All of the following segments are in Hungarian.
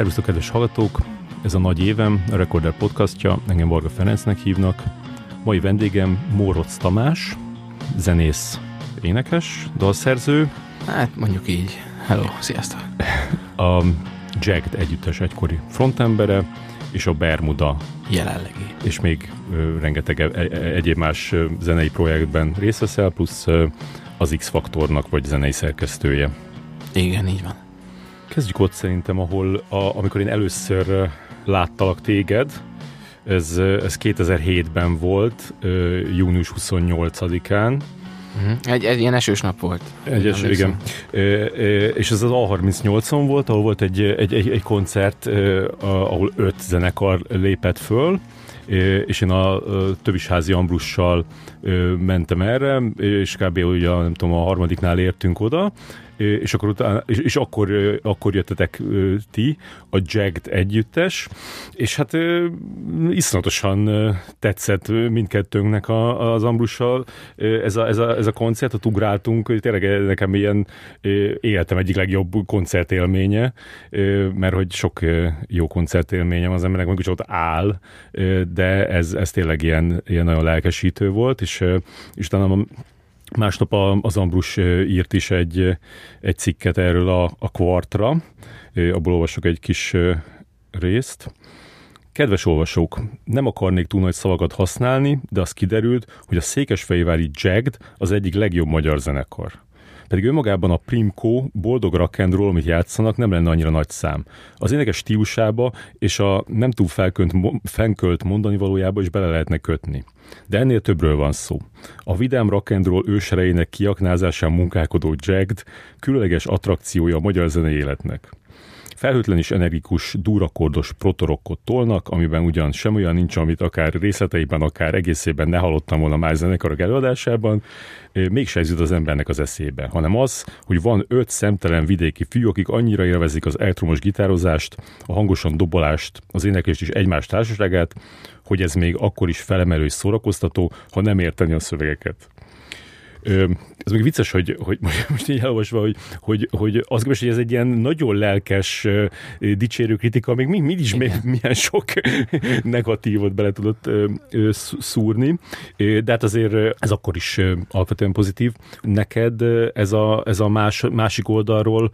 Szervusztok, kedves hallgatók! Ez a nagy évem, a Recorder podcastja, engem Varga Ferencnek hívnak. Mai vendégem Mórocz Tamás, zenész, énekes, dalszerző. Hát mondjuk így. Hello, sziasztok! A Jagged együttes egykori frontembere, és a Bermuda jelenlegi. És még ö, rengeteg e- e- egyéb más ö, zenei projektben részt veszel, plusz ö, az X-Faktornak vagy zenei szerkesztője. Igen, így van. Kezdjük ott szerintem, ahol a, amikor én először láttalak téged, ez, ez 2007-ben volt, június 28-án. Uh-huh. Egy, egy ilyen esős nap volt. Egy eső, igen. És ez az A38-on volt, ahol volt egy, egy, egy, egy koncert, ahol öt zenekar lépett föl, és én a Tövisházi Ambrussal mentem erre, és kb. ugye, nem tudom, a harmadiknál értünk oda, és akkor, utána, és, és akkor, akkor jöttetek ti, a Jagged együttes, és hát iszonyatosan tetszett mindkettőnknek a, az Ambrussal ez a, ez, a, ez a koncert, ott ugráltunk, tényleg nekem ilyen életem egyik legjobb koncertélménye, mert hogy sok jó koncertélményem az embernek meg ott áll, de ez, ez tényleg ilyen, ilyen nagyon lelkesítő volt, és, és utána Másnap az Ambrus írt is egy, egy cikket erről a, a kvartra, abból olvasok egy kis részt. Kedves olvasók, nem akarnék túl nagy szavakat használni, de az kiderült, hogy a Székesfehérvári Jagged az egyik legjobb magyar zenekar pedig önmagában a Primco boldog rock'n'roll, amit játszanak, nem lenne annyira nagy szám. Az énekes stílusába és a nem túl felkönt, fenkölt mondani valójába is bele lehetne kötni. De ennél többről van szó. A vidám rock'n'roll őserejének kiaknázásán munkálkodó Jagged különleges attrakciója a magyar zenei életnek. Felhőtlen és energikus, durakordos protorokkot tolnak, amiben ugyan sem olyan nincs, amit akár részleteiben, akár egészében ne hallottam volna más zenekarok előadásában, mégse ez jut az embernek az eszébe, hanem az, hogy van öt szemtelen vidéki fiú, akik annyira élvezik az elektromos gitározást, a hangosan dobolást, az éneklést és egymás társaságát, hogy ez még akkor is felemelő és szórakoztató, ha nem érteni a szövegeket. Ez még vicces, hogy, hogy most így elolvasva, hogy, hogy, hogy azt képest, hogy ez egy ilyen nagyon lelkes, dicsérő kritika, még mi, mi is még milyen sok negatívot bele tudott szúrni, de hát azért ez akkor is alapvetően pozitív. Neked ez a, ez a más, másik oldalról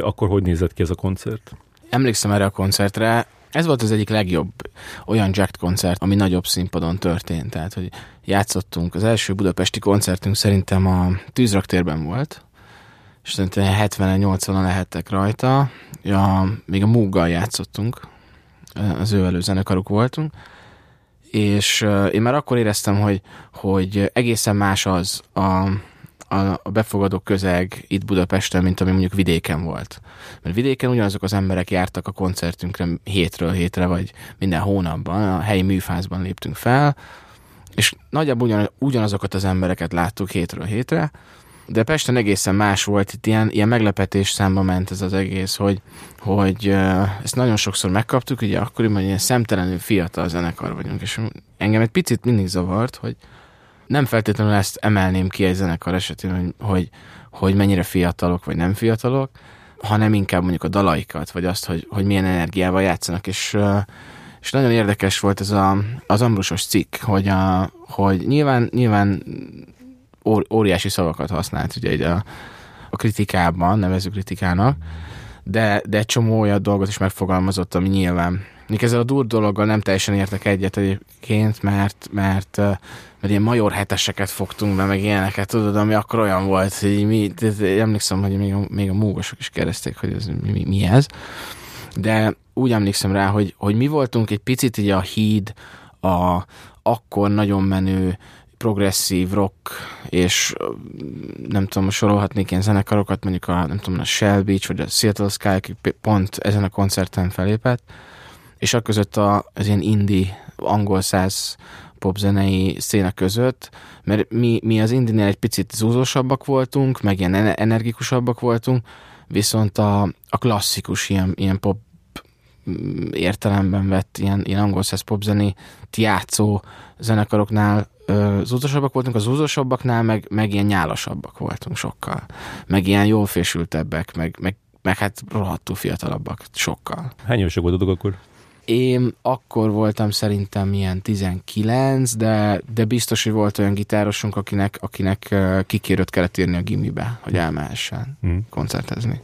akkor hogy nézett ki ez a koncert? Emlékszem erre a koncertre, ez volt az egyik legjobb olyan Jack koncert, ami nagyobb színpadon történt. Tehát, hogy játszottunk. Az első budapesti koncertünk szerintem a tűzraktérben volt, és szerintem 70-80-an lehettek rajta. Ja, még a Múggal játszottunk, az ő előzenekaruk voltunk, és én már akkor éreztem, hogy, hogy egészen más az a, a, a befogadó közeg itt Budapesten, mint ami mondjuk vidéken volt. Mert vidéken ugyanazok az emberek jártak a koncertünkre hétről hétre, vagy minden hónapban, a helyi műfázban léptünk fel, és nagyjából ugyan, ugyanazokat az embereket láttuk hétről hétre, de Pesten egészen más volt, itt ilyen, ilyen meglepetés számba ment ez az egész, hogy, hogy ezt nagyon sokszor megkaptuk, ugye akkoriban ilyen szemtelenül fiatal zenekar vagyunk, és engem egy picit mindig zavart, hogy nem feltétlenül ezt emelném ki egy zenekar esetén, hogy, hogy, hogy mennyire fiatalok vagy nem fiatalok, hanem inkább mondjuk a dalaikat, vagy azt, hogy, hogy milyen energiával játszanak, és, és nagyon érdekes volt ez a, az Ambrusos cikk, hogy, a, hogy nyilván, nyilván óriási szavakat használt ugye a, a kritikában, nevező kritikának, de, de csomó olyan dolgot is megfogalmazott, ami nyilván Míg ezzel a dur dologgal nem teljesen értek egyet egyébként, mert, mert, mert ilyen major heteseket fogtunk be, meg ilyeneket, tudod, ami akkor olyan volt, hogy mi, emlékszem, hogy még a, még a múgosok is kérdezték, hogy ez mi, mi ez, de úgy emlékszem rá, hogy, hogy mi voltunk egy picit így a híd, a akkor nagyon menő progresszív rock, és nem tudom, sorolhatnék ilyen zenekarokat, mondjuk a, nem tudom, a Shell Beach, vagy a Seattle Sky, aki pont ezen a koncerten felépett, és a között a, az ilyen indie, angol száz popzenei széna között, mert mi, mi az indinél egy picit zúzósabbak voltunk, meg ilyen energikusabbak voltunk, viszont a, a klasszikus ilyen, ilyen pop mm, értelemben vett ilyen, ilyen angol száz popzeni játszó zenekaroknál zúzósabbak voltunk, a zúzósabbaknál meg, meg ilyen nyálasabbak voltunk sokkal. Meg ilyen jól fésültebbek, meg, meg meg hát rohadtul fiatalabbak, sokkal. Hány évesek voltatok akkor? Én akkor voltam szerintem ilyen 19, de, de biztos, hogy volt olyan gitárosunk, akinek, akinek kikérőt kellett írni a gimibe, hogy elmehessen hmm. koncertezni.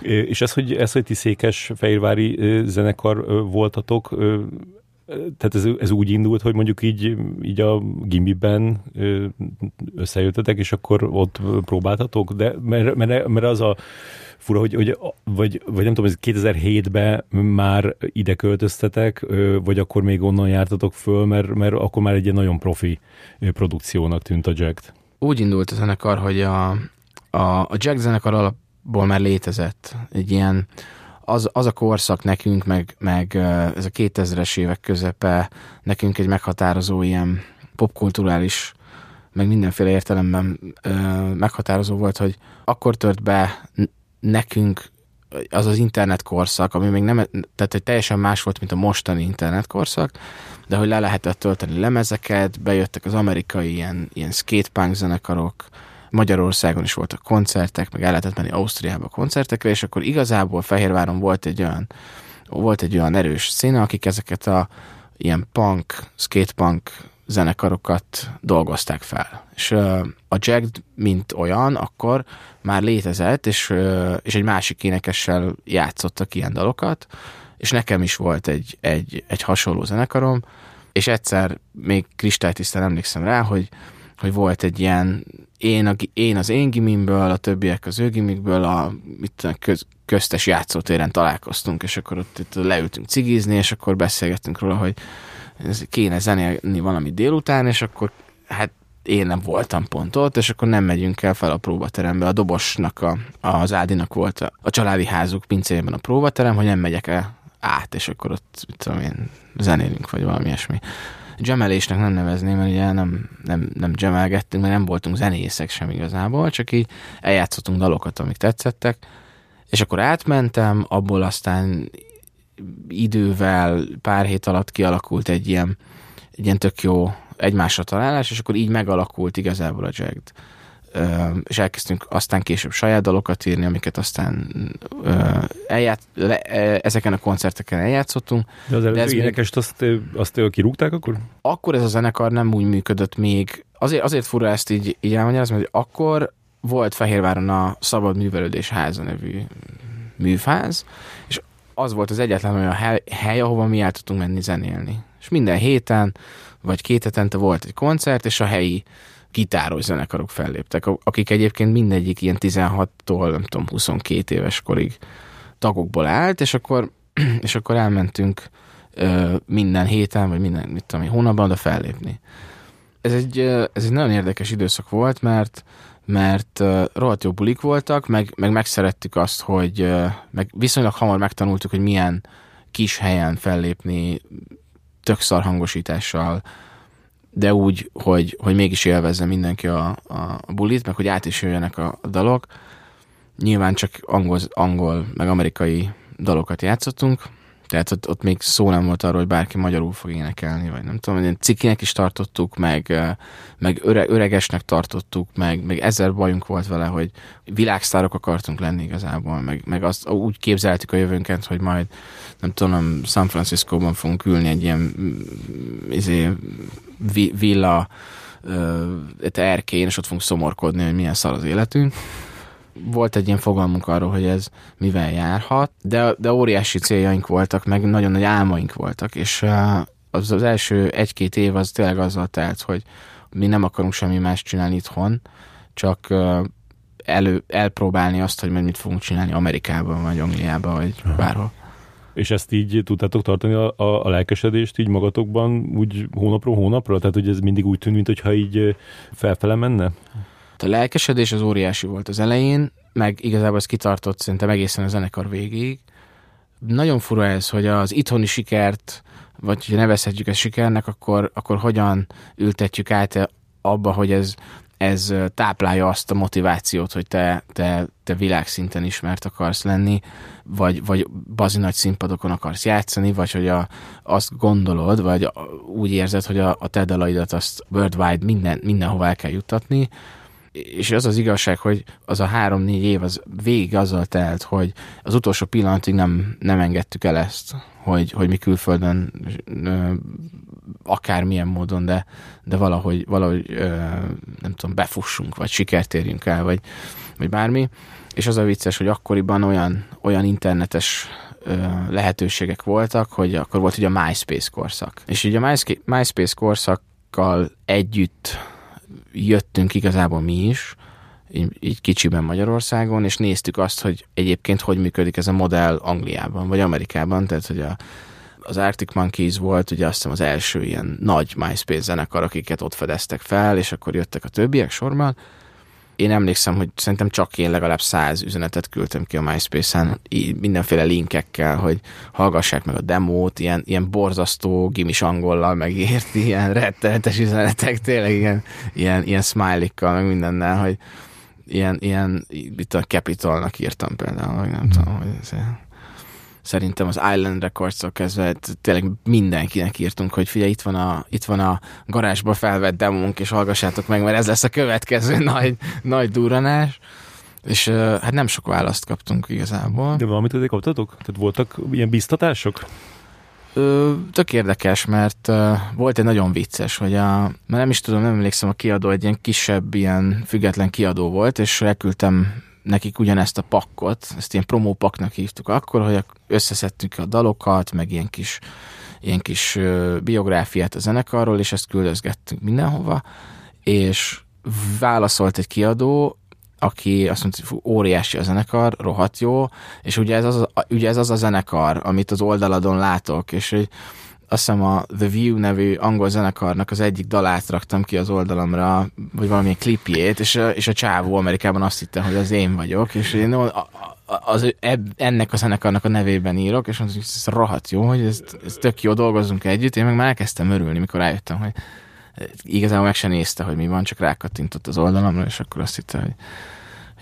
És ez, hogy, ez, hogy ti fehérvári zenekar voltatok, tehát ez, ez úgy indult, hogy mondjuk így, így a gimiben összejöttetek, és akkor ott próbáltatok, de mert, mert, mert az a fura, hogy, hogy vagy, vagy nem tudom, ez 2007-ben már ide költöztetek, vagy akkor még onnan jártatok föl, mert, mert akkor már egy ilyen nagyon profi produkciónak tűnt a Jack. Úgy indult a zenekar, hogy a, a, a Jack zenekar alapból már létezett egy ilyen az, az a korszak nekünk, meg, meg ez a 2000-es évek közepe nekünk egy meghatározó ilyen popkulturális, meg mindenféle értelemben ö, meghatározó volt, hogy akkor tört be nekünk az az internet korszak, ami még nem, tehát egy teljesen más volt, mint a mostani internet korszak, de hogy le lehetett tölteni lemezeket, bejöttek az amerikai ilyen, ilyen skatepunk zenekarok, Magyarországon is voltak koncertek, meg el lehetett menni Ausztriába koncertekre, és akkor igazából Fehérváron volt egy olyan, volt egy olyan erős színe, akik ezeket a ilyen punk, skatepunk zenekarokat dolgozták fel. És a Jack, mint olyan, akkor már létezett, és, és egy másik énekessel játszottak ilyen dalokat, és nekem is volt egy, egy, egy hasonló zenekarom, és egyszer még kristálytisztán emlékszem rá, hogy, hogy volt egy ilyen én, a, én az én gimimből, a többiek az ő gimikből a mit, köz, köztes játszótéren találkoztunk, és akkor ott itt leültünk cigizni, és akkor beszélgettünk róla, hogy kéne zenélni valami délután, és akkor hát én nem voltam pont ott, és akkor nem megyünk el fel a próbaterembe. A dobosnak, a, az Ádinak volt a, a családi házuk pincében a próbaterem, hogy nem megyek el át, és akkor ott, mit tudom én, zenélünk, vagy valami ilyesmi gemelésnek nem nevezném, mert ugye nem, nem, nem gemelgettünk, mert nem voltunk zenészek sem igazából, csak így eljátszottunk dalokat, amik tetszettek, és akkor átmentem, abból aztán idővel, pár hét alatt kialakult egy ilyen, egy ilyen tök jó egymásra találás, és akkor így megalakult igazából a Jagged és elkezdtünk aztán később saját dalokat írni, amiket aztán elját, le, ezeken a koncerteken eljátszottunk. De az előző énekest azt, azt kirúgták akkor? Akkor ez a zenekar nem úgy működött még. Azért, azért fura ezt így, így elmagyarázni, hogy akkor volt Fehérváron a Szabad Művelődés Háza nevű műfáz, és az volt az egyetlen olyan hely, hely ahova mi el tudtunk menni zenélni. És minden héten, vagy két hetente volt egy koncert, és a helyi gitáros zenekarok felléptek, akik egyébként mindegyik ilyen 16-tól, nem tudom, 22 éves korig tagokból állt, és akkor, és akkor elmentünk ö, minden héten, vagy minden, mit tudom, hónapban oda fellépni. Ez egy, ez egy nagyon érdekes időszak volt, mert mert uh, rohadt jó bulik voltak, meg, meg megszerettük azt, hogy uh, meg viszonylag hamar megtanultuk, hogy milyen kis helyen fellépni tök hangosítással, de úgy, hogy, hogy mégis élvezze mindenki a, a bulit, meg hogy át is jöjjenek a, a dalok. Nyilván csak angol, angol, meg amerikai dalokat játszottunk, tehát ott, ott még szó nem volt arról, hogy bárki magyarul fog énekelni, vagy nem tudom, hogy cikinek is tartottuk, meg, meg öre, öregesnek tartottuk, meg, meg ezer bajunk volt vele, hogy világsztárok akartunk lenni igazából, meg, meg azt úgy képzeltük a jövőnket, hogy majd nem tudom, San Francisco-ban fogunk ülni egy ilyen izé, villa erkén, és ott fogunk szomorkodni, hogy milyen szar az életünk volt egy ilyen fogalmunk arról, hogy ez mivel járhat, de, de óriási céljaink voltak, meg nagyon nagy álmaink voltak, és az, az első egy-két év az tényleg azzal telt, hogy mi nem akarunk semmi más csinálni itthon, csak elő, elpróbálni azt, hogy mit fogunk csinálni Amerikában, vagy Angliában, vagy bárhol. És ezt így tudtátok tartani a, a, a lelkesedést így magatokban, úgy hónapról hónapra? Tehát, hogy ez mindig úgy tűnt, mintha így felfele menne? A lelkesedés az óriási volt az elején, meg igazából ez kitartott szerintem egészen a zenekar végéig. Nagyon fura ez, hogy az itthoni sikert, vagy ha nevezhetjük ezt sikernek, akkor, akkor hogyan ültetjük át abba, hogy ez, ez táplálja azt a motivációt, hogy te, te, te világszinten ismert akarsz lenni, vagy, vagy bazi nagy színpadokon akarsz játszani, vagy hogy a, azt gondolod, vagy úgy érzed, hogy a, a te dalaidat azt worldwide minden, mindenhova el kell juttatni, és az az igazság, hogy az a három-négy év az végig azzal telt, hogy az utolsó pillanatig nem, nem engedtük el ezt, hogy, hogy mi külföldön akármilyen módon, de, de valahogy, valahogy nem tudom, befussunk, vagy sikert érjünk el, vagy, vagy bármi. És az a vicces, hogy akkoriban olyan, olyan internetes lehetőségek voltak, hogy akkor volt ugye a MySpace korszak. És ugye a MySpace korszakkal együtt jöttünk igazából mi is, így, így kicsiben Magyarországon, és néztük azt, hogy egyébként hogy működik ez a modell Angliában, vagy Amerikában, tehát hogy a, az Arctic Monkeys volt ugye azt hiszem az első ilyen nagy MySpace zenekar, akiket ott fedeztek fel, és akkor jöttek a többiek sorban, én emlékszem, hogy szerintem csak én legalább száz üzenetet küldtem ki a MySpace-en, mindenféle linkekkel, hogy hallgassák meg a demót, ilyen, ilyen borzasztó gimis angollal megért, ilyen rettenetes üzenetek, tényleg ilyen, ilyen, ilyen smiley-kkal, meg mindennel, hogy ilyen, ilyen itt a Capitolnak írtam például, vagy nem mm. tudom, hogy ez szerintem az Island Records-tól kezdve tényleg mindenkinek írtunk, hogy figyelj, itt van a, itt van a garázsba felvett demónk, és hallgassátok meg, mert ez lesz a következő nagy, nagy duranás. És hát nem sok választ kaptunk igazából. De valamit azért kaptatok? Tehát voltak ilyen biztatások? Ö, tök érdekes, mert ö, volt egy nagyon vicces, hogy a, mert nem is tudom, nem emlékszem, a kiadó egy ilyen kisebb, ilyen független kiadó volt, és elküldtem nekik ugyanezt a pakkot, ezt ilyen promópaknak hívtuk akkor, hogy összeszedtük a dalokat, meg ilyen kis, ilyen kis biográfiát a zenekarról, és ezt küldözgettünk mindenhova, és válaszolt egy kiadó, aki azt mondta, hogy óriási a zenekar, rohadt jó, és ugye ez az, ugye ez az a zenekar, amit az oldaladon látok, és hogy azt hiszem a The View nevű angol zenekarnak az egyik dalát raktam ki az oldalamra, vagy valamilyen klipjét, és a, és a csávó Amerikában azt hitte, hogy az én vagyok, és én az, ennek a zenekarnak a nevében írok, és hogy ez rohadt jó, hogy ez, ez tök jó, dolgozunk együtt, én meg már elkezdtem örülni, mikor rájöttem, hogy igazából meg se nézte, hogy mi van, csak rákattintott az oldalamra, és akkor azt hitte, hogy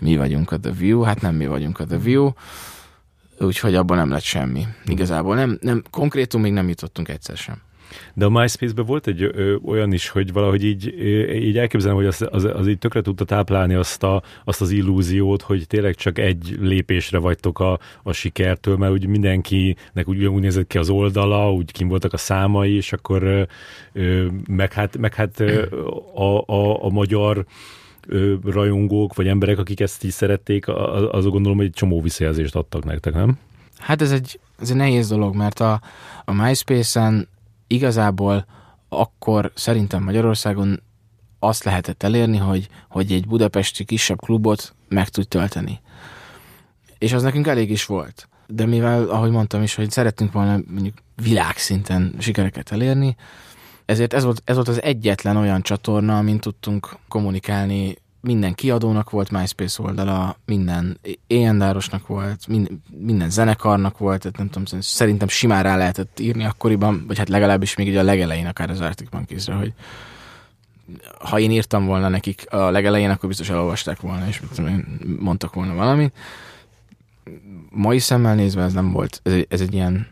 mi vagyunk a The View, hát nem mi vagyunk a The View, úgyhogy abban nem lett semmi. Igazából nem, nem konkrétum még nem jutottunk egyszer sem. De a MySpace-ben volt egy ö, olyan is, hogy valahogy így, ö, így elképzelem, hogy az, az, az így tökre tudta táplálni azt, a, azt az illúziót, hogy tényleg csak egy lépésre vagytok a, a sikertől, mert úgy mindenkinek úgy, úgy nézett ki az oldala, úgy kim voltak a számai, és akkor ö, meg hát, meg hát a, a, a magyar ö, rajongók, vagy emberek, akik ezt így szerették, azok gondolom, hogy egy csomó visszajelzést adtak nektek, nem? Hát ez egy, ez egy nehéz dolog, mert a, a MySpace-en igazából akkor szerintem Magyarországon azt lehetett elérni, hogy, hogy egy budapesti kisebb klubot meg tud tölteni. És az nekünk elég is volt. De mivel, ahogy mondtam is, hogy szerettünk volna mondjuk világszinten sikereket elérni, ezért ez volt, ez volt az egyetlen olyan csatorna, amin tudtunk kommunikálni minden kiadónak volt MySpace oldala, minden éjendárosnak volt, minden, minden zenekarnak volt, tehát nem tudom, szerintem simán rá lehetett írni akkoriban, vagy hát legalábbis még ugye a legelején akár az Arctic monkeys hogy ha én írtam volna nekik a legelején, akkor biztos elolvasták volna, és mondtak volna valamit. Mai szemmel nézve ez nem volt, ez egy, ez egy ilyen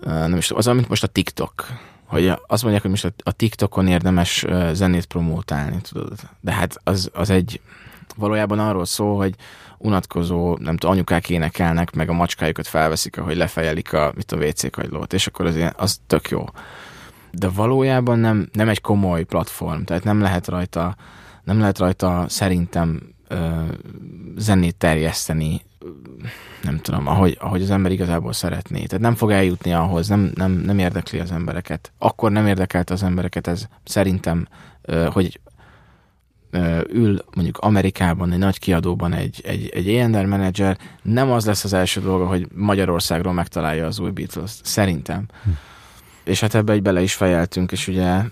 nem is tudom, az, amit most a TikTok hogy azt mondják, hogy most a TikTokon érdemes zenét promótálni, tudod. De hát az, az egy valójában arról szól, hogy unatkozó, nem tudom, anyukák énekelnek, meg a macskájukat felveszik, ahogy lefejelik a, mit a WC kagylót, és akkor az, ilyen, az tök jó. De valójában nem, nem egy komoly platform, tehát nem lehet rajta, nem lehet rajta szerintem ö, zenét terjeszteni nem tudom, ahogy, ahogy az ember igazából szeretné. Tehát nem fog eljutni ahhoz, nem, nem, nem érdekli az embereket. Akkor nem érdekelte az embereket ez szerintem, hogy ül mondjuk Amerikában, egy nagy kiadóban egy, egy, egy A&R menedzser, nem az lesz az első dolga, hogy Magyarországról megtalálja az új Beatles. Szerintem. Hm. És hát ebbe egy bele is fejeltünk, és ugye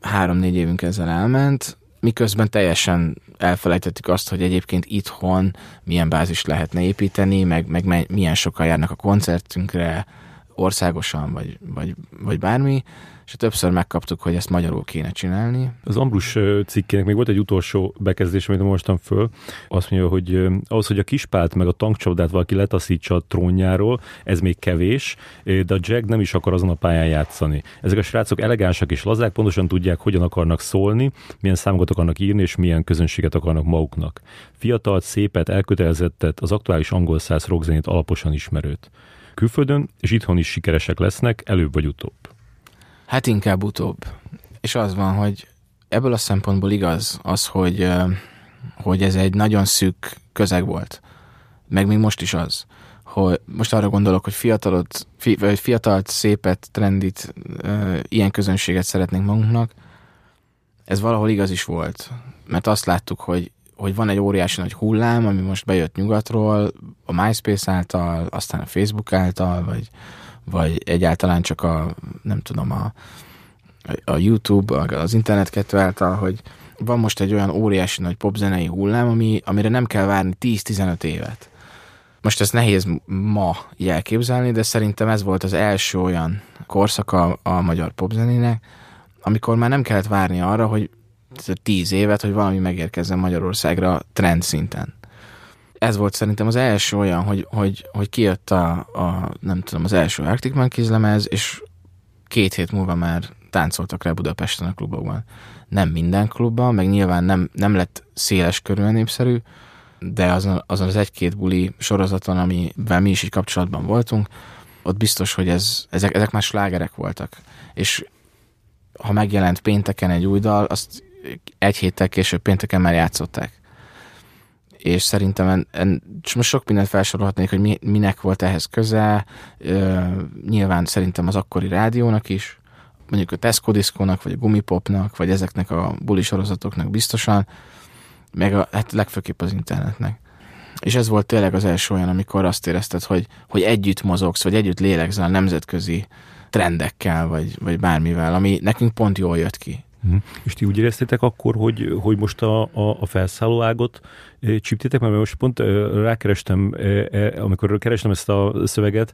három-négy évünk ezzel elment, miközben teljesen elfelejtettük azt, hogy egyébként itthon milyen bázis lehetne építeni, meg, meg milyen sokan járnak a koncertünkre, országosan, vagy, vagy, vagy bármi, és többször megkaptuk, hogy ezt magyarul kéne csinálni. Az Ambrus cikkének még volt egy utolsó bekezdés, amit mostam föl. Azt mondja, hogy ahhoz, hogy a kispált meg a tankcsapdát valaki letaszítsa a trónjáról, ez még kevés, de a Jack nem is akar azon a pályán játszani. Ezek a srácok elegánsak és lazák, pontosan tudják, hogyan akarnak szólni, milyen számokat akarnak írni, és milyen közönséget akarnak maguknak. Fiatal, szépet, elkötelezettet, az aktuális angol száz rockzenét alaposan ismerőt. Külföldön és itthon is sikeresek lesznek, előbb vagy utóbb. Hát inkább utóbb. És az van, hogy ebből a szempontból igaz az, hogy, hogy ez egy nagyon szűk közeg volt. Meg még most is az. Hogy most arra gondolok, hogy fiatalot, fi, fiatalt, szépet, trendit, ilyen közönséget szeretnénk magunknak. Ez valahol igaz is volt. Mert azt láttuk, hogy hogy van egy óriási nagy hullám, ami most bejött nyugatról, a MySpace által, aztán a Facebook által, vagy, vagy egyáltalán csak a, nem tudom, a, a YouTube, az internet kettő által, hogy van most egy olyan óriási nagy popzenei hullám, ami, amire nem kell várni 10-15 évet. Most ezt nehéz ma elképzelni, de szerintem ez volt az első olyan korszaka a magyar popzenének, amikor már nem kellett várni arra, hogy tíz évet, hogy valami megérkezzen Magyarországra trend szinten. Ez volt szerintem az első olyan, hogy, hogy, hogy kijött a, a, nem tudom, az első Arctic Monkeys lemez, és két hét múlva már táncoltak rá Budapesten a klubokban. Nem minden klubban, meg nyilván nem, nem lett széles körülön népszerű, de azon, azon az egy-két buli sorozaton, amivel mi is így kapcsolatban voltunk, ott biztos, hogy ez, ezek, ezek már slágerek voltak. És ha megjelent pénteken egy új dal, azt egy héttel később pénteken már játszották. És szerintem en, en, most sok mindent felsorolhatnék, hogy mi, minek volt ehhez köze. Ö, nyilván szerintem az akkori rádiónak is, mondjuk a Tesco diszkónak, vagy a Gumipopnak, vagy ezeknek a buli sorozatoknak biztosan, meg a, hát legfőképp az internetnek. És ez volt tényleg az első olyan, amikor azt érezted, hogy, hogy együtt mozogsz, vagy együtt lélegzel a nemzetközi trendekkel, vagy, vagy bármivel, ami nekünk pont jól jött ki. Mhm. És ti úgy éreztétek akkor, hogy, hogy most a, a, a felszállóágot csíptétek, mert most pont rákerestem, amikor kerestem ezt a szöveget,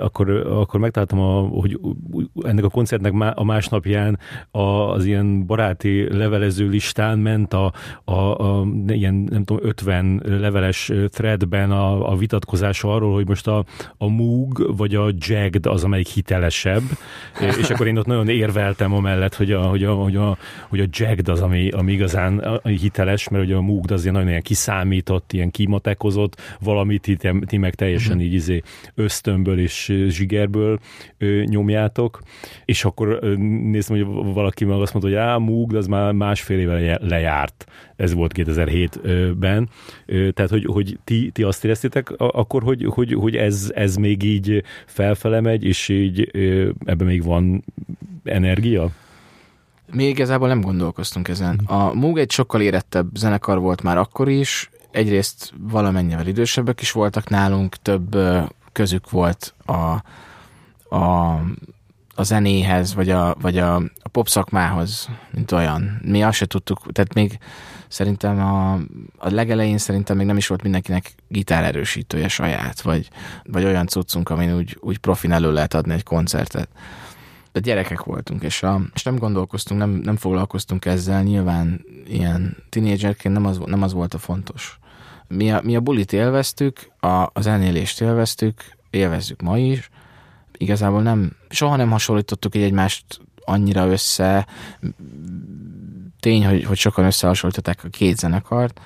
akkor, akkor megtaláltam, a, hogy ennek a koncertnek a másnapján az ilyen baráti levelező listán ment a, a, a ilyen, nem tudom, 50 leveles threadben a, a vitatkozás arról, hogy most a, a Moog vagy a Jagged az, amelyik hitelesebb, és akkor én ott nagyon érveltem amellett, hogy a, hogy a, hogy a, hogy a Jagged az, ami, ami igazán hiteles, mert ugye a Moog az ilyen nagyon ilyen kiszámított, ilyen kimatekozott valamit, ti, ti meg teljesen uh-huh. így izé ösztönből és zsigerből ö, nyomjátok, és akkor ö, néztem, hogy valaki meg azt mondta, hogy á, Moog, az már másfél éve lejárt. Ez volt 2007-ben. Tehát, hogy, hogy ti, ti azt éreztétek akkor, hogy, hogy, hogy ez, ez még így felfele megy, és így ebben még van energia? Mi igazából nem gondolkoztunk ezen. A Moog egy sokkal érettebb zenekar volt már akkor is, egyrészt valamennyivel idősebbek is voltak nálunk, több közük volt a, a, a zenéhez, vagy a, vagy a, a pop szakmához, mint olyan. Mi azt se tudtuk, tehát még szerintem a, a legelején szerintem még nem is volt mindenkinek gitárerősítője saját, vagy, vagy olyan cuccunk, amin úgy, úgy profin elő lehet adni egy koncertet de gyerekek voltunk, és, a, és nem gondolkoztunk, nem, nem foglalkoztunk ezzel, nyilván ilyen tinédzserként nem az, nem az volt a fontos. Mi a, mi a bulit élveztük, a, az elnélést élveztük, élvezzük ma is, igazából nem, soha nem hasonlítottuk egy egymást annyira össze, tény, hogy, hogy sokan összehasonlították a két zenekart.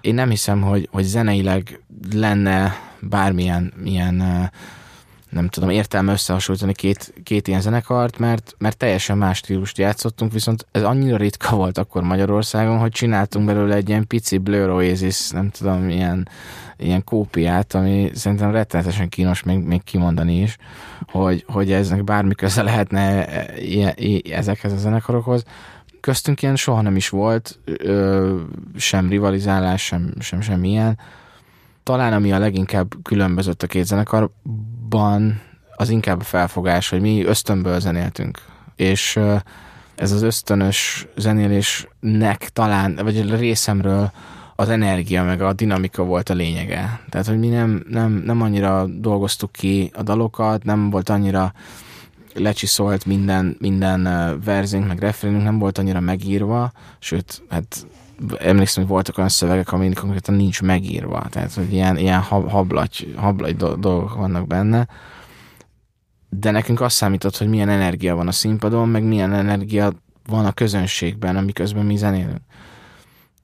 Én nem hiszem, hogy, hogy zeneileg lenne bármilyen ilyen nem tudom, értelme összehasonlítani két, két ilyen zenekart, mert, mert teljesen más stílust játszottunk, viszont ez annyira ritka volt akkor Magyarországon, hogy csináltunk belőle egy ilyen pici Blur Oasis, nem tudom, ilyen, ilyen kópiát, ami szerintem rettenetesen kínos még, még kimondani is, hogy, hogy eznek bármi köze lehetne ilyen, ezekhez a zenekarokhoz. Köztünk ilyen soha nem is volt, ö, sem rivalizálás, sem, sem semmilyen. Talán ami a leginkább különbözött a két zenekarban, az inkább a felfogás, hogy mi ösztönből zenéltünk. És ez az ösztönös zenélésnek talán, vagy a részemről az energia meg a dinamika volt a lényege. Tehát, hogy mi nem, nem, nem annyira dolgoztuk ki a dalokat, nem volt annyira lecsiszolt minden, minden verzénk, meg refrénünk nem volt annyira megírva, sőt, hát emlékszem, hogy voltak olyan szövegek, amik konkrétan nincs megírva, tehát hogy ilyen, ilyen hablagy, hablagy dolgok vannak benne, de nekünk azt számított, hogy milyen energia van a színpadon, meg milyen energia van a közönségben, amiközben mi zenélünk.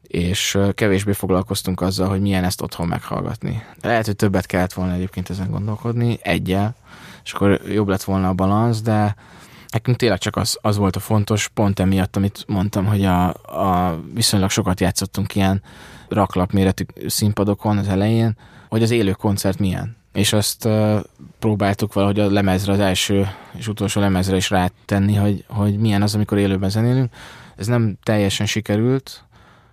És kevésbé foglalkoztunk azzal, hogy milyen ezt otthon meghallgatni. Lehet, hogy többet kellett volna egyébként ezen gondolkodni, egyel, és akkor jobb lett volna a balansz, de nekünk tényleg csak az, az volt a fontos, pont emiatt, amit mondtam, hogy a, a viszonylag sokat játszottunk ilyen raklap méretű színpadokon az elején, hogy az élő koncert milyen. És azt uh, próbáltuk valahogy a lemezre, az első és utolsó lemezre is rátenni, hogy, hogy milyen az, amikor élőben zenélünk. Ez nem teljesen sikerült,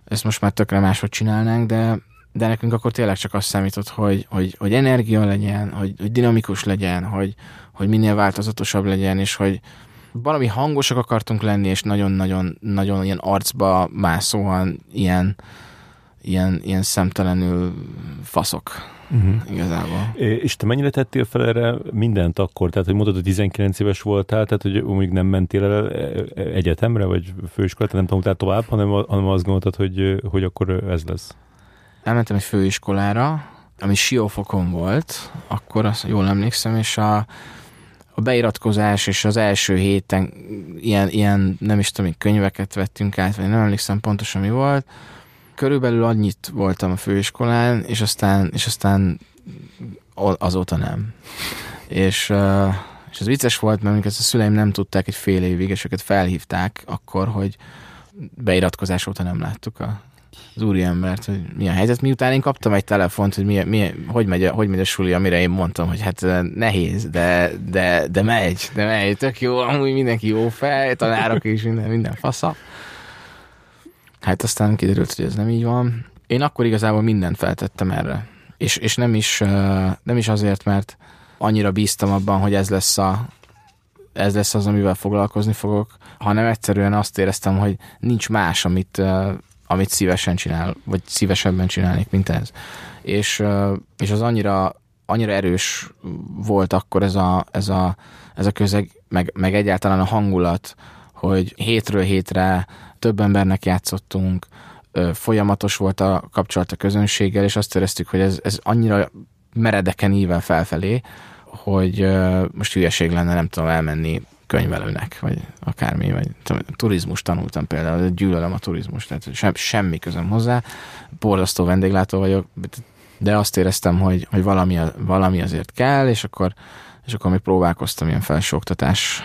ezt most már tökre máshogy csinálnánk, de, de nekünk akkor tényleg csak azt számított, hogy, hogy, hogy energia legyen, hogy, hogy dinamikus legyen, hogy, hogy minél változatosabb legyen, és hogy valami hangosak akartunk lenni, és nagyon-nagyon nagyon ilyen arcba mászóan ilyen, ilyen, ilyen szemtelenül faszok. Uh-huh. Igazából. És te mennyire tettél fel erre mindent akkor? Tehát, hogy mondod, hogy 19 éves voltál, tehát, hogy mondjuk nem mentél el egyetemre, vagy főiskolát, nem tanultál tovább, hanem, hanem azt gondoltad, hogy, hogy akkor ez lesz? Elmentem egy főiskolára, ami Siófokon volt, akkor azt jól emlékszem, és a, a beiratkozás és az első héten ilyen, ilyen nem is tudom, könyveket vettünk át, vagy nem emlékszem pontosan mi volt. Körülbelül annyit voltam a főiskolán, és aztán, és aztán azóta nem. És, és ez vicces volt, mert ezt a szüleim nem tudták egy fél évig, és őket felhívták akkor, hogy beiratkozás óta nem láttuk a az úriembert, hogy mi a helyzet. Miután én kaptam egy telefont, hogy mi, mi, hogy, megy a, hogy megy a suli, amire én mondtam, hogy hát nehéz, de, de, de megy, de megy, tök jó, amúgy mindenki jó fej, tanárok is, minden, minden fasza. Hát aztán kiderült, hogy ez nem így van. Én akkor igazából mindent feltettem erre. És, és nem, is, nem is azért, mert annyira bíztam abban, hogy ez lesz a, ez lesz az, amivel foglalkozni fogok, hanem egyszerűen azt éreztem, hogy nincs más, amit amit szívesen csinál, vagy szívesebben csinálnék, mint ez. És, és az annyira, annyira erős volt akkor ez a, ez a, ez a közeg, meg, meg egyáltalán a hangulat, hogy hétről hétre több embernek játszottunk, folyamatos volt a kapcsolat a közönséggel, és azt éreztük, hogy ez, ez annyira meredeken ível felfelé, hogy most hülyeség lenne, nem tudom, elmenni könyvelőnek, vagy akármi, vagy turizmus tanultam például, gyűlölöm a turizmus, tehát sem, semmi közöm hozzá, borzasztó vendéglátó vagyok, de azt éreztem, hogy, hogy valami, valami azért kell, és akkor, és akkor még próbálkoztam ilyen felsőoktatás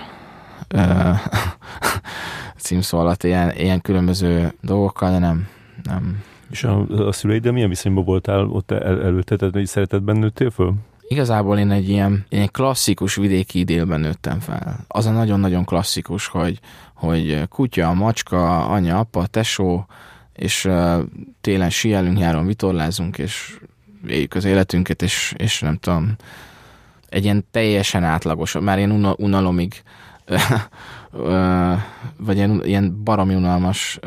címszó alatt ilyen, ilyen különböző dolgokkal, de nem, nem. És a, a szüleiddel milyen viszonyban voltál ott el, előtte, tehát hogy szeretetben nőttél föl? Igazából én egy ilyen, ilyen klasszikus vidéki idélben nőttem fel. Az a nagyon-nagyon klasszikus, hogy, hogy kutya, macska, anya, apa, tesó, és télen sielünk, nyáron vitorlázunk, és éljük az életünket, és, és nem tudom, egy ilyen teljesen átlagos, már ilyen unalomig vagy ilyen, ilyen baromi unalmas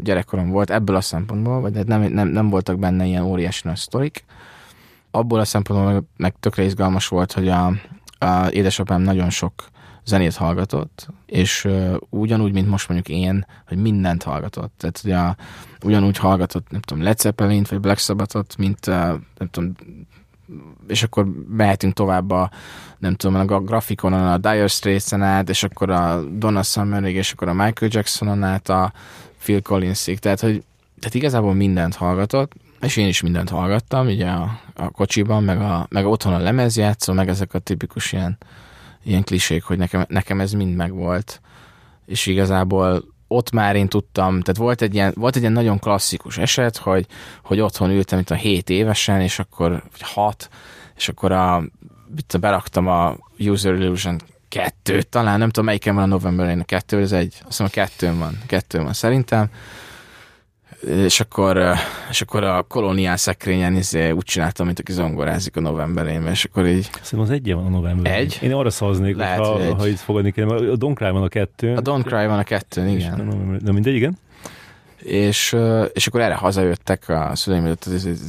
gyerekkorom volt ebből a szempontból, vagy nem, nem, nem voltak benne ilyen óriási nagy sztorik, abból a szempontból meg, tökre izgalmas volt, hogy a, a édesapám nagyon sok zenét hallgatott, és uh, ugyanúgy, mint most mondjuk én, hogy mindent hallgatott. Tehát ugye ugyanúgy hallgatott, nem tudom, Led Zeppelin-t, vagy Black Sabbath-ot, mint uh, nem tudom, és akkor mehetünk tovább a, nem tudom, a grafikonon a Dire Straits-en át, és akkor a Donna Summerig, és akkor a Michael Jacksonon át a Phil Collinsig. Tehát, hogy tehát igazából mindent hallgatott, és én is mindent hallgattam, ugye a, a kocsiban, meg, a, meg otthon a lemezjátszó, meg ezek a tipikus ilyen, ilyen klisék, hogy nekem, nekem ez mind megvolt. És igazából ott már én tudtam, tehát volt egy ilyen, volt egy ilyen nagyon klasszikus eset, hogy, hogy otthon ültem itt a 7 évesen, és akkor, vagy 6, és akkor a, itt beraktam a User Illusion kettőt, talán nem tudom melyiken van a November a kettő, ez egy, azt hiszem a kettőn van, kettőn van szerintem, és akkor, és akkor a kolóniál szekrényen izé, úgy csináltam, mint aki zongorázik a novemberén, és akkor így... Szerintem az egy van a november. Egy? Én arra szavaznék, Lehet, ha, egy. ha itt fogadni kéne, a Don't Cry van a kettő. A Don't Cry van a kettő, igen. Na, mindegy, igen. és, és akkor erre hazajöttek a szüleim, hogy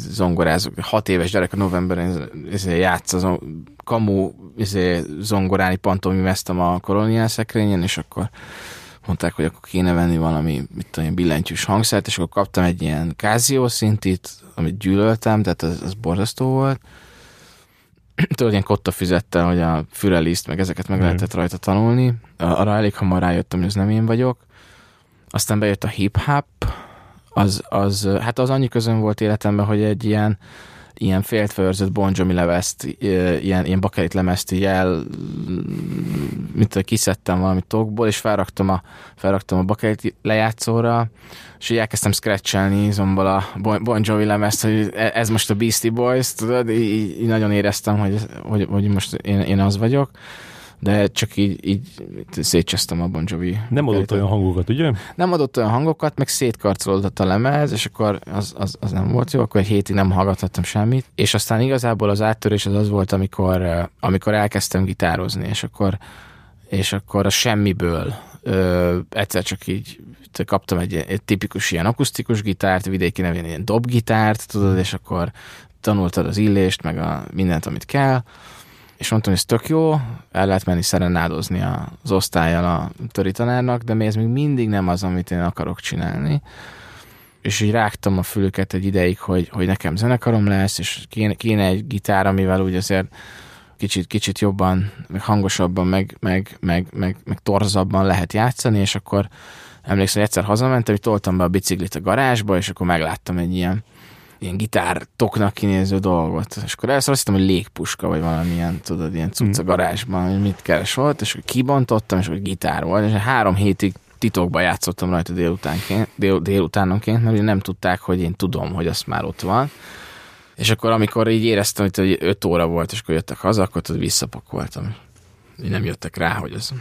zongorázók, hat éves gyerek a novemberben játsz az kamu izé, zongorálni pantomimeztem a koloniál szekrényen, és akkor mondták, hogy akkor kéne venni valami, mit tudom, billentyűs hangszert, és akkor kaptam egy ilyen Casio szintit, amit gyűlöltem, tehát az, az borzasztó volt. Tudod, ilyen kotta fizette, hogy a füreliszt, meg ezeket meg mm. lehetett rajta tanulni. Arra elég hamar rájöttem, hogy ez nem én vagyok. Aztán bejött a hip-hop, az, az, hát az annyi közön volt életemben, hogy egy ilyen ilyen féltfőrzött Bon Jovi lemezt, ilyen, ilyen bakelit lemezt így el, mint kiszedtem valami tokból, és felraktam a, felraktam a bakelit lejátszóra, és így elkezdtem scratchelni izomból a Bon Jovi lemezt, hogy e, ez most a Beastie Boys, tudod, így, így nagyon éreztem, hogy, hogy, hogy most én, én az vagyok de csak így, így szétcsesztem a Bon Jovi. Nem adott olyan hangokat, ugye? Nem adott olyan hangokat, meg szétkarcolódott a lemez, és akkor az, az, az nem volt jó, akkor egy hétig nem hallgathattam semmit, és aztán igazából az áttörés az az volt, amikor, amikor elkezdtem gitározni, és akkor, és akkor a semmiből ö, egyszer csak így kaptam egy, egy tipikus ilyen akusztikus gitárt, vidéki nevén ilyen dobgitárt, tudod, és akkor tanultad az illést, meg a mindent, amit kell, és mondtam, hogy ez tök jó, el lehet menni szerenádozni az osztályjal a töri tanárnak, de még ez még mindig nem az, amit én akarok csinálni. És így rágtam a fülüket egy ideig, hogy, hogy nekem zenekarom lesz, és kéne, kéne egy gitár, amivel úgy azért kicsit, kicsit jobban, meg hangosabban, meg, meg, meg, meg, meg torzabban lehet játszani, és akkor emlékszem, hogy egyszer hazamentem, hogy toltam be a biciklit a garázsba, és akkor megláttam egy ilyen ilyen gitártoknak kinéző dolgot. És akkor először azt hittem, hogy légpuska, vagy valamilyen, tudod, ilyen cucca hmm. garázsban, hogy mit keres volt, és hogy kibontottam, és hogy gitár volt, és három hétig titokban játszottam rajta délutánként, dél, délutánonként, mert nem tudták, hogy én tudom, hogy azt már ott van. És akkor, amikor így éreztem, hogy öt óra volt, és akkor jöttek haza, akkor tudod, visszapakoltam. Így nem jöttek rá, hogy az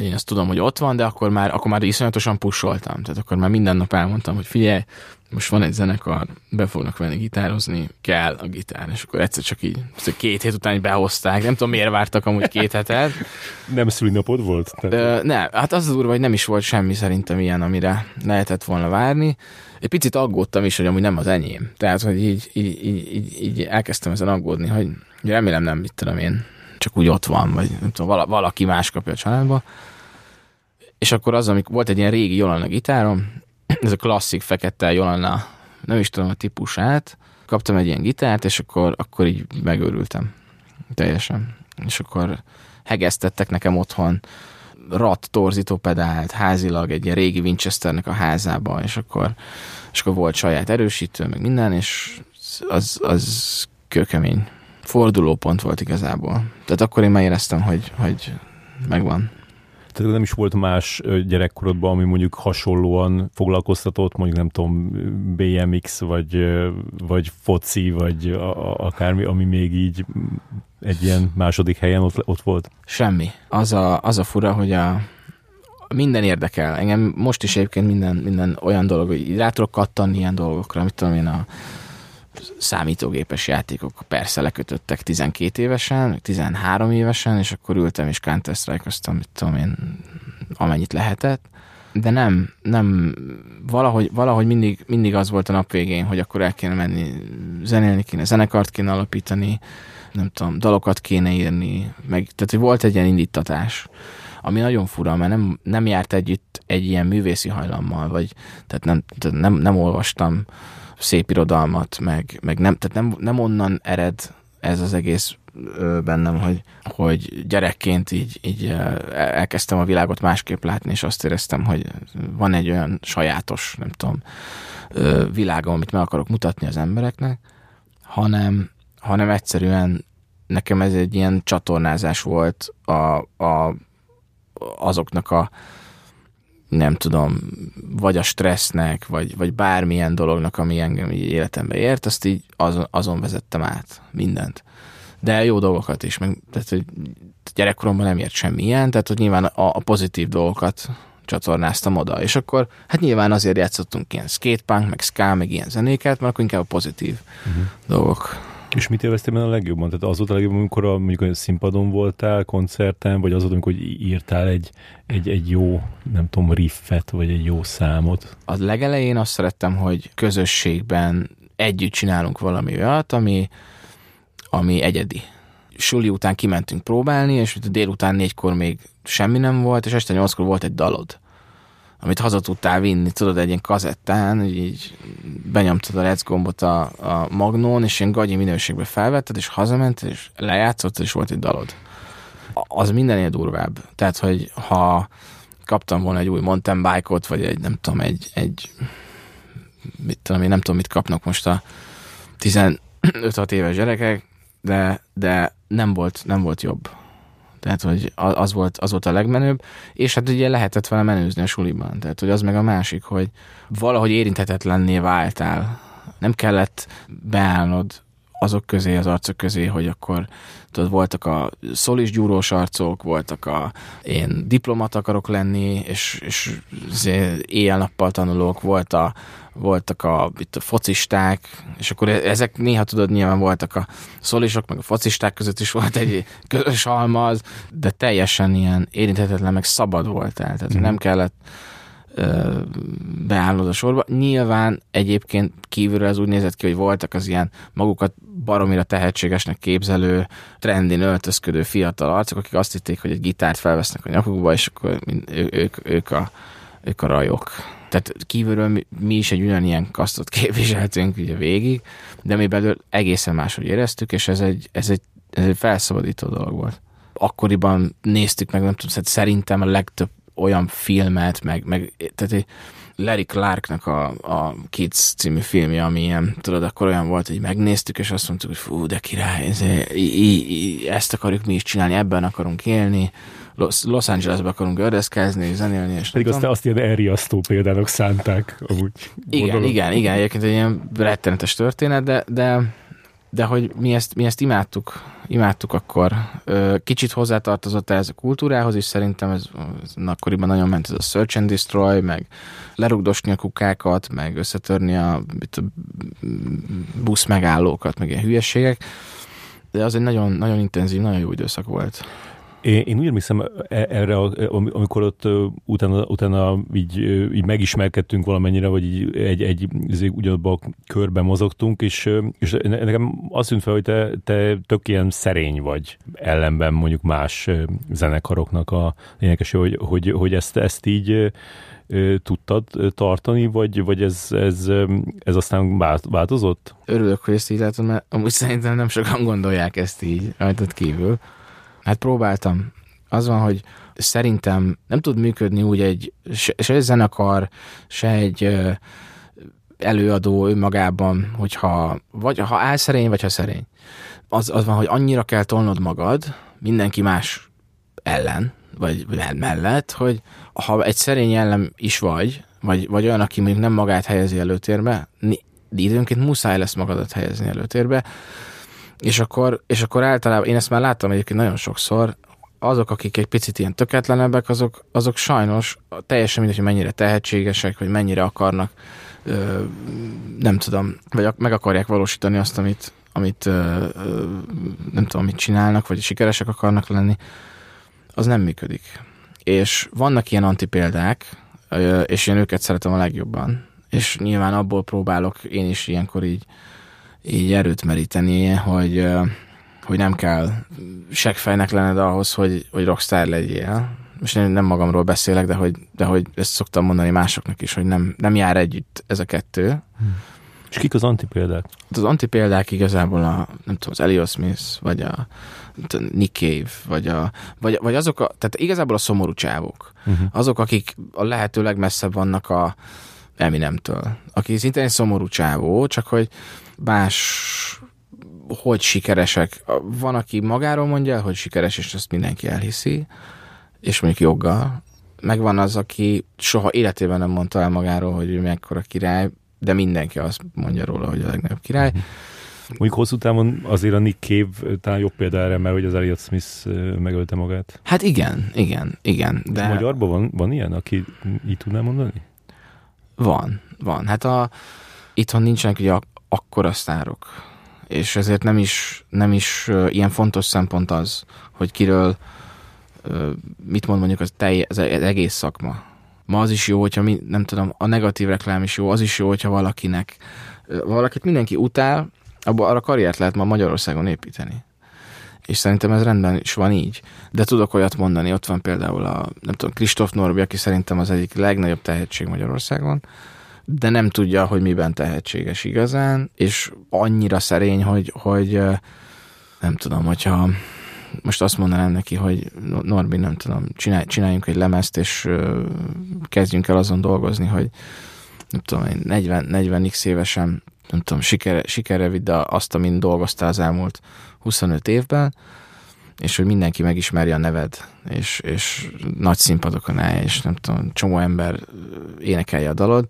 én azt tudom, hogy ott van, de akkor már, akkor már iszonyatosan pusoltam. Tehát akkor már minden nap elmondtam, hogy figyelj, most van egy zenekar, be fognak venni gitározni, kell a gitár, és akkor egyszer csak így, két hét után behozták, nem tudom miért vártak amúgy két hetet. nem szülinapod volt? Tehát... nem, hát az az durva, hogy nem is volt semmi szerintem ilyen, amire lehetett volna várni. Egy picit aggódtam is, hogy amúgy nem az enyém. Tehát, hogy így, így, így, így, így elkezdtem ezen aggódni, hogy remélem nem, mit tudom én, csak úgy ott van, vagy nem tudom, valaki más kapja a családba. És akkor az, amikor volt egy ilyen régi Jolanna gitárom, ez a klasszik fekete Jolanna, nem is tudom a típusát, kaptam egy ilyen gitárt, és akkor, akkor így megőrültem. Teljesen. És akkor hegesztettek nekem otthon rat torzító pedált, házilag egy ilyen régi Winchesternek a házába, és akkor, és akkor volt saját erősítő, meg minden, és az, az kőkemény fordulópont volt igazából. Tehát akkor én már éreztem, hogy, hogy megvan. Tehát nem is volt más gyerekkorodban, ami mondjuk hasonlóan foglalkoztatott, mondjuk nem tudom, BMX, vagy, vagy foci, vagy a, akármi, ami még így egy ilyen második helyen ott, ott volt? Semmi. Az a, az a fura, hogy a, minden érdekel. Engem most is egyébként minden, minden olyan dolog, hogy rá tudok kattanni ilyen dolgokra, mit tudom én, a, számítógépes játékok persze lekötöttek 12 évesen, 13 évesen, és akkor ültem és counter strike mit tudom én, amennyit lehetett, de nem, nem, valahogy, valahogy mindig, mindig az volt a nap végén, hogy akkor el kéne menni zenélni kéne, zenekart kéne alapítani, nem tudom, dalokat kéne írni, meg, tehát hogy volt egy ilyen indítatás, ami nagyon fura, mert nem, nem járt együtt egy ilyen művészi hajlammal, vagy tehát nem, tehát nem, nem olvastam szép irodalmat, meg, meg nem, tehát nem, nem onnan ered ez az egész bennem, hogy, hogy gyerekként így, így elkezdtem a világot másképp látni, és azt éreztem, hogy van egy olyan sajátos, nem tudom, világom, amit meg akarok mutatni az embereknek, hanem, hanem egyszerűen nekem ez egy ilyen csatornázás volt a, a, azoknak a nem tudom, vagy a stressznek, vagy, vagy bármilyen dolognak, ami engem így életembe ért, azt így azon, azon vezettem át mindent. De jó dolgokat is, meg, tehát, hogy gyerekkoromban nem ért semmi ilyen, tehát hogy nyilván a, a pozitív dolgokat csatornáztam oda, és akkor hát nyilván azért játszottunk ilyen skatepunk, meg ska, meg ilyen zenéket, mert akkor inkább a pozitív uh-huh. dolgok És mit élveztél benne a legjobban? Tehát az volt a legjobban, amikor a, mondjuk a színpadon voltál, koncerten, vagy az volt, amikor írtál egy, egy, egy jó, nem tudom, riffet, vagy egy jó számot? A legelején azt szerettem, hogy közösségben együtt csinálunk valami olyat, ami, ami egyedi. Suli után kimentünk próbálni, és délután négykor még semmi nem volt, és este nyolckor volt egy dalod amit haza tudtál vinni, tudod, egy ilyen kazettán, így benyomtad a rec gombot a, a magnón, és ilyen gagyi minőségbe felvetted, és hazament, és lejátszottad, és volt egy dalod. Az mindennél durvább. Tehát, hogy ha kaptam volna egy új mountain bike-ot, vagy egy, nem tudom, egy, egy mit tudom én, nem tudom, mit kapnak most a 15-6 éves gyerekek, de, de nem volt, nem volt jobb. Tehát, hogy az volt, az volt a legmenőbb, és hát ugye lehetett vele menőzni a suliban. Tehát, hogy az meg a másik, hogy valahogy érinthetetlenné váltál. Nem kellett beállnod azok közé, az arcok közé, hogy akkor tudod, voltak a szolis gyúrós arcok, voltak a én diplomat akarok lenni, és, és éjjel-nappal tanulók, volt a, voltak a, itt a focisták, és akkor e- ezek néha tudod, nyilván voltak a szolisok, meg a focisták között is volt egy közös halmaz, de teljesen ilyen érinthetetlen, meg szabad voltál, tehát mm. nem kellett beállod a sorba. Nyilván egyébként kívülről ez úgy nézett ki, hogy voltak az ilyen magukat baromira tehetségesnek képzelő, trendin öltözködő fiatal arcok, akik azt hitték, hogy egy gitárt felvesznek a nyakukba, és akkor ő, ők, ők, a, ők a rajok. Tehát kívülről mi, mi is egy ugyanilyen kasztot képviseltünk ugye végig, de mi belül egészen máshogy éreztük, és ez egy, ez egy, ez egy felszabadító dolog volt. Akkoriban néztük meg, nem tudom, szerintem a legtöbb olyan filmet, meg, meg tehát Larry Clarknak a, a Kids című filmje, ami ilyen, tudod, akkor olyan volt, hogy megnéztük, és azt mondtuk, hogy fú, de király, ez, ezt akarjuk mi is csinálni, ebben akarunk élni, Los, Los Angelesbe akarunk ördeszkezni, zenélni, és Pedig azt, azt ilyen elriasztó példának szánták, amúgy. Igen, gondolom. igen, igen, egyébként egy ilyen rettenetes történet, de, de de hogy mi ezt, mi ezt imádtuk, imádtuk akkor. Kicsit hozzátartozott ez a kultúrához is, szerintem ez, ez akkoriban nagyon ment ez a search and destroy, meg lerugdosni a kukákat, meg összetörni a, a busz megállókat, meg ilyen hülyeségek. De az egy nagyon, nagyon intenzív, nagyon jó időszak volt. Én, én úgy emlékszem e, erre, amikor ott utána, utána így, így megismerkedtünk valamennyire, vagy így egy, egy ugyanabban a körben mozogtunk, és, és nekem azt tűnt fel, hogy te, te tök ilyen szerény vagy ellenben mondjuk más zenekaroknak a lényeges, hogy, hogy, hogy ezt, ezt így tudtad tartani, vagy, vagy ez, ez, ez aztán változott? Örülök, hogy ezt így látom, mert amúgy szerintem nem sokan gondolják ezt így rajtad kívül. Hát próbáltam. Az van, hogy szerintem nem tud működni úgy egy, se, egy zenekar, se egy előadó önmagában, hogyha vagy ha áll szerény, vagy ha szerény. Az, az van, hogy annyira kell tolnod magad mindenki más ellen, vagy mellett, hogy ha egy szerény ellen is vagy, vagy, vagy olyan, aki mondjuk nem magát helyezi előtérbe, időnként muszáj lesz magadat helyezni előtérbe, és akkor, és akkor általában, én ezt már láttam egyébként nagyon sokszor, azok, akik egy picit ilyen tökéletlenebbek, azok, azok sajnos teljesen mindegy, hogy mennyire tehetségesek, vagy mennyire akarnak, ö, nem tudom, vagy meg akarják valósítani azt, amit, amit ö, ö, nem tudom, mit csinálnak, vagy sikeresek akarnak lenni, az nem működik. És vannak ilyen antipéldák, és én őket szeretem a legjobban. És nyilván abból próbálok én is ilyenkor így így erőt meríteni, hogy, hogy nem kell seggfejnek lenned ahhoz, hogy, hogy rockstar legyél. Most én nem magamról beszélek, de hogy, de hogy ezt szoktam mondani másoknak is, hogy nem, nem jár együtt ez a kettő. Hmm. És kik az antipéldák? Az antipéldák igazából a, nem tudom, az Elliot Smith, vagy a Nick Cave, vagy, a, vagy, vagy azok a, tehát igazából a szomorú csávok. Uh-huh. Azok, akik a lehető legmesszebb vannak a Eminemtől. Aki szintén egy szomorú csávó, csak hogy más hogy sikeresek. Van, aki magáról mondja, hogy sikeres, és ezt mindenki elhiszi, és mondjuk joggal. Megvan az, aki soha életében nem mondta el magáról, hogy ő mekkora király, de mindenki azt mondja róla, hogy a legnagyobb király. Mondjuk hosszú távon azért a Nick Cave talán jobb példa erre, mert hogy az Elliot Smith megölte magát. Hát igen, igen, igen. De... Magyarban van, van ilyen, aki így tudná mondani? Van, van. Hát a, itthon nincsenek ugye akkora sztárok. és ezért nem is, nem is ilyen fontos szempont az, hogy kiről mit mond mondjuk az, telj, az egész szakma. Ma az is jó, hogyha mi, nem tudom, a negatív reklám is jó, az is jó, hogyha valakinek, valakit mindenki utál, abban arra karriert lehet ma Magyarországon építeni. És szerintem ez rendben is van így. De tudok olyat mondani, ott van például a, nem tudom, Kristóf Norbi, aki szerintem az egyik legnagyobb tehetség Magyarországon, de nem tudja, hogy miben tehetséges igazán, és annyira szerény, hogy, hogy nem tudom, hogyha most azt mondanám neki, hogy Norbi, nem tudom, csinálj, csináljunk egy lemezt, és kezdjünk el azon dolgozni, hogy nem tudom, 40, 40 x évesen, nem tudom, sikere, sikere vidd azt, amin dolgoztál az elmúlt 25 évben, és hogy mindenki megismerje a neved, és, és nagy színpadokon állj, és nem tudom, csomó ember énekelje a dalod,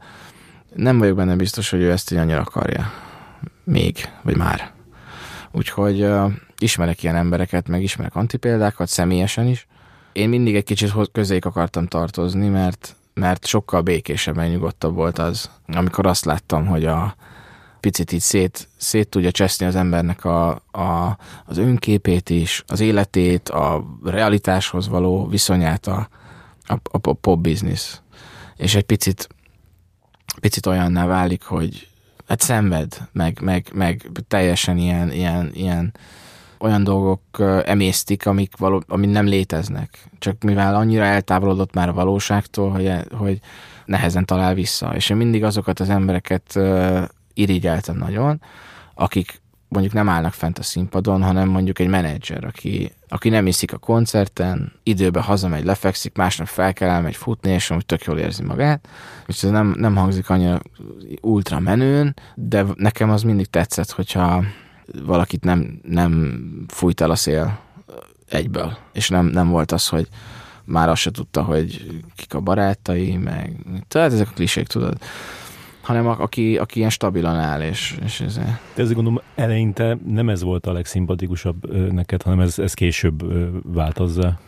nem vagyok benne biztos, hogy ő ezt így annyira akarja. Még, vagy már. Úgyhogy uh, ismerek ilyen embereket, meg ismerek antipéldákat, személyesen is. Én mindig egy kicsit közéjük akartam tartozni, mert, mert sokkal békésebben nyugodtabb volt az, amikor azt láttam, hogy a picit így szét, szét tudja cseszni az embernek a, a, az önképét is, az életét, a realitáshoz való viszonyát a, a, a pop business. És egy picit picit olyanná válik, hogy hát szenved, meg, meg, meg teljesen ilyen, ilyen, ilyen olyan dolgok emésztik, amik, való, amik nem léteznek. Csak mivel annyira eltávolodott már a valóságtól, hogy, hogy nehezen talál vissza. És én mindig azokat az embereket irigyeltem nagyon, akik mondjuk nem állnak fent a színpadon, hanem mondjuk egy menedzser, aki, aki nem iszik a koncerten, időben hazamegy, lefekszik, másnap fel kell elmegy futni, és amúgy tök jól érzi magát. És ez nem, nem hangzik annyira ultra menőn, de nekem az mindig tetszett, hogyha valakit nem, nem fújt el a szél egyből. És nem, nem volt az, hogy már azt se tudta, hogy kik a barátai, meg tehát ezek a klisék, tudod hanem a, aki, aki ilyen stabilan áll, és, és ez... De ezért gondolom, eleinte nem ez volt a legszimpatikusabb neked, hanem ez, ez később vált hozzá.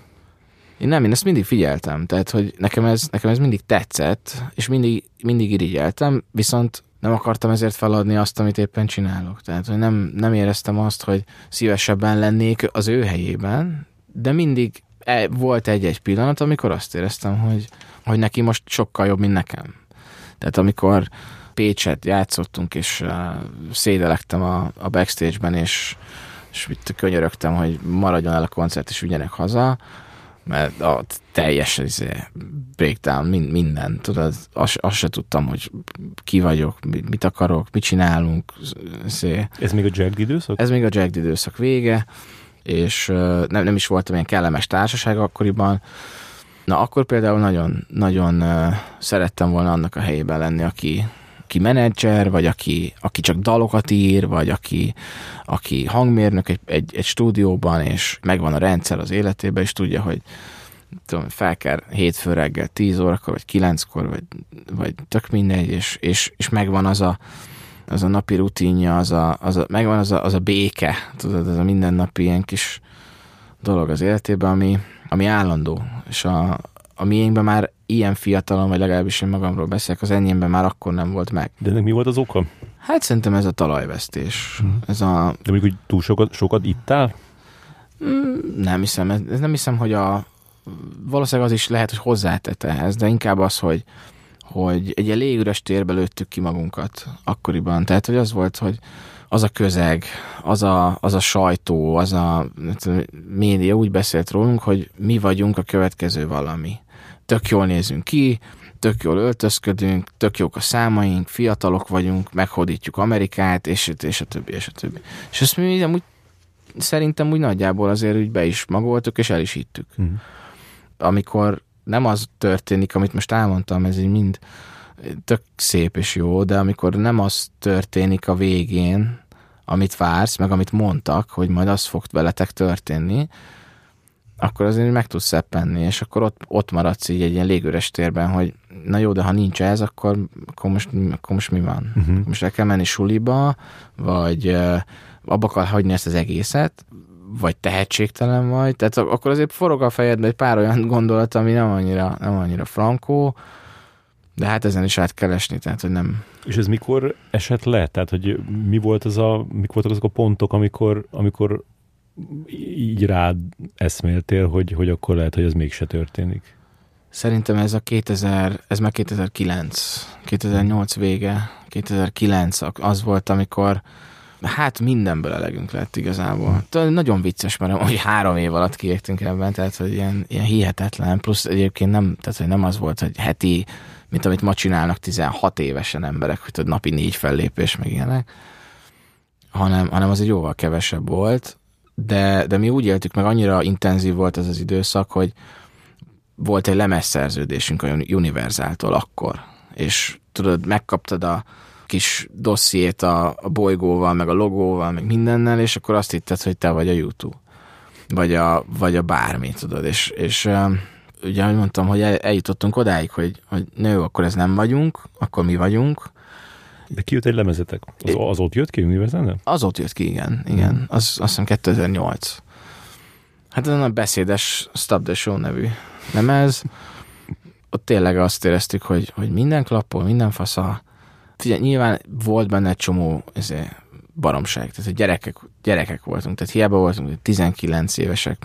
Én nem, én ezt mindig figyeltem, tehát, hogy nekem ez, nekem ez mindig tetszett, és mindig, mindig irigyeltem, viszont nem akartam ezért feladni azt, amit éppen csinálok. Tehát, hogy nem, nem éreztem azt, hogy szívesebben lennék az ő helyében, de mindig e, volt egy-egy pillanat, amikor azt éreztem, hogy, hogy neki most sokkal jobb, mint nekem. Tehát amikor Pécset játszottunk, és uh, szédelektem a, a backstage-ben, és, és itt könyörögtem, hogy maradjon el a koncert, és ügyenek haza, mert a teljes izé, breakdown, mind, minden, tudod, azt, azt se tudtam, hogy ki vagyok, mit akarok, mit csinálunk. Szé. Ez még a Jagged időszak? Ez még a Jagged időszak vége, és uh, nem, nem is voltam ilyen kellemes társaság akkoriban, Na akkor például nagyon, nagyon uh, szerettem volna annak a helyében lenni, aki, aki menedzser, vagy aki, aki csak dalokat ír, vagy aki, aki hangmérnök egy, egy, egy stúdióban, és megvan a rendszer az életében, és tudja, hogy tudom, fel kell hétfő reggel 10 órakor, vagy 9-kor, vagy, vagy tök mindegy, és, és, és megvan az a, az a napi rutinja, az a, az a, megvan az a, az a béke, tudod, az a mindennapi ilyen kis dolog az életében, ami, ami állandó, és a, a miénkben már ilyen fiatalon, vagy legalábbis én magamról beszélek, az enyémben már akkor nem volt meg. De ennek mi volt az oka? Hát szerintem ez a talajvesztés. Hmm. Ez a... De mondjuk, hogy túl sokat, sokat ittál? Mm, nem hiszem, ez, nem hiszem, hogy a valószínűleg az is lehet, hogy hozzátett ehhez, de inkább az, hogy, hogy egy ilyen légüres térbe lőttük ki magunkat akkoriban. Tehát, hogy az volt, hogy az a közeg, az a, az a sajtó, az a média úgy beszélt rólunk, hogy mi vagyunk a következő valami. Tök jól nézünk ki, tök jól öltözködünk, tök jók a számaink, fiatalok vagyunk, meghódítjuk Amerikát, és, és a többi, és a többi. És ezt mi amúgy szerintem úgy nagyjából azért úgy be is magoltuk, és el is hittük. Mm. Amikor nem az történik, amit most elmondtam, ez így mind tök szép és jó, de amikor nem az történik a végén, amit vársz, meg amit mondtak, hogy majd az fog veletek történni, akkor azért meg tudsz szeppenni, és akkor ott, ott maradsz így egy ilyen légüres térben, hogy na jó, de ha nincs ez, akkor, akkor, most, akkor most mi van? Uh-huh. Most el kell menni suliba, vagy uh, abba kell hagyni ezt az egészet, vagy tehetségtelen vagy, tehát akkor azért forog a fejedbe egy pár olyan gondolat, ami nem annyira, nem annyira frankó, De hát ezen is át kell esni, tehát hogy nem... És ez mikor esett le? Tehát, hogy mi volt az a, mik voltak azok a pontok, amikor, amikor így rád eszméltél, hogy, hogy akkor lehet, hogy ez mégse történik? Szerintem ez a 2000, ez már 2009, 2008 vége, 2009 az volt, amikor hát mindenből elegünk lett igazából. Nagyon vicces, mert hogy három év alatt kiégtünk ebben, tehát hogy ilyen, ilyen hihetetlen, plusz egyébként nem, tehát hogy nem az volt, hogy heti, mint amit ma csinálnak 16 évesen emberek, hogy tudod, napi négy fellépés, meg ilyenek, hanem, hanem az egy jóval kevesebb volt, de, de mi úgy éltük meg, annyira intenzív volt ez az időszak, hogy volt egy lemezszerződésünk a Univerzáltól akkor, és tudod, megkaptad a kis dossziét a, a bolygóval, meg a logóval, meg mindennel, és akkor azt hitted, hogy te vagy a YouTube. Vagy a, vagy a bármi, tudod, és, és ugye, ahogy mondtam, hogy el, eljutottunk odáig, hogy, hogy nő, akkor ez nem vagyunk, akkor mi vagyunk. De kijött egy lemezetek? Az, ott jött ki Universal? Az ott jött ki, igen. igen. Az, azt hiszem 2008. Hát ez a beszédes Stop the Show nevű lemez. Ott tényleg azt éreztük, hogy, hogy minden klappol, minden fasza. Figyelj, nyilván volt benne egy csomó ezért, baromság, tehát gyerekek, gyerekek voltunk, tehát hiába voltunk 19 évesek,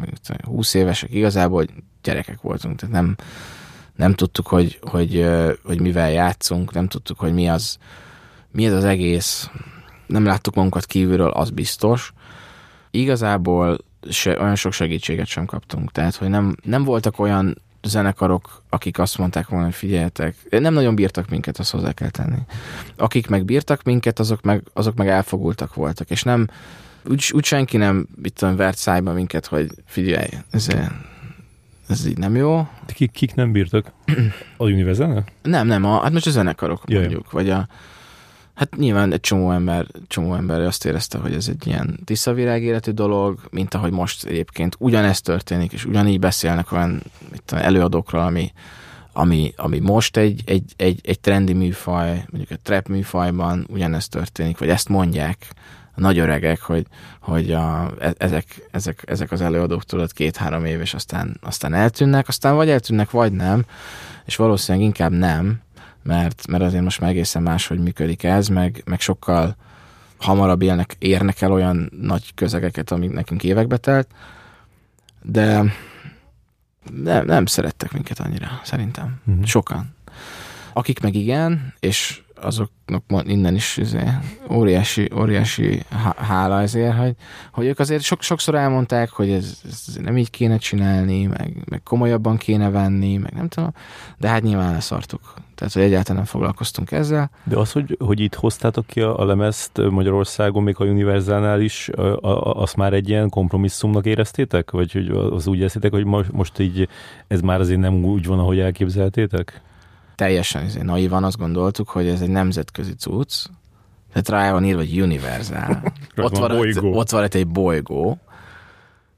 20 évesek, igazából gyerekek voltunk, tehát nem, nem tudtuk, hogy, hogy, hogy mivel játszunk, nem tudtuk, hogy mi az, mi ez az egész, nem láttuk magunkat kívülről, az biztos. Igazából se, olyan sok segítséget sem kaptunk, tehát hogy nem, nem voltak olyan zenekarok, akik azt mondták volna, hogy figyeljetek, nem nagyon bírtak minket, azt hozzá kell tenni. Akik meg bírtak minket, azok meg, azok meg elfogultak voltak, és nem, úgy, úgy senki nem, mit tudom, vert szájba minket, hogy figyelj, ez, ez így nem jó. De kik, kik nem bírtak? A Universal? Nem, nem, a, hát most a zenekarok Jaj. mondjuk, vagy a, Hát nyilván egy csomó ember, csomó ember azt érezte, hogy ez egy ilyen tiszavirág életű dolog, mint ahogy most egyébként ugyanezt történik, és ugyanígy beszélnek olyan mit előadókról, ami, ami, ami most egy, egy, egy, egy trendi műfaj, mondjuk egy trap műfajban ugyanezt történik, vagy ezt mondják nagy öregek, hogy, hogy a, e, ezek, ezek, ezek az előadók tudod két-három év, és aztán, aztán eltűnnek, aztán vagy eltűnnek, vagy nem, és valószínűleg inkább nem, mert, mert azért most már egészen máshogy működik ez, meg, meg sokkal hamarabb élnek, érnek el olyan nagy közegeket, amik nekünk évekbe telt, de nem, nem szerettek minket annyira, szerintem. Uh-huh. Sokan. Akik meg igen, és azoknak innen is izé, óriási, óriási hála ezért, hogy, hogy ők azért sok, sokszor elmondták, hogy ez, ez nem így kéne csinálni, meg, meg komolyabban kéne venni, meg nem tudom, de hát nyilván leszartuk. Tehát, hogy egyáltalán nem foglalkoztunk ezzel. De az, hogy, hogy itt hoztátok ki a, a lemezt Magyarországon, még a Universalnál is, azt már egy ilyen kompromisszumnak éreztétek? Vagy hogy az úgy éreztétek, hogy most így ez már azért nem úgy van, ahogy elképzeltétek? Teljesen izé, naivan azt gondoltuk, hogy ez egy nemzetközi cucc, tehát rá van írva, hogy Universal. ott, van, bolygó. ott van egy bolygó,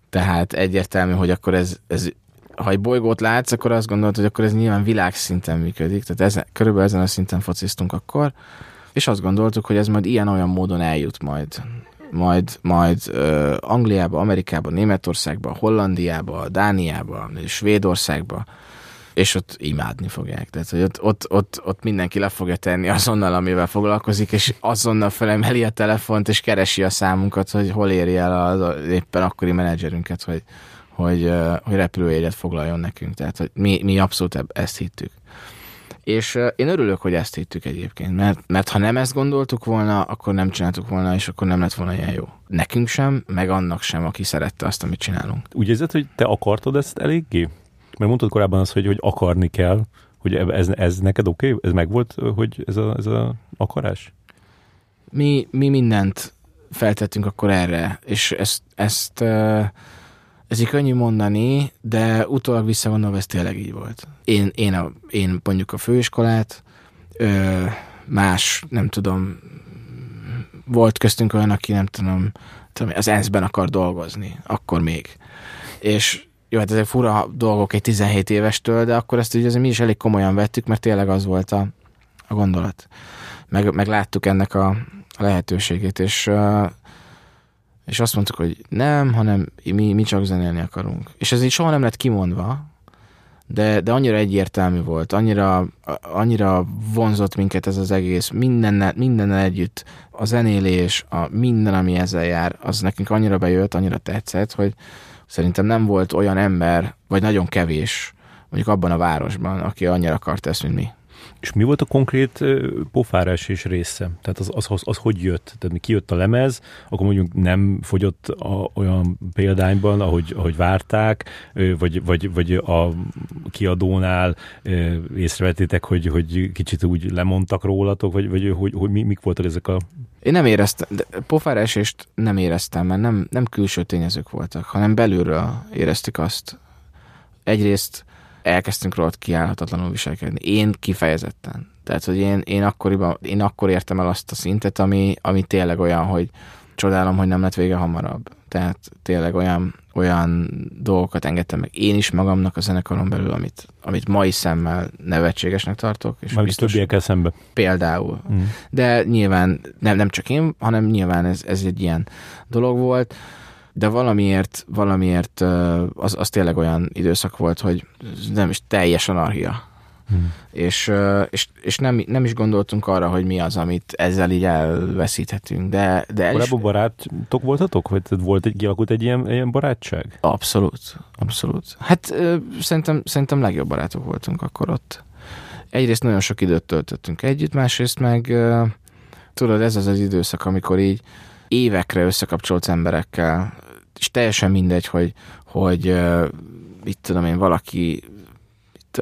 tehát egyértelmű, hogy akkor ez, ez ha egy bolygót látsz, akkor azt gondolod, hogy akkor ez nyilván világszinten működik, tehát ezen, körülbelül ezen a szinten fociztunk akkor, és azt gondoltuk, hogy ez majd ilyen-olyan módon eljut majd. Majd, majd uh, Angliába, Amerikába, Németországba, Hollandiába, Dániába, Svédországba, és ott imádni fogják. Tehát, hogy ott, ott, ott, ott mindenki le fogja tenni azonnal, amivel foglalkozik, és azonnal felemeli a telefont, és keresi a számunkat, hogy hol éri el az éppen akkori menedzserünket, hogy, hogy, hogy repülőjegyet foglaljon nekünk. Tehát, hogy mi, mi abszolút ezt hittük. És én örülök, hogy ezt hittük egyébként, mert, mert ha nem ezt gondoltuk volna, akkor nem csináltuk volna, és akkor nem lett volna ilyen jó. Nekünk sem, meg annak sem, aki szerette azt, amit csinálunk. Úgy érzed, hogy te akartad ezt eléggé? Mert mondtad korábban azt, hogy, hogy akarni kell, hogy ez, ez neked oké? Okay? Ez megvolt, hogy ez a, ez a akarás? Mi, mi mindent feltettünk akkor erre, és ezt, ezt ez így könnyű mondani, de utólag visszagondolva ez tényleg így volt. Én, én, a, én mondjuk a főiskolát, más, nem tudom, volt köztünk olyan, aki nem tudom, az ENSZ-ben akar dolgozni, akkor még. És jó, hát ezek fura dolgok egy 17 évestől, de akkor ezt ugye mi is elég komolyan vettük, mert tényleg az volt a, a gondolat. Meg, meg láttuk ennek a, a lehetőségét, és, és azt mondtuk, hogy nem, hanem mi, mi csak zenélni akarunk. És ez így soha nem lett kimondva, de, de annyira egyértelmű volt, annyira, annyira vonzott minket ez az egész, mindennel, mindennel együtt, a zenélés, a minden, ami ezzel jár, az nekünk annyira bejött, annyira tetszett, hogy szerintem nem volt olyan ember, vagy nagyon kevés, mondjuk abban a városban, aki annyira akart ezt, mint mi. És mi volt a konkrét pofárás és része? Tehát az, az, az, az hogy jött? Tehát mi kijött a lemez, akkor mondjuk nem fogyott a, olyan példányban, ahogy, ahogy várták, vagy, vagy, vagy a kiadónál észrevettétek, hogy, hogy kicsit úgy lemondtak rólatok, vagy, vagy hogy, hogy mi, mik voltak ezek a... Én nem éreztem, de pofárásést nem éreztem, mert nem, nem külső tényezők voltak, hanem belülről éreztük azt. Egyrészt elkezdtünk róla kiállhatatlanul viselkedni. Én kifejezetten. Tehát, hogy én, én, akkoriban, én akkor értem el azt a szintet, ami, ami tényleg olyan, hogy csodálom, hogy nem lett vége hamarabb. Tehát tényleg olyan, olyan dolgokat engedtem meg én is magamnak a zenekaron belül, amit, amit mai szemmel nevetségesnek tartok. És Majd többiekkel szembe. Például. Mm. De nyilván nem, nem csak én, hanem nyilván ez, ez egy ilyen dolog volt de valamiért, valamiért az, az tényleg olyan időszak volt, hogy nem is teljes anarchia. Hmm. És, és, és nem, nem is gondoltunk arra, hogy mi az, amit ezzel így elveszíthetünk. De, de Korábban is... barátok voltatok? Vagy volt egy, kialakult egy ilyen, ilyen barátság? Abszolút, abszolút. Hát szerintem, szerintem legjobb barátok voltunk akkor ott. Egyrészt nagyon sok időt töltöttünk együtt, másrészt meg tudod, ez az az időszak, amikor így évekre összekapcsolsz emberekkel, és teljesen mindegy, hogy, hogy itt tudom én, valaki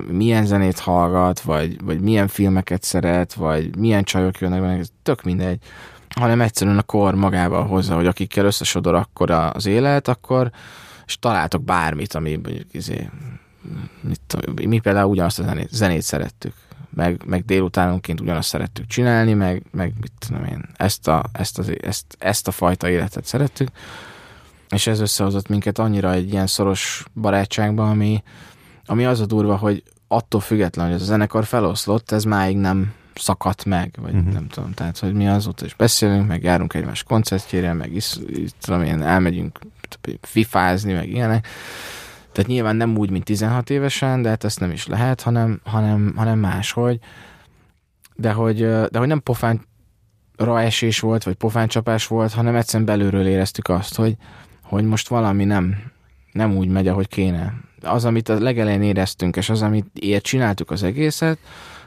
milyen zenét hallgat, vagy, vagy milyen filmeket szeret, vagy milyen csajok jönnek benne, ez tök mindegy, hanem egyszerűen a kor magával hozza, hogy akikkel összesodor akkor az élet, akkor és találtok bármit, ami mondjuk izé, mit tudom, mi például ugyanazt a zenét, zenét szerettük, meg, meg délutánonként ugyanazt szerettük csinálni, meg, meg mit tudom én, ezt a, ezt, az, ezt, ezt a fajta életet szerettük, és ez összehozott minket annyira egy ilyen szoros barátságba, ami, ami az a durva, hogy attól függetlenül, hogy ez a zenekar feloszlott, ez máig nem szakadt meg, vagy uh-huh. nem tudom, tehát, hogy mi azóta is beszélünk, meg járunk egymás koncertjére, meg is, tudom én, elmegyünk fifázni, meg ilyenek. Tehát nyilván nem úgy, mint 16 évesen, de hát ezt nem is lehet, hanem, hanem, hanem máshogy. De hogy, de hogy nem pofán raesés volt, vagy pofáncsapás volt, hanem egyszerűen belülről éreztük azt, hogy, hogy most valami nem, nem úgy megy, ahogy kéne. Az, amit a legelején éreztünk, és az, amit ilyet csináltuk az egészet,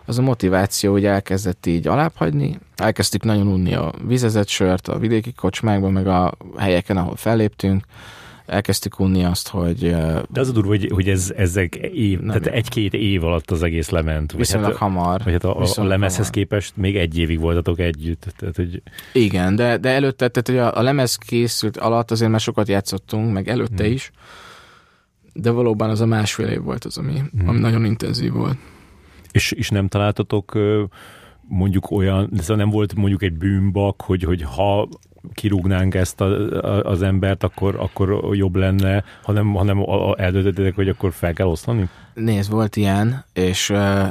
az a motiváció, hogy elkezdett így alábbhagyni. Elkezdtük nagyon unni a vizezett sört a vidéki kocsmákban, meg a helyeken, ahol felléptünk elkezdtük unni azt, hogy... De az a durva, hogy, hogy ez, ezek év, tehát egy-két év alatt az egész lement. Viszonylag hát, hamar. Vagy hát a, a lemezhez hamar. képest még egy évig voltatok együtt. Tehát, hogy... Igen, de, de előtte, tehát hogy a, a lemez készült alatt azért már sokat játszottunk, meg előtte hmm. is, de valóban az a másfél év volt az, ami, hmm. ami nagyon intenzív volt. És, és nem találtatok mondjuk olyan, ez nem volt mondjuk egy bűnbak, hogy, hogy ha kirúgnánk ezt a, a, az embert, akkor, akkor jobb lenne, hanem, hanem eldöntöttétek, hogy akkor fel kell osztani? Nézd, volt ilyen, és uh,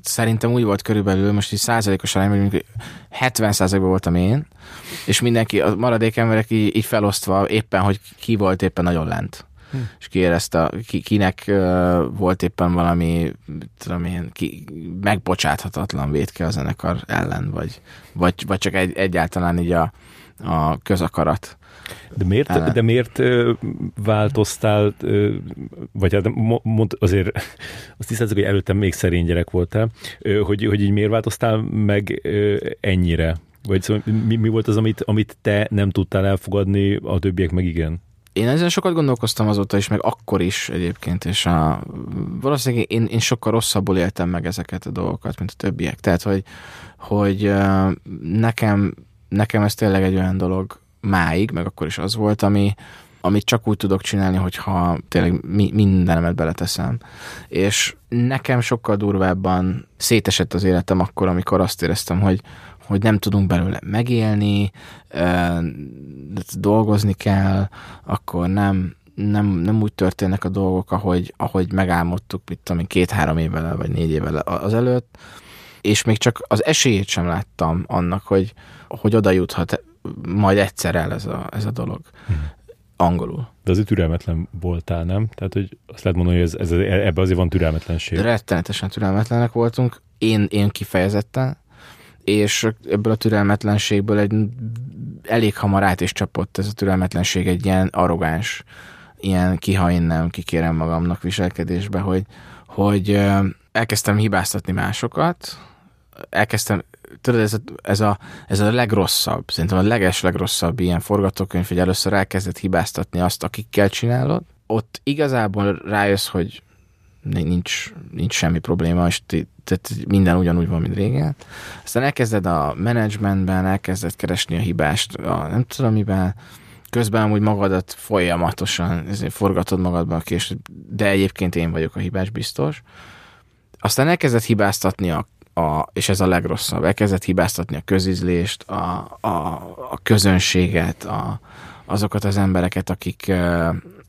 szerintem úgy volt körülbelül, most így százalékos arányban, hogy 70 százalékban voltam én, és mindenki, a maradék emberek így, így felosztva éppen, hogy ki volt éppen nagyon lent. Hm. És ki érezte, ki, kinek uh, volt éppen valami, tudom én, ki, megbocsáthatatlan védke a zenekar ellen, vagy, vagy, vagy csak egy, egyáltalán így a, a közakarat. De miért, de miért változtál, vagy hát mond, azért azt tisztázzuk, hogy előttem még szerény gyerek voltál, hogy, hogy így miért változtál meg ennyire? Vagy szóval mi, mi volt az, amit, amit te nem tudtál elfogadni, a többiek meg igen? Én ezen sokat gondolkoztam azóta is, meg akkor is egyébként, és a, valószínűleg én, én sokkal rosszabbul éltem meg ezeket a dolgokat, mint a többiek. Tehát, hogy, hogy nekem nekem ez tényleg egy olyan dolog máig, meg akkor is az volt, ami, amit csak úgy tudok csinálni, hogyha tényleg mi, mindenemet beleteszem. És nekem sokkal durvábban szétesett az életem akkor, amikor azt éreztem, hogy, hogy nem tudunk belőle megélni, dolgozni kell, akkor nem, nem, nem úgy történnek a dolgok, ahogy, ahogy megálmodtuk, mit tudom két-három évvel vagy négy évvel azelőtt, és még csak az esélyét sem láttam annak, hogy, hogy oda juthat majd egyszer el ez a, ez a dolog. Hmm. angolul. De azért türelmetlen voltál, nem? Tehát, hogy azt lehet mondani, hogy ez, ez, ebbe azért van türelmetlenség. Rettenetesen türelmetlenek voltunk, én, én kifejezetten, és ebből a türelmetlenségből egy elég hamar át is csapott ez a türelmetlenség egy ilyen arrogáns, ilyen kiha nem kikérem magamnak viselkedésbe, hogy, hogy elkezdtem hibáztatni másokat, elkezdtem, tudod, ez a, ez, a, ez a legrosszabb, szerintem a leges legrosszabb ilyen forgatókönyv, hogy először elkezdett hibáztatni azt, akikkel csinálod, ott igazából rájössz, hogy nincs, nincs semmi probléma, és tehát minden ugyanúgy van, mint régen. Aztán elkezded a menedzsmentben, elkezded keresni a hibást, a nem tudom miben, közben amúgy magadat folyamatosan forgatod magadba a kés, de egyébként én vagyok a hibás biztos. Aztán elkezded hibáztatni a, a és ez a legrosszabb, elkezded hibáztatni a közizlést, a, a, a közönséget, a, azokat az embereket, akik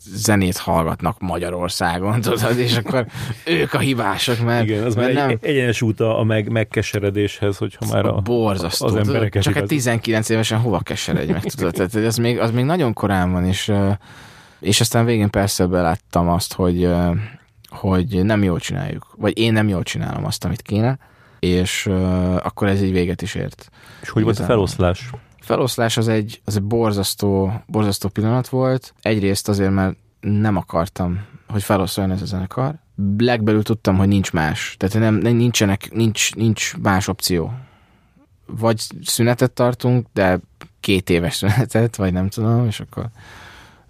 zenét hallgatnak Magyarországon, tudod, és akkor ők a hibások, mert, Igen, az mert már nem... egyenes út a meg, megkeseredéshez, hogyha már a, Borzasztó, az embereket Csak egy 19 évesen hova keseredj meg, tudod, tehát az még, az még nagyon korán van, és, és aztán végén persze beláttam azt, hogy, hogy nem jól csináljuk, vagy én nem jól csinálom azt, amit kéne, és akkor ez így véget is ért. És hogy volt a feloszlás? Feloszlás az egy, az egy borzasztó, borzasztó pillanat volt. Egyrészt azért, mert nem akartam, hogy feloszoljon ez a zenekar. Legbelül tudtam, hogy nincs más. Tehát nem, nincsenek, nincs, nincs más opció. Vagy szünetet tartunk, de két éves szünetet, vagy nem tudom, és akkor,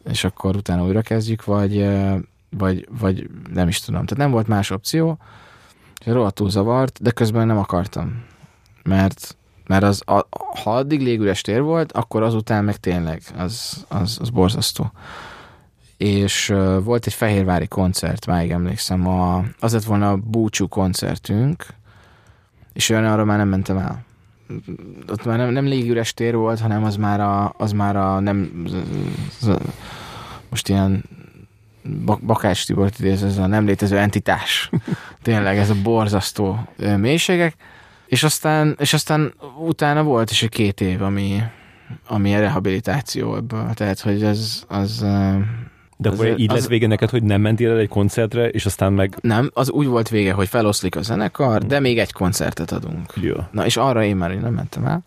és akkor utána újra kezdjük, vagy, vagy, vagy nem is tudom. Tehát nem volt más opció, rohadtul zavart, de közben nem akartam. Mert mert az, a, ha addig légüres tér volt, akkor azután meg tényleg, az, az, az borzasztó. És uh, volt egy fehérvári koncert, máig emlékszem, a, az lett volna a búcsú koncertünk, és olyan arra már nem mentem el. Ott már nem, nem légüres tér volt, hanem az már a, az már a nem, most ilyen Bakács Tibor ez a nem létező entitás. Tényleg, ez a borzasztó mélységek és aztán, és aztán utána volt is egy két év, ami, ami a rehabilitáció ebből. Tehát, hogy ez az... De akkor az, így az, lett vége neked, hogy nem mentél el egy koncertre, és aztán meg... Nem, az úgy volt vége, hogy feloszlik a zenekar, de még egy koncertet adunk. Jó. Na, és arra én már nem mentem el.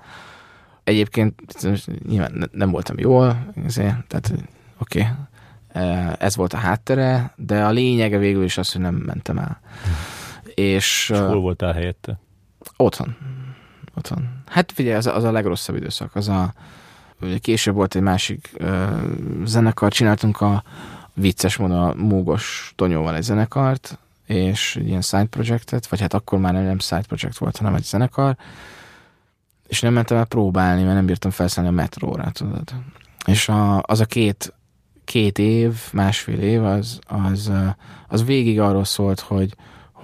Egyébként nyilván nem voltam jól, ezért, tehát oké, okay. ez volt a háttere, de a lényege végül is az, hogy nem mentem el. Hm. És, és hol voltál helyette? Otthon. Otthon. Hát figyelj, az, az a legrosszabb időszak. Az a, később volt egy másik ö, zenekar, csináltunk a vicces módon a Múgos Tonyóval egy zenekart, és egy ilyen side projectet, vagy hát akkor már nem side project volt, hanem egy zenekar, és nem mentem el próbálni, mert nem bírtam felszállni a metróra, tudod. És a, az a két, két év, másfél év, az, az, az végig arról szólt, hogy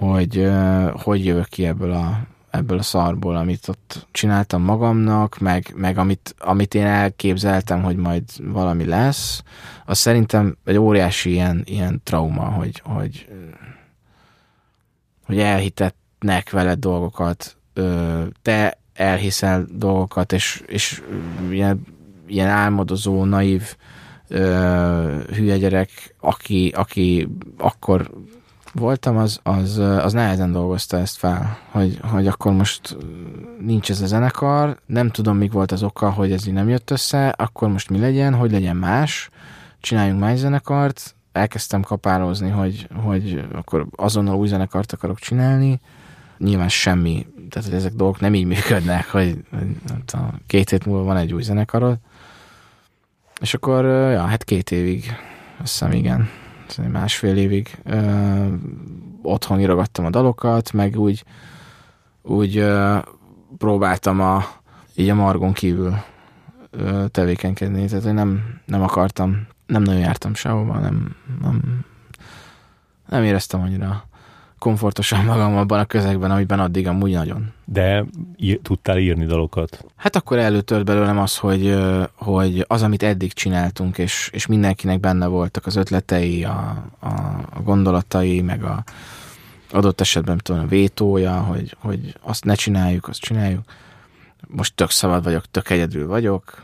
hogy, hogy jövök ki ebből a, ebből a szarból, amit ott csináltam magamnak, meg, meg amit, amit én elképzeltem, hogy majd valami lesz, az szerintem egy óriási ilyen, ilyen trauma, hogy, hogy, hogy elhitetnek veled dolgokat, te elhiszel dolgokat, és, és ilyen, ilyen álmodozó, naív hülye gyerek, aki, aki akkor voltam, az, az, az nehezen dolgozta ezt fel, hogy, hogy akkor most nincs ez a zenekar, nem tudom, mik volt az oka, hogy ez így nem jött össze, akkor most mi legyen, hogy legyen más, csináljunk más zenekart, elkezdtem kapálózni, hogy, hogy akkor azonnal új zenekart akarok csinálni, nyilván semmi, tehát hogy ezek dolgok nem így működnek, hogy, hogy tudom, két hét múlva van egy új zenekarod, és akkor, ja, hát két évig, azt hiszem, igen másfél évig ö, otthon írogattam a dalokat, meg úgy, úgy ö, próbáltam a, így a margon kívül ö, tevékenykedni, tehát hogy nem, nem akartam, nem nagyon jártam sehova, nem, nem, nem éreztem annyira komfortosan magam abban a közegben, amiben addig amúgy nagyon. De ír, tudtál írni dalokat? Hát akkor előtört belőlem az, hogy, hogy az, amit eddig csináltunk, és, és mindenkinek benne voltak az ötletei, a, a, a gondolatai, meg a adott esetben tudom, a vétója, hogy, hogy azt ne csináljuk, azt csináljuk. Most tök szabad vagyok, tök egyedül vagyok,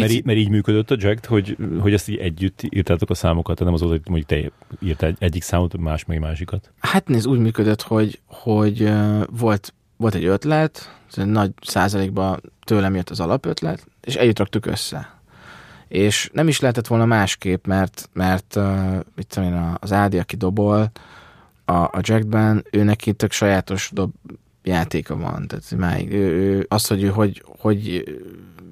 Mert, í- mert így működött a Jack, hogy, hogy ezt így együtt írtátok a számokat, nem az volt, hogy mondjuk te írtál egyik számot, más meg másikat. Hát nézd, úgy működött, hogy, hogy volt, volt egy ötlet, nagy százalékban tőlem jött az alapötlet, és együtt raktuk össze. És nem is lehetett volna másképp, mert, mert uh, mit tudom én, az Ádi, aki dobol a, a Jackben, ő neki tök sajátos dob játéka van. Tehát már ő, ő, az, hogy hogy, hogy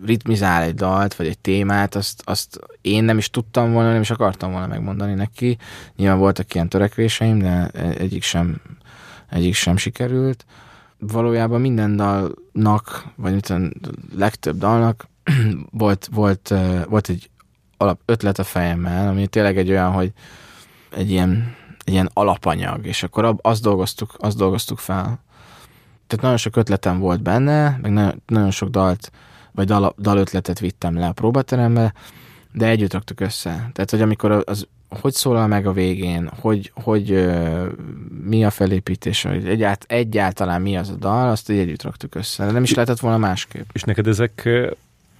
ritmizál egy dalt, vagy egy témát, azt, azt én nem is tudtam volna, nem is akartam volna megmondani neki. Nyilván voltak ilyen törekvéseim, de egyik sem, egyik sem sikerült. Valójában minden dalnak, vagy a legtöbb dalnak volt, volt, volt egy alap ötlet a fejemmel, ami tényleg egy olyan, hogy egy ilyen, egy ilyen alapanyag, és akkor azt dolgoztuk, azt dolgoztuk fel. Tehát nagyon sok ötletem volt benne, meg nagyon, nagyon sok dalt vagy dal, dalötletet vittem le a próbaterembe, de együtt raktuk össze. Tehát, hogy amikor az, hogy szólal meg a végén, hogy, hogy mi a felépítés, egyált, egyáltalán mi az a dal, azt így együtt raktuk össze. Nem is lehetett volna másképp. És neked ezek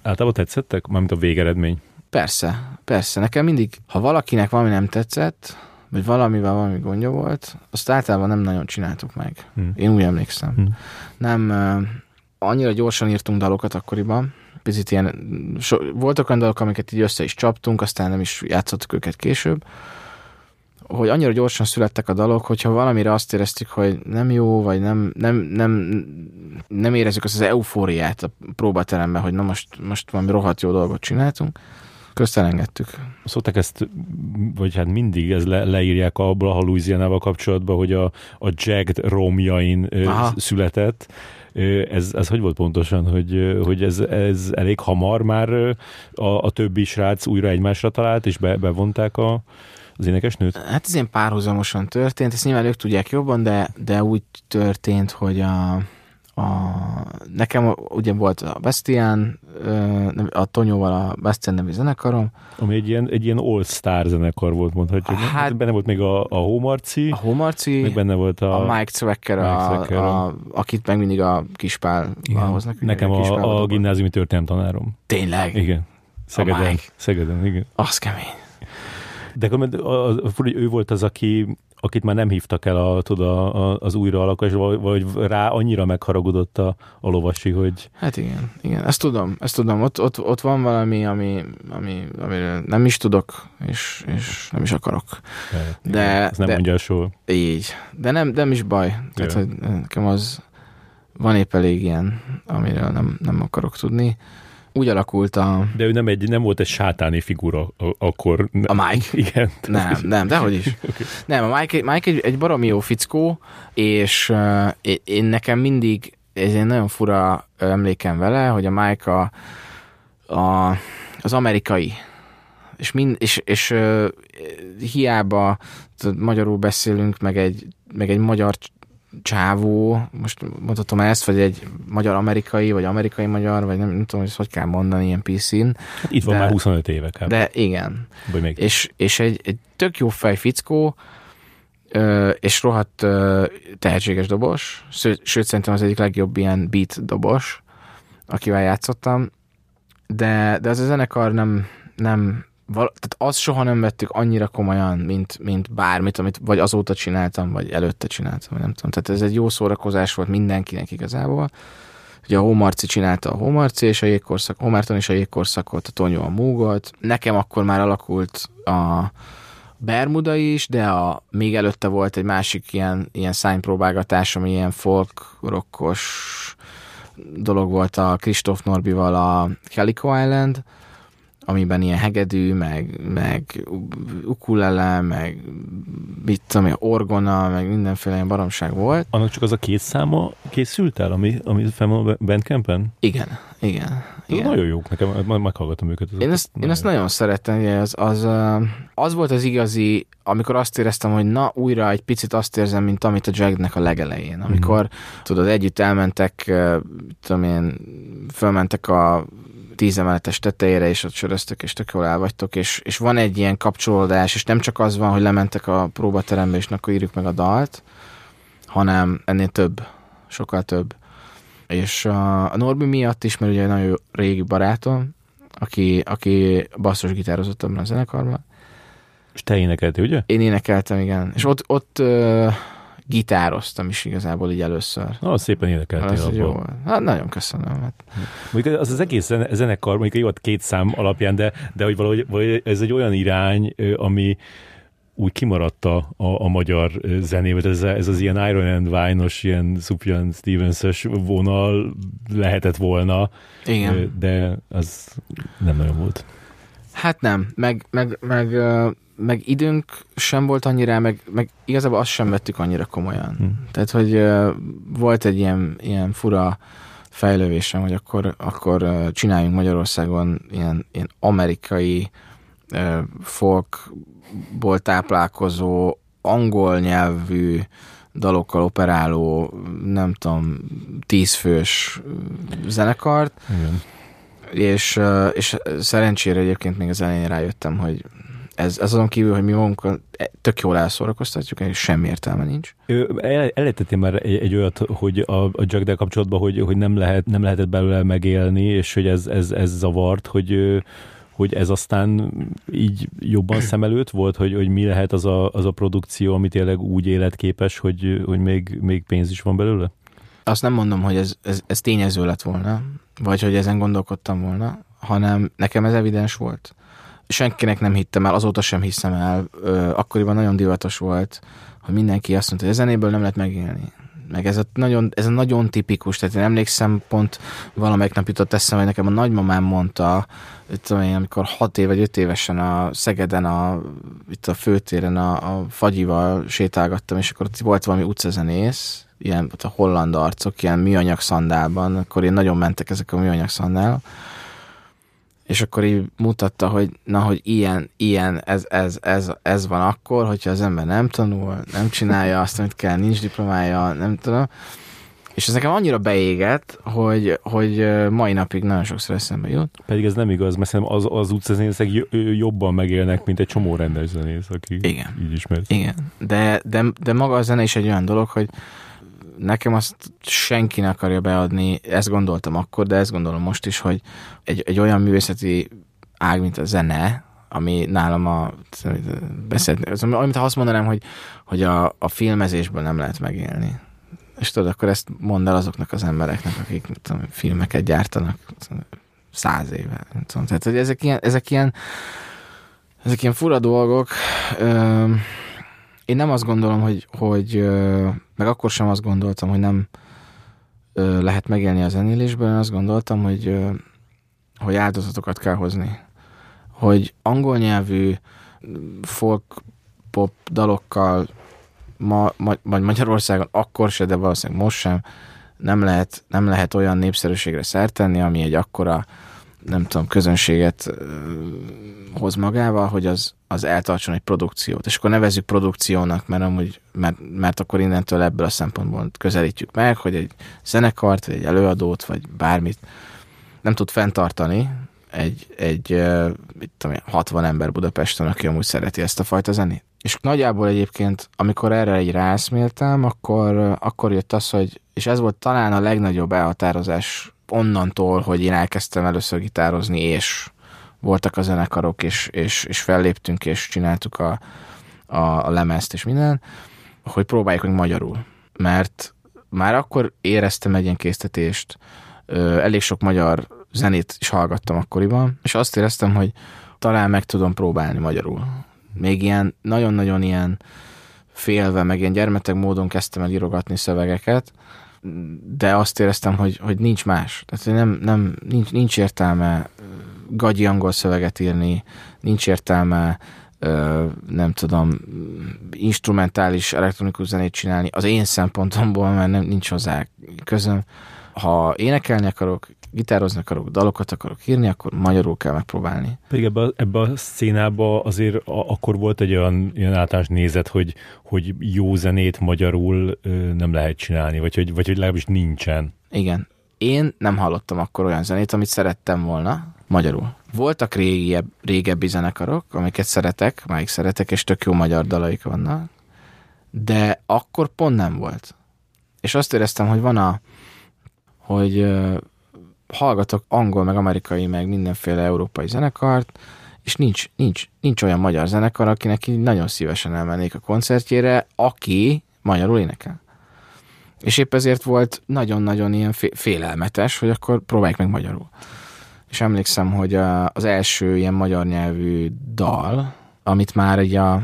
általában tetszettek? Mármint a végeredmény? Persze, persze. Nekem mindig, ha valakinek valami nem tetszett, vagy valamivel valami gondja volt, azt általában nem nagyon csináltuk meg. Hmm. Én úgy emlékszem. Hmm. Nem, annyira gyorsan írtunk dalokat akkoriban, picit ilyen, so, voltak olyan dalok, amiket így össze is csaptunk, aztán nem is játszottuk őket később, hogy annyira gyorsan születtek a dalok, hogyha valamire azt éreztük, hogy nem jó, vagy nem, nem, nem, nem érezzük azt az eufóriát a próbateremben, hogy na most, most valami rohadt jó dolgot csináltunk, közt elengedtük. Szokták ezt, vagy hát mindig ez le, leírják abból a Louisianával kapcsolatban, hogy a, a Jagged romjain Aha. született, ez, ez hogy volt pontosan, hogy, hogy ez, ez elég hamar már a, a többi srác újra egymásra talált, és be, bevonták a, az énekesnőt? Hát ez ilyen párhuzamosan történt, ezt nyilván ők tudják jobban, de, de úgy történt, hogy a, a, nekem ugye volt a Bastian, a Tonyóval a Bastian nevű zenekarom. Ami egy ilyen, egy ilyen all-star zenekar volt, mondhatjuk. Hát, hát benne volt még a, a Hómarci. A Hómarci. Meg benne volt a... A Mike Zwecker, a, a, a, akit meg mindig a Kispál hoznak. Nekem a, a, a gimnáziumi történelem tanárom. Tényleg? Igen. Szegeden. Szegeden, igen. Az kemény. De a, a, a, ő volt az, aki akit már nem hívtak el a, tudod, a, az újra alakos, vagy, rá annyira megharagudott a, a lovasi, hogy... Hát igen, igen, ezt tudom, ezt tudom. Ott, ott, ott van valami, ami, ami, amiről nem is tudok, és, és nem is akarok. De, ez nem de, mondja soha. Így. De nem, nem is baj. Tehát, hogy nekem az van épp elég ilyen, amiről nem, nem akarok tudni úgy alakult a... De ő nem, egy, nem volt egy sátáni figura akkor. A Mike? Igen. Nem, nem, dehogy is. okay. Nem, a Mike, Mike egy, egy baromi jó fickó, és uh, én nekem mindig, ez egy nagyon fura emlékem vele, hogy a Mike a, a, az amerikai, és, mind, és, és uh, hiába magyarul beszélünk, meg egy, meg egy magyar csávó, most mondhatom ezt, vagy egy magyar-amerikai, vagy amerikai-magyar, vagy nem, nem tudom, hogy ezt hogy kell mondani ilyen PC-n. Hát itt van de, már 25 éve kb. De igen. Vagy még. És, és egy, egy tök jó fej fickó, és rohadt tehetséges dobos, sőt szerintem az egyik legjobb ilyen beat dobos, akivel játszottam, de, de az a zenekar nem, nem val- tehát azt soha nem vettük annyira komolyan, mint, mint bármit, amit vagy azóta csináltam, vagy előtte csináltam, vagy nem tudom. Tehát ez egy jó szórakozás volt mindenkinek igazából. Ugye a Hómarci csinálta a Hómarci és a jégkorszak, Hómárton és a jégkorszakot, a Tonyó a Múgot. Nekem akkor már alakult a Bermuda is, de a, még előtte volt egy másik ilyen, ilyen szánypróbálgatás, ami ilyen folk, rockos dolog volt a Kristóf Norbival a Calico Island, amiben ilyen hegedű, meg, meg ukulele, meg mit tudom, orgona, meg mindenféle ilyen baromság volt. Annak csak az a két száma készült el, ami, ami fenn van a Bandcampen? Igen, igen. igen. Nagyon jók, nekem majd meghallgatom őket. Én ezt, nagyon, én ezt nagyon szeretem, az, az, az volt az igazi, amikor azt éreztem, hogy na, újra egy picit azt érzem, mint amit a Jaggnek a legelején. Amikor, mm. tudod, együtt elmentek, tudom én, fölmentek a tíz emeletes tetejére, és ott söröztök, és tök jól el vagytok, és, és van egy ilyen kapcsolódás, és nem csak az van, hogy lementek a próbaterembe, és akkor írjuk meg a dalt, hanem ennél több, sokkal több. És a, Norbi miatt is, mert ugye nagyon régi barátom, aki, aki basszusgitározott abban a zenekarban. És te énekeltél, ugye? Én énekeltem, igen. És ott, ott gitároztam is igazából így először. Na, szépen énekeltél abból. jó. Hát nagyon köszönöm. Hát. Mondjuk az az egész zene- zenekar, mondjuk jó, két szám alapján, de, de hogy valahogy, valahogy ez egy olyan irány, ami úgy kimaradt a, a, a magyar zenéből, ez, ez az ilyen Iron and Wine-os, ilyen Sufjan Stevens-es vonal lehetett volna, Igen. de az nem nagyon volt. Hát nem, meg, meg, meg, meg időnk sem volt annyira, meg, meg igazából azt sem vettük annyira komolyan. Hm. Tehát, hogy ö, volt egy ilyen, ilyen fura fejlővésem, hogy akkor, akkor ö, csináljunk Magyarországon ilyen, ilyen amerikai ö, folkból táplálkozó, angol nyelvű dalokkal operáló, nem tudom, tízfős zenekart, Igen. és, és szerencsére egyébként még az elején rájöttem, hogy ez, ez azon kívül, hogy mi magunkat tök jól elszórakoztatjuk, és semmi értelme nincs. El, már egy, egy olyat, hogy a, a jack kapcsolatban, hogy, hogy nem, lehet, nem lehetett belőle megélni, és hogy ez, ez, ez zavart, hogy, hogy ez aztán így jobban szem előtt volt, hogy, hogy mi lehet az a, az a produkció, ami tényleg úgy életképes, hogy, hogy még, még pénz is van belőle? Azt nem mondom, hogy ez, ez, ez tényező lett volna, vagy hogy ezen gondolkodtam volna, hanem nekem ez evidens volt. Senkinek nem hittem el, azóta sem hiszem el. Akkoriban nagyon divatos volt, hogy mindenki azt mondta, hogy a zenéből nem lehet megélni. Meg ez a nagyon, ez a nagyon tipikus, tehát én emlékszem, pont valamelyik nap jutott eszembe, hogy nekem a nagymamám mondta, tudom én, amikor hat év vagy öt évesen a Szegeden, a, itt a főtéren a, a fagyival sétálgattam, és akkor ott volt valami utcazenész, ilyen a holland arcok, ilyen műanyag szandálban, akkor én nagyon mentek ezek a műanyag szandál, és akkor így mutatta, hogy na, hogy ilyen, ilyen, ez, ez, ez, ez van akkor, hogyha az ember nem tanul, nem csinálja azt, amit kell, nincs diplomája, nem tudom. És ez nekem annyira beégett, hogy, hogy mai napig nagyon sokszor eszembe jut. Pedig ez nem igaz, mert szerintem az, az utcazenészek jobban megélnek, mint egy csomó rendes zenész, aki Igen. így ismert. Igen, de, de, de maga a zene is egy olyan dolog, hogy nekem azt senki ne akarja beadni, ezt gondoltam akkor, de ezt gondolom most is, hogy egy, egy olyan művészeti ág, mint a zene, ami nálam a beszélni, az, amit ha azt mondanám, hogy, hogy a, a filmezésből nem lehet megélni. És tudod, akkor ezt mondd el azoknak az embereknek, akik tudom, filmeket gyártanak száz éve. Nem tudom. Tehát, hogy ezek ilyen, ezek ilyen, ezek ilyen fura dolgok. Én nem azt gondolom, hogy, hogy meg akkor sem azt gondoltam, hogy nem ö, lehet megélni a zenélésből, én azt gondoltam, hogy, ö, hogy áldozatokat kell hozni. Hogy angol nyelvű folk pop dalokkal ma, ma, vagy Magyarországon akkor se, de valószínűleg most sem nem lehet, nem lehet olyan népszerűségre szert tenni, ami egy akkora nem tudom, közönséget hoz magával, hogy az, az eltartson egy produkciót. És akkor nevezzük produkciónak, mert, amúgy, mert, mert akkor innentől ebből a szempontból közelítjük meg, hogy egy zenekart, vagy egy előadót, vagy bármit nem tud fenntartani egy, egy mit tudom én, 60 ember Budapesten, aki amúgy szereti ezt a fajta zenét. És nagyjából egyébként, amikor erre egy ráeszméltem, akkor, akkor jött az, hogy, és ez volt talán a legnagyobb elhatározás onnantól, hogy én elkezdtem először gitározni, és voltak a zenekarok, és, és, és felléptünk, és csináltuk a, a, a lemezt, és minden, hogy próbáljuk meg magyarul. Mert már akkor éreztem egy ilyen késztetést, elég sok magyar zenét is hallgattam akkoriban, és azt éreztem, hogy talán meg tudom próbálni magyarul. Még ilyen, nagyon-nagyon ilyen félve, meg ilyen gyermetek módon kezdtem el írogatni szövegeket, de azt éreztem, hogy, hogy nincs más. Tehát nem, nem, nincs, nincs értelme gagyi angol szöveget írni, nincs értelme nem tudom, instrumentális elektronikus zenét csinálni az én szempontomból, mert nem, nincs hozzá közöm. Ha énekelni akarok, gitározni akarok, dalokat akarok írni, akkor magyarul kell megpróbálni. Pedig ebbe, a- ebbe a szénába azért a, akkor volt egy olyan, olyan általános nézet, hogy, hogy jó zenét magyarul ö, nem lehet csinálni, vagy hogy, vagy hogy legalábbis nincsen. Igen. Én nem hallottam akkor olyan zenét, amit szerettem volna magyarul. Voltak régiebb, régebbi zenekarok, amiket szeretek, máig szeretek, és tök jó magyar dalaik vannak, de akkor pont nem volt. És azt éreztem, hogy van a, hogy hallgatok angol, meg amerikai, meg mindenféle európai zenekart, és nincs, nincs, nincs olyan magyar zenekar, akinek így nagyon szívesen elmennék a koncertjére, aki magyarul énekel. És épp ezért volt nagyon-nagyon ilyen félelmetes, hogy akkor próbáljuk meg magyarul. És emlékszem, hogy az első ilyen magyar nyelvű dal, amit már egy, a,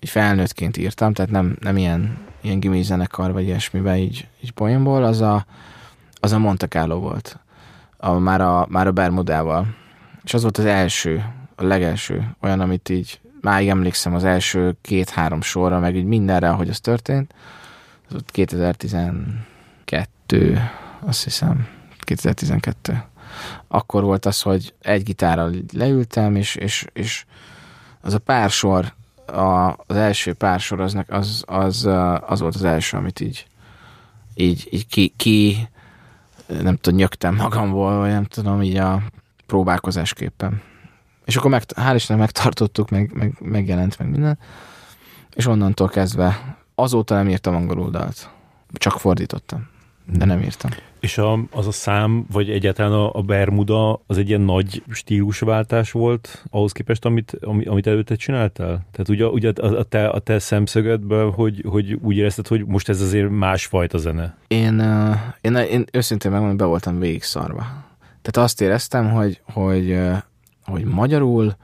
egy felnőttként írtam, tehát nem, nem ilyen, ilyen gimi zenekar vagy ilyesmiben így, így poénból, az a, az a Monte Carlo volt. A, már, a, már a Bermudával. És az volt az első, a legelső, olyan, amit így máig emlékszem az első két-három sorra, meg így mindenre, ahogy az történt. Az ott 2012, azt hiszem, 2012. Akkor volt az, hogy egy gitárral leültem, és, és, és az a pár sor, a, az első pár sor az, az, az, az volt az első, amit így, így, így ki, ki, nem tudom, nyögtem magamból, vagy nem tudom, így a próbálkozásképpen. És akkor meg, hál' Istennek megtartottuk, meg, meg, megjelent meg minden. És onnantól kezdve azóta nem írtam angolul dalt. Csak fordítottam, de nem írtam. És a, az a szám, vagy egyáltalán a, a Bermuda, az egy ilyen nagy stílusváltás volt ahhoz képest, amit, amit előtte csináltál? Tehát ugye, ugye a, a, te, a te szemszögedből, hogy, hogy úgy érezted, hogy most ez azért másfajta zene? Én, én, én őszintén megmondom, be voltam végig szarva. Tehát azt éreztem, hogy, hogy, hogy magyarul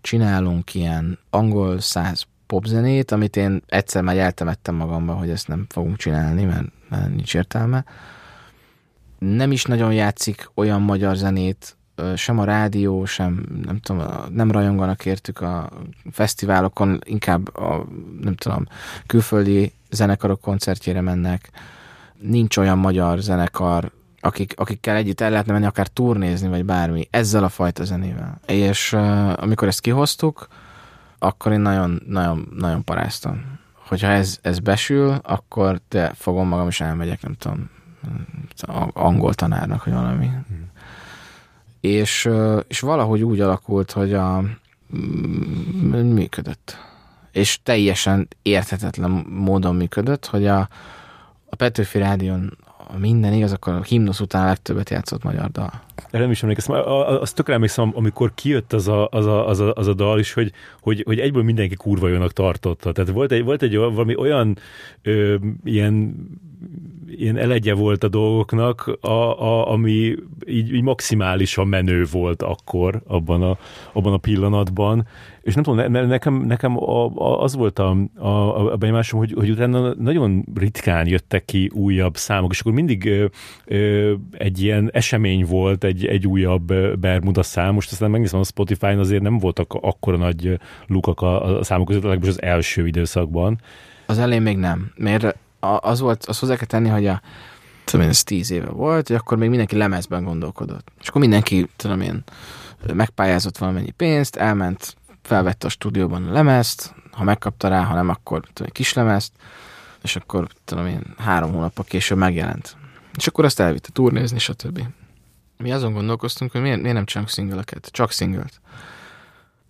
csinálunk ilyen angol száz popzenét, amit én egyszer már eltemettem magamba, hogy ezt nem fogunk csinálni, mert, mert nincs értelme nem is nagyon játszik olyan magyar zenét, sem a rádió, sem nem tudom, nem rajonganak értük a fesztiválokon, inkább a, nem tudom, külföldi zenekarok koncertjére mennek. Nincs olyan magyar zenekar, akik, akikkel együtt el lehetne menni, akár turnézni, vagy bármi, ezzel a fajta zenével. És uh, amikor ezt kihoztuk, akkor én nagyon, nagyon, nagyon paráztam. Hogyha ez, ez besül, akkor te fogom magam, és elmegyek, nem tudom, angol tanárnak, vagy valami. Hmm. És, és valahogy úgy alakult, hogy a mm, működött. És teljesen érthetetlen módon működött, hogy a, a Petőfi Rádion minden igaz, akkor a himnusz után a legtöbbet játszott magyar dal. Erre nem is emlékszem. Azt tökre emlékszem, amikor kijött az a, az a, az a, az a dal is, hogy, hogy, hogy egyből mindenki kurva jónak tartotta. Tehát volt egy, volt egy valami olyan ö, ilyen ilyen elegye volt a dolgoknak, a, a, ami így, így maximálisan menő volt akkor abban a, abban a pillanatban. És nem tudom, ne, nekem, nekem a, a, az volt a, a, a benyomásom, hogy, hogy utána nagyon ritkán jöttek ki újabb számok, és akkor mindig ö, egy ilyen esemény volt, egy, egy újabb Bermuda szám. Most aztán megnézem a Spotify-n, azért nem voltak akkora nagy lukak a, a számok között, legalábbis az első időszakban. Az elején még nem, az volt, az hozzá kell tenni, hogy a tudom én, ez tíz éve volt, hogy akkor még mindenki lemezben gondolkodott. És akkor mindenki, tudom én, megpályázott valamennyi pénzt, elment, felvette a stúdióban a lemezt, ha megkapta rá, ha nem, akkor tudom, egy kis lemezt, és akkor tudom én, három hónappal később megjelent. És akkor azt elvitte turnézni, stb. Mi azon gondolkoztunk, hogy miért, miért nem csinálunk szingeleket, csak szingelt.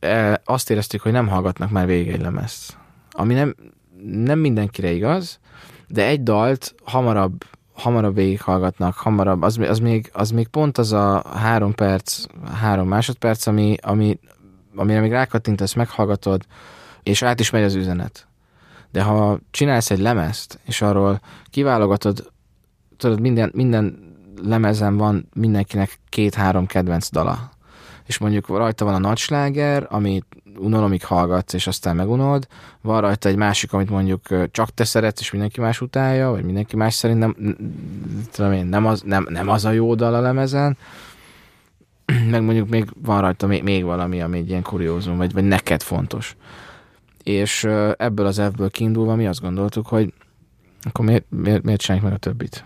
E, azt éreztük, hogy nem hallgatnak már végig egy lemezt. Ami nem, nem mindenkire igaz, de egy dalt hamarabb hamarabb végighallgatnak, hamarabb, az, az, még, az még pont az a három perc, három másodperc, ami, ami, amire még rákattintasz, meghallgatod, és át is megy az üzenet. De ha csinálsz egy lemezt, és arról kiválogatod, tudod, minden, minden lemezen van mindenkinek két-három kedvenc dala. És mondjuk rajta van a nagysláger, amit unalomig hallgatsz, és aztán megunod. Van rajta egy másik, amit mondjuk csak te szeretsz, és mindenki más utálja, vagy mindenki más szerint nem, tudom én, nem, az, nem, nem az a jó dal a lemezen. Meg mondjuk még van rajta még, még valami, ami egy ilyen kuriózum, vagy, vagy neked fontos. És ebből az ebből kiindulva mi azt gondoltuk, hogy akkor miért, miért, miért csináljuk meg a többit?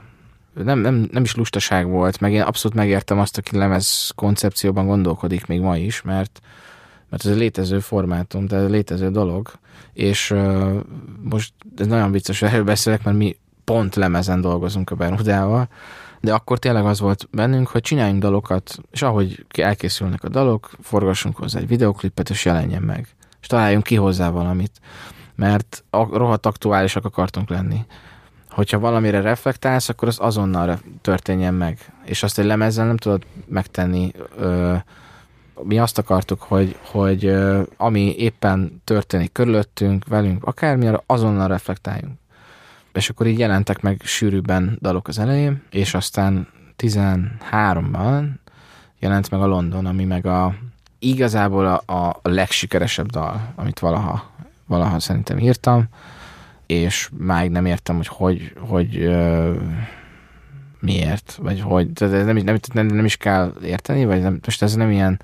Nem, nem, nem is lustaság volt, meg én abszolút megértem azt, aki lemez koncepcióban gondolkodik még ma is, mert mert ez egy létező formátum, tehát létező dolog, és uh, most ez nagyon vicces, hogy erről beszélek, mert mi pont lemezen dolgozunk a Bermudával, de akkor tényleg az volt bennünk, hogy csináljunk dalokat, és ahogy elkészülnek a dalok, forgassunk hozzá egy videoklipet, és jelenjen meg. És találjunk ki hozzá valamit. Mert rohadt aktuálisak akartunk lenni. hogyha valamire reflektálsz, akkor az azonnal történjen meg. És azt egy lemezzel nem tudod megtenni. Ö, mi azt akartuk, hogy, hogy ami éppen történik körülöttünk, velünk, akármi, azonnal reflektáljunk. És akkor így jelentek meg sűrűbben dalok az elején, és aztán 13-ban jelent meg a London, ami meg a igazából a, a legsikeresebb dal, amit valaha, valaha szerintem írtam és máig nem értem, hogy hogy, hogy miért, vagy hogy, tehát nem, nem, nem, nem is kell érteni, vagy nem, most ez nem ilyen,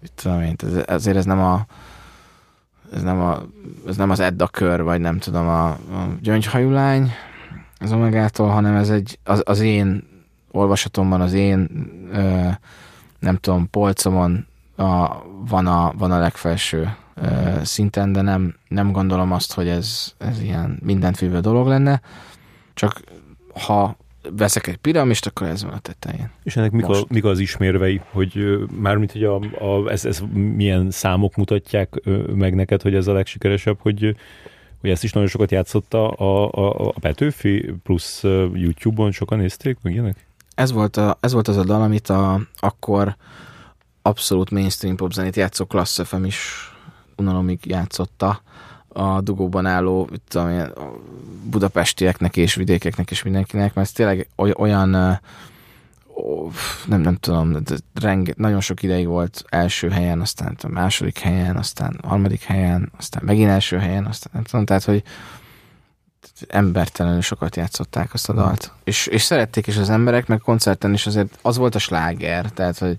mit tudom én, ez, azért ez nem a ez nem, a, ez nem az Edda kör, vagy nem tudom, a, a gyöngyhajú lány az Omegától, hanem ez egy, az, az én olvasatomban, az én ö, nem tudom, polcomon a, van, a, van a legfelső szinten, de nem, nem gondolom azt, hogy ez, ez ilyen mindent dolog lenne, csak ha veszek egy piramist, akkor ez van a tetején. És ennek mik, a, mik az ismérvei, hogy mármint, hogy a, a, ez, ez milyen számok mutatják meg neked, hogy ez a legsikeresebb, hogy, hogy ezt is nagyon sokat játszotta a, a, a Petőfi, plusz YouTube-on sokan nézték, meg ilyenek? Ez volt, a, ez volt az a dal, amit a, akkor abszolút mainstream popzenét játszó Klassz FM is unalomig játszotta a dugóban álló tudom, budapestieknek és vidékeknek és mindenkinek, mert ez tényleg olyan nem, nem tudom, de renge, nagyon sok ideig volt első helyen, aztán a második helyen, aztán harmadik helyen, aztán megint első helyen, aztán nem tudom, tehát, hogy embertelenül sokat játszották azt a dalt. És, és szerették is az emberek, meg koncerten is azért az volt a sláger, tehát, hogy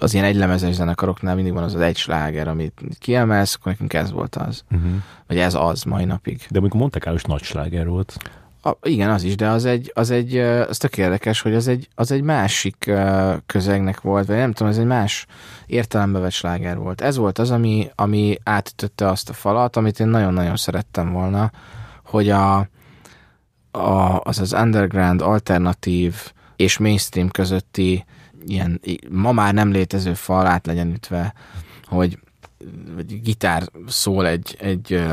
az ilyen egylemezes zenekaroknál mindig van az az egy sláger, amit kiemelsz, akkor nekünk ez volt az. Uh-huh. Vagy ez az mai napig. De amikor Monte Carlo nagy sláger volt. A, igen, az is, de az egy, az egy, az tök érdekes, hogy az egy, az egy másik közegnek volt, vagy nem tudom, ez egy más értelembe vett sláger volt. Ez volt az, ami, ami átütötte azt a falat, amit én nagyon-nagyon szerettem volna, hogy a, a, az az underground, alternatív és mainstream közötti ilyen ma már nem létező fal át legyen ütve, hogy vagy gitár szól egy, egy,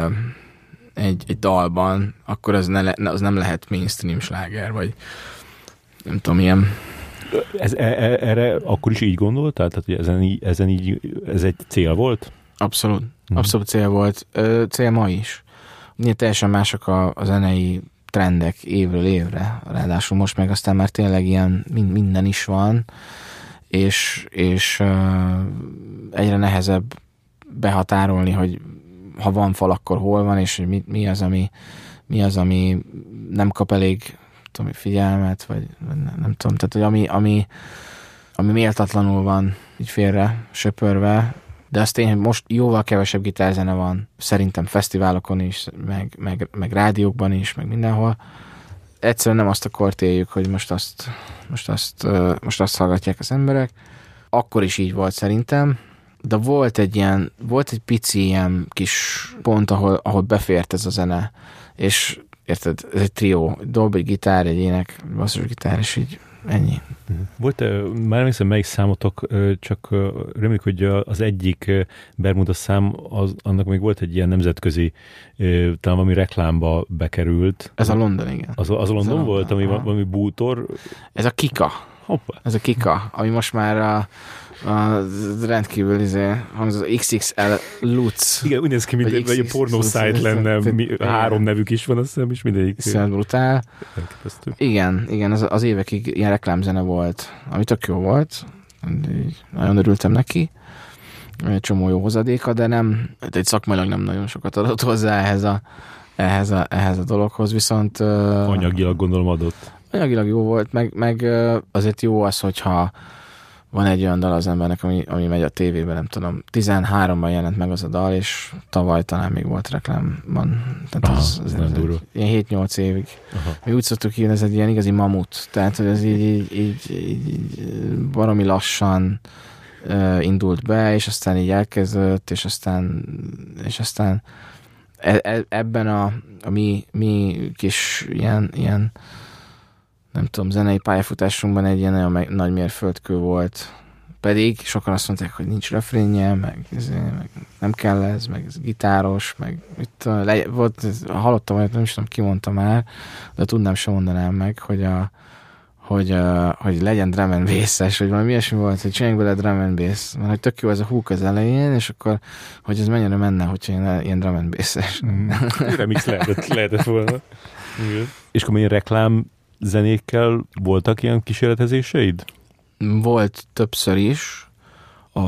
egy, egy dalban, akkor az, ne, az nem lehet mainstream sláger, vagy nem tudom, ilyen ez, e, e, erre akkor is így gondoltál? Tehát, hogy ezen, így, ezen így, ez egy cél volt? Abszolút. Mhm. Abszolút cél volt. Cél ma is. Ugye teljesen mások a, a zenei trendek évről évre, ráadásul most meg aztán már tényleg ilyen minden is van, és, és egyre nehezebb behatárolni, hogy ha van fal, akkor hol van, és hogy mi, mi az, ami, mi az, ami nem kap elég tudom, figyelmet, vagy nem, nem tudom, tehát hogy ami, ami, ami méltatlanul van így félre söpörve, de azt tény, hogy most jóval kevesebb gitárzene van, szerintem fesztiválokon is, meg, meg, meg rádiókban is, meg mindenhol. Egyszerűen nem azt a kort éljük, hogy most azt, most azt, most azt hallgatják az emberek. Akkor is így volt szerintem, de volt egy ilyen, volt egy pici ilyen kis pont, ahol, ahol befért ez a zene, és érted, ez egy trió, dob egy gitár, egy ének, basszusgitár, és így Ennyi. Volt, már nem hiszem, melyik számotok, csak reméljük, hogy az egyik Bermuda szám, az, annak még volt egy ilyen nemzetközi, talán valami reklámba bekerült. Ez a London, igen. Az, az a London, London volt, ami aha. valami bútor? Ez a Kika. Hoppa. Ez a Kika, ami most már a a rendkívül izé, az XXL Lutz. Igen, úgy néz ki, mint egy, pornó site lenne, mi, három nevük is van, azt hiszem, és mindegyik. Szerintem brutál. Elképesztő. Igen, igen, az, az évekig ilyen reklámzene volt, ami tök jó volt, nagyon örültem neki, egy csomó jó hozadéka, de nem, egy szakmailag nem nagyon sokat adott hozzá ehhez a, ehhez a, ehhez a dologhoz, viszont... Anyagilag gondolom adott. Anyagilag jó volt, meg, meg azért jó az, hogyha van egy olyan dal az embernek, ami, ami megy a tévében, nem tudom, 13-ban jelent meg az a dal, és tavaly talán még volt reklámban. Tehát Aha, az, az, az, az ilyen 7-8 évig. Aha. Mi úgy szoktuk hívni, ez egy ilyen igazi mamut. Tehát, hogy ez így, így, így, így, baromi lassan uh, indult be, és aztán így elkezdődött, és aztán, és aztán e, e, ebben a, a mi, mi kis ilyen, ilyen nem tudom, zenei pályafutásunkban egy ilyen nagyon nagy mérföldkő volt Pedig sokan azt mondták, hogy nincs refrénje, meg, meg nem kell ez, meg ez gitáros, meg itt le, volt, hallottam olyat, nem is tudom, ki mondta már, de tudnám, sem mondanám meg, hogy a, hogy, uh, hogy legyen drum and bass hogy valami ilyesmi volt, hogy csináljunk bele drum and bass, mert hogy tök jó ez a húk az elején, és akkor, hogy ez mennyire menne, hogyha ilyen, ilyen drum and bass-es. Mm. Remix lehetett, lehetett volna. Igen. És akkor milyen reklám zenékkel voltak ilyen kísérletezéseid? Volt többször is. A,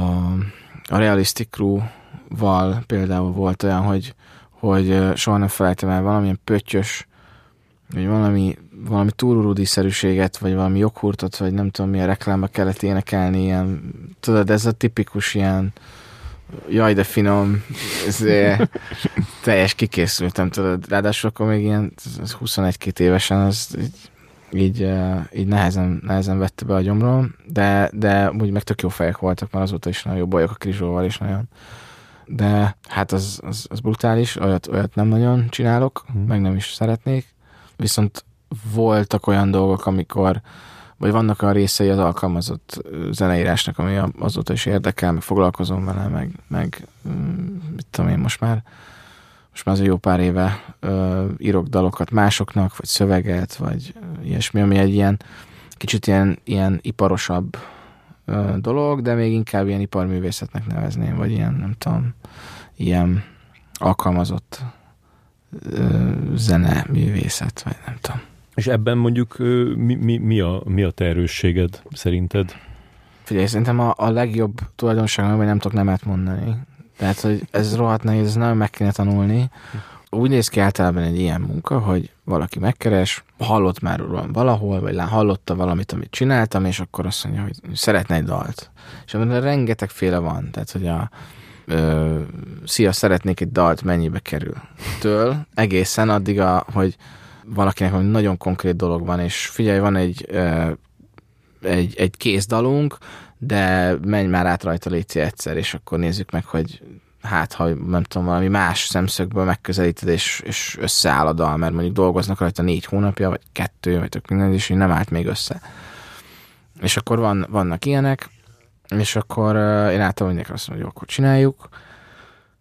a Realistic Crew-val például volt olyan, hogy, hogy soha nem felejtem el valamilyen pöttyös, vagy valami, valami túlurudi-szerűséget, vagy valami joghurtot, vagy nem tudom milyen reklámba kellett énekelni, ilyen, tudod, ez a tipikus ilyen jaj, de finom, ez, teljes kikészültem, tudod, ráadásul akkor még ilyen 21-2 évesen, az így így, így nehezen, nehezen vette be a gyomról, de, de úgy meg tök jó fejek voltak, mert azóta is nagyon jó bajok a Krizsóval is nagyon. De hát az, az, az brutális, olyat, olyat nem nagyon csinálok, hmm. meg nem is szeretnék. Viszont voltak olyan dolgok, amikor vagy vannak olyan részei az alkalmazott zeneírásnak, ami azóta is érdekel, meg foglalkozom vele, meg, meg mm, mit tudom én most már most már az jó pár éve ö, írok dalokat másoknak, vagy szöveget, vagy ilyesmi, ami egy ilyen kicsit ilyen, ilyen iparosabb ö, dolog, de még inkább ilyen iparművészetnek nevezném, vagy ilyen, nem tudom, ilyen alkalmazott ö, zene művészet, vagy nem tudom. És ebben mondjuk mi, mi, mi, a, mi a te erősséged szerinted? Figyelj, szerintem a, a legjobb tulajdonságom, hogy nem tudok nemet mondani. Tehát, hogy ez rohadt nehéz, ez nem meg kéne tanulni. Úgy néz ki általában egy ilyen munka, hogy valaki megkeres, hallott már rólam valahol, vagy hallotta valamit, amit csináltam, és akkor azt mondja, hogy szeretne egy dalt. És abban rengetegféle van. Tehát, hogy a ö, szia, szeretnék egy dalt, mennyibe kerül. Től egészen addig, a, hogy valakinek hogy nagyon konkrét dolog van, és figyelj, van egy, ö, egy, egy kézdalunk, de menj már át rajta léci egyszer, és akkor nézzük meg, hogy hát, ha nem tudom, valami más szemszögből megközelíted, és, és összeáll a dal, mert mondjuk dolgoznak rajta négy hónapja, vagy kettő, vagy tök minden, és nem állt még össze. És akkor van, vannak ilyenek, és akkor uh, én általában mindenki azt mondom, hogy akkor csináljuk,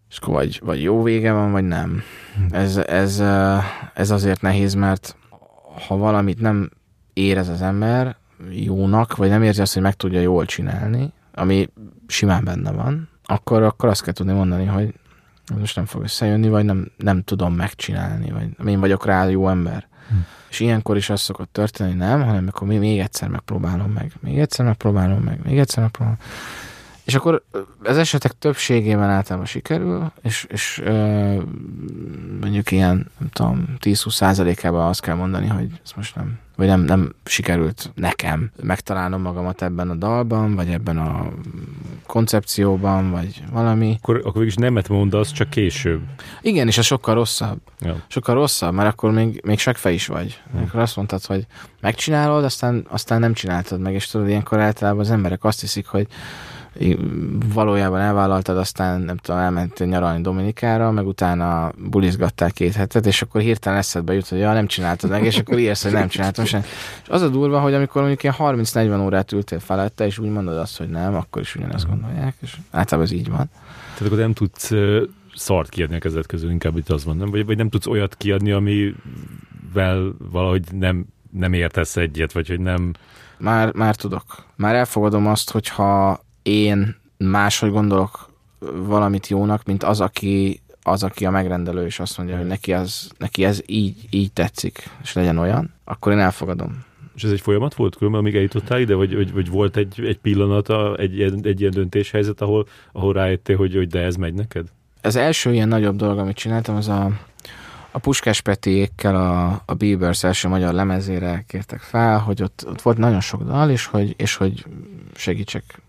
és akkor vagy, vagy jó vége van, vagy nem. Ez, ez, uh, ez azért nehéz, mert ha valamit nem érez az ember, jónak, vagy nem érzi azt, hogy meg tudja jól csinálni, ami simán benne van, akkor, akkor azt kell tudni mondani, hogy most nem fog összejönni, vagy nem, nem tudom megcsinálni, vagy én vagyok rá jó ember. Hm. És ilyenkor is az szokott történni, nem, hanem akkor még, még egyszer megpróbálom meg, még egyszer megpróbálom meg, még egyszer megpróbálom. És akkor az esetek többségében általában sikerül, és, és ö, mondjuk ilyen, nem tudom, 10-20 százalékában azt kell mondani, hogy ez most nem, vagy nem, nem sikerült nekem megtalálnom magamat ebben a dalban, vagy ebben a koncepcióban, vagy valami. Akkor, akkor végülis nemet mondasz, csak később. Igen, és a sokkal rosszabb. Ja. Sokkal rosszabb, mert akkor még, még fej is vagy. Hmm. Akkor azt mondtad, hogy megcsinálod, aztán, aztán nem csináltad meg, és tudod, ilyenkor általában az emberek azt hiszik, hogy valójában elvállaltad, aztán nem tudom, elmentél nyaralni Dominikára, meg utána bulizgattál két hetet, és akkor hirtelen eszedbe jut, hogy ja, nem csináltad meg, és akkor írsz, hogy nem csináltam sem. És az a durva, hogy amikor mondjuk ilyen 30-40 órát ültél felette, és úgy mondod azt, hogy nem, akkor is ugyanezt gondolják, és általában ez így van. Tehát akkor nem tudsz szart kiadni a kezed közül, inkább itt az van, nem? Vagy, vagy nem tudsz olyat kiadni, amivel valahogy nem, nem értesz egyet, vagy hogy nem... Már, már tudok. Már elfogadom azt, hogyha én máshogy gondolok valamit jónak, mint az, aki, az, aki a megrendelő, és azt mondja, hogy neki, az, neki ez így, így tetszik, és legyen olyan, akkor én elfogadom. És ez egy folyamat volt különben, amíg eljutottál ide, vagy, vagy, vagy volt egy, egy pillanat, egy, egy, ilyen döntéshelyzet, ahol, ahol rájöttél, hogy, hogy de ez megy neked? Az első ilyen nagyobb dolog, amit csináltam, az a, a Puskás Petiékkel a, a Beavers első magyar lemezére kértek fel, hogy ott, ott volt nagyon sok dal, és hogy, és hogy segítsek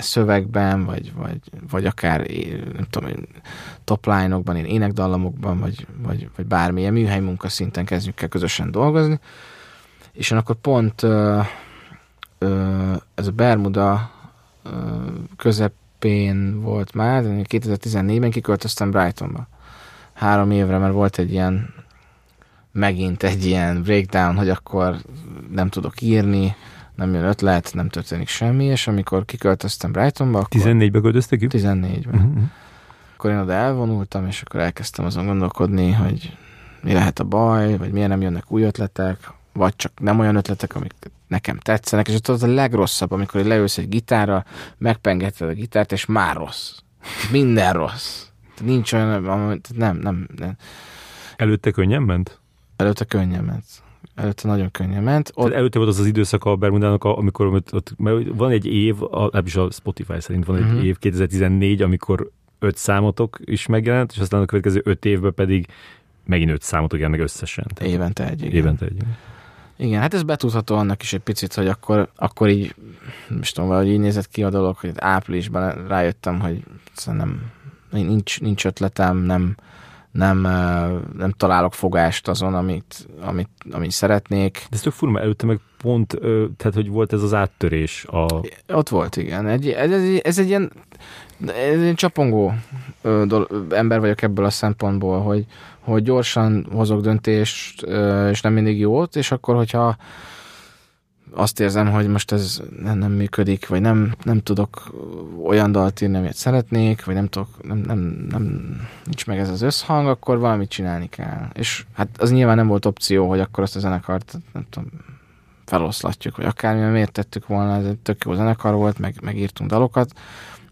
szövegben, vagy, vagy, vagy akár nem tudom, topline-okban, én énekdallamokban, vagy, vagy, vagy bármilyen műhely munkaszinten kezdjük el közösen dolgozni. És én akkor pont ö, ö, ez a Bermuda ö, közepén volt már, 2014-ben kiköltöztem Brightonba. Három évre, mert volt egy ilyen megint egy ilyen breakdown, hogy akkor nem tudok írni, nem jön ötlet, nem történik semmi, és amikor kiköltöztem Brightonba, akkor... 14-be költöztek ki? 14-ben. Uh-huh. Akkor én oda elvonultam, és akkor elkezdtem azon gondolkodni, hogy mi lehet a baj, vagy miért nem jönnek új ötletek, vagy csak nem olyan ötletek, amik nekem tetszenek, és az a legrosszabb, amikor leülsz egy gitárra, megpengeted a gitárt, és már rossz. Minden rossz. Nincs olyan, nem, nem, nem. Előtte könnyen ment? Előtte könnyen ment. Előtte nagyon könnyen ment. Ott... előtte volt az az időszak a Bermudának, amikor ott, ott, mert van egy év, legalábbis a Spotify szerint van egy uh-huh. év, 2014, amikor öt számotok is megjelent, és aztán a következő öt évben pedig megint öt számotok jelennek összesen. Tehát évente egy. Igen. Évente egy. Igen, hát ez betudható annak is egy picit, hogy akkor, akkor így, most tudom, valahogy így nézett ki a dolog, hogy áprilisban rájöttem, hogy nem, nincs, nincs ötletem, nem, nem, nem találok fogást azon, amit, amit, amit szeretnék. De ez tök furma, előtte meg pont, tehát hogy volt ez az áttörés. A... Ott volt, igen. Egy, ez, ez, ez egy ilyen, ez egy csapongó ember vagyok ebből a szempontból, hogy, hogy gyorsan hozok döntést, és nem mindig jót, és akkor, hogyha azt érzem, hogy most ez nem, nem működik, vagy nem, nem tudok olyan dalt írni, amit szeretnék, vagy nem tudok, nem, nem, nem, nincs meg ez az összhang, akkor valamit csinálni kell. És hát az nyilván nem volt opció, hogy akkor azt a zenekart, nem tudom, feloszlatjuk, vagy akármilyen miért tettük volna, ez egy tök jó zenekar volt, meg, megírtunk dalokat.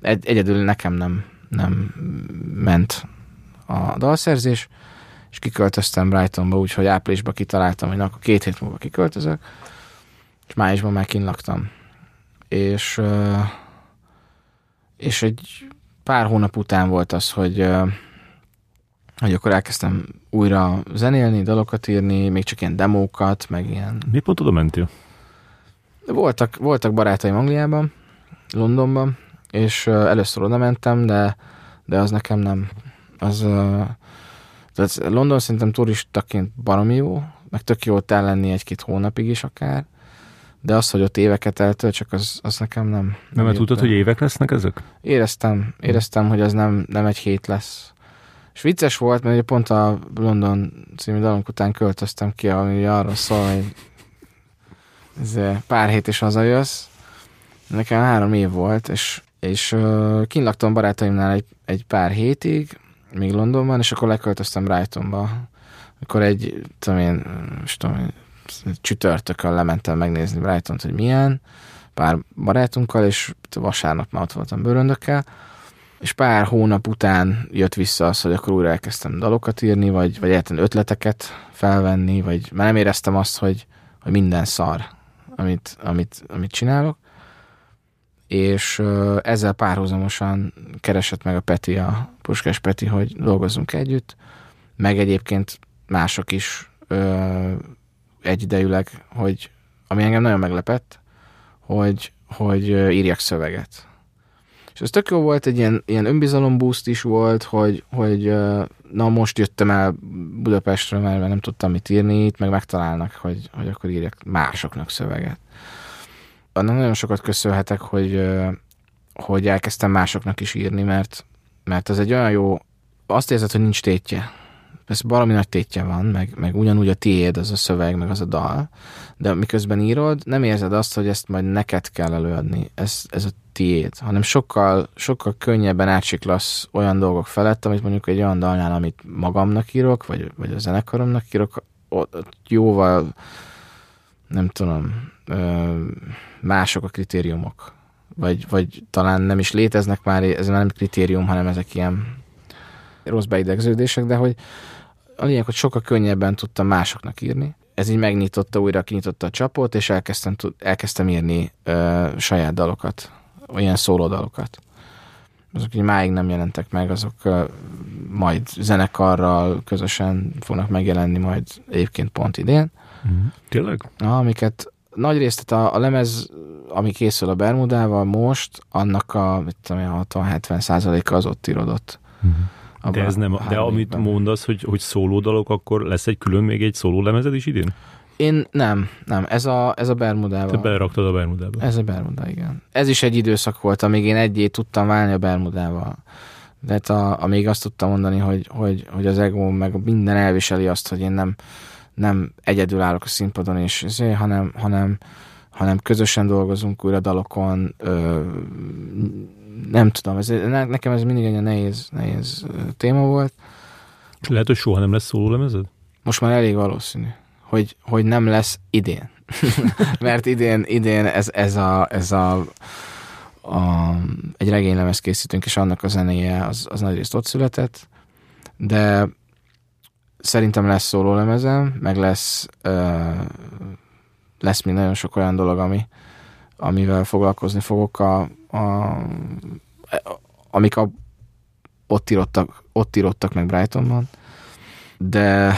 Egy, egyedül nekem nem, nem ment a dalszerzés, és kiköltöztem Brightonba, úgyhogy áprilisban kitaláltam, hogy na, akkor két hét múlva kiköltözök, és májusban már kint laktam. És, és egy pár hónap után volt az, hogy, hogy akkor elkezdtem újra zenélni, dalokat írni, még csak ilyen demókat, meg ilyen... Mi pont oda mentél? Voltak, voltak barátaim Angliában, Londonban, és először oda mentem, de, de az nekem nem, az, tehát London szerintem turistaként baromi jó, meg tök jó ott lenni egy-két hónapig is akár, de az, hogy ott éveket eltölt, csak az, az nekem nem... Nem, nem mert tudtad, hogy évek lesznek ezek? Éreztem, éreztem, hogy az nem, nem egy hét lesz. És vicces volt, mert pont a London című dalunk után költöztem ki, ami arra szól, hogy ez pár hét is hazajössz. Nekem három év volt, és, és uh, kinlaktam barátaimnál egy, egy pár hétig, még Londonban, és akkor leköltöztem Brightonba. Akkor egy, tudom én, most tudom, csütörtökön lementem megnézni brighton hogy milyen, pár barátunkkal, és vasárnap már ott voltam bőröndökkel, és pár hónap után jött vissza az, hogy akkor újra elkezdtem dalokat írni, vagy, vagy egyáltalán ötleteket felvenni, vagy már nem éreztem azt, hogy, hogy minden szar, amit, amit, amit csinálok, és ezzel párhuzamosan keresett meg a Peti, a Puskás Peti, hogy dolgozzunk együtt, meg egyébként mások is egyidejűleg, hogy ami engem nagyon meglepett, hogy, hogy írjak szöveget. És ez tök jó volt, egy ilyen, ilyen önbizalomboost is volt, hogy, hogy na most jöttem el Budapestről, mert nem tudtam mit írni, itt meg megtalálnak, hogy, hogy akkor írjak másoknak szöveget annak nagyon sokat köszönhetek, hogy, hogy elkezdtem másoknak is írni, mert, mert ez egy olyan jó, azt érzed, hogy nincs tétje. Ez valami nagy tétje van, meg, meg ugyanúgy a tiéd, az a szöveg, meg az a dal, de miközben írod, nem érzed azt, hogy ezt majd neked kell előadni, ez, ez a tiéd, hanem sokkal, sokkal könnyebben átsiklasz olyan dolgok felett, amit mondjuk egy olyan dalnál, amit magamnak írok, vagy, vagy a zenekaromnak írok, ott jóval nem tudom, mások a kritériumok. Vagy, vagy talán nem is léteznek már, ez már nem kritérium, hanem ezek ilyen rossz beidegződések, de hogy a lényeg, hogy sokkal könnyebben tudtam másoknak írni. Ez így megnyitotta, újra kinyitotta a csapot, és elkezdtem, elkezdtem írni ö, saját dalokat, olyan szólódalokat. Azok így máig nem jelentek meg, azok ö, majd zenekarral közösen fognak megjelenni majd egyébként pont idén. Mm. Tényleg? Amiket nagy részt, a, a lemez, ami készül a Bermudával most, annak a, mit tudom 60-70 százaléka az ott irodott. De ez nem, de amit mondasz, hogy, hogy szólódalok, akkor lesz egy külön még egy szóló lemezed is idén? Én nem, nem, ez a, ez a Bermudával. Te beleraktad a Bermudába. Ez a Bermuda, igen. Ez is egy időszak volt, amíg én egyé tudtam válni a Bermudával. De hát a, amíg azt tudtam mondani, hogy, hogy, hogy az ego meg minden elviseli azt, hogy én nem, nem egyedül állok a színpadon, és ezért, hanem, hanem hanem közösen dolgozunk újra dalokon, ö, nem tudom, ez, nekem ez mindig egy nehéz, nehéz téma volt. És lehet, hogy soha nem lesz lemezed? Most már elég valószínű, hogy, hogy nem lesz idén. Mert idén, idén ez, ez, a, ez a, a, egy regénylemez készítünk, és annak a zenéje az, az nagy részt ott született, de szerintem lesz szólólemezem, meg lesz ö, lesz még nagyon sok olyan dolog, ami, amivel foglalkozni fogok, a, a, amik a, ott, írottak, ott írottak meg Brightonban, de,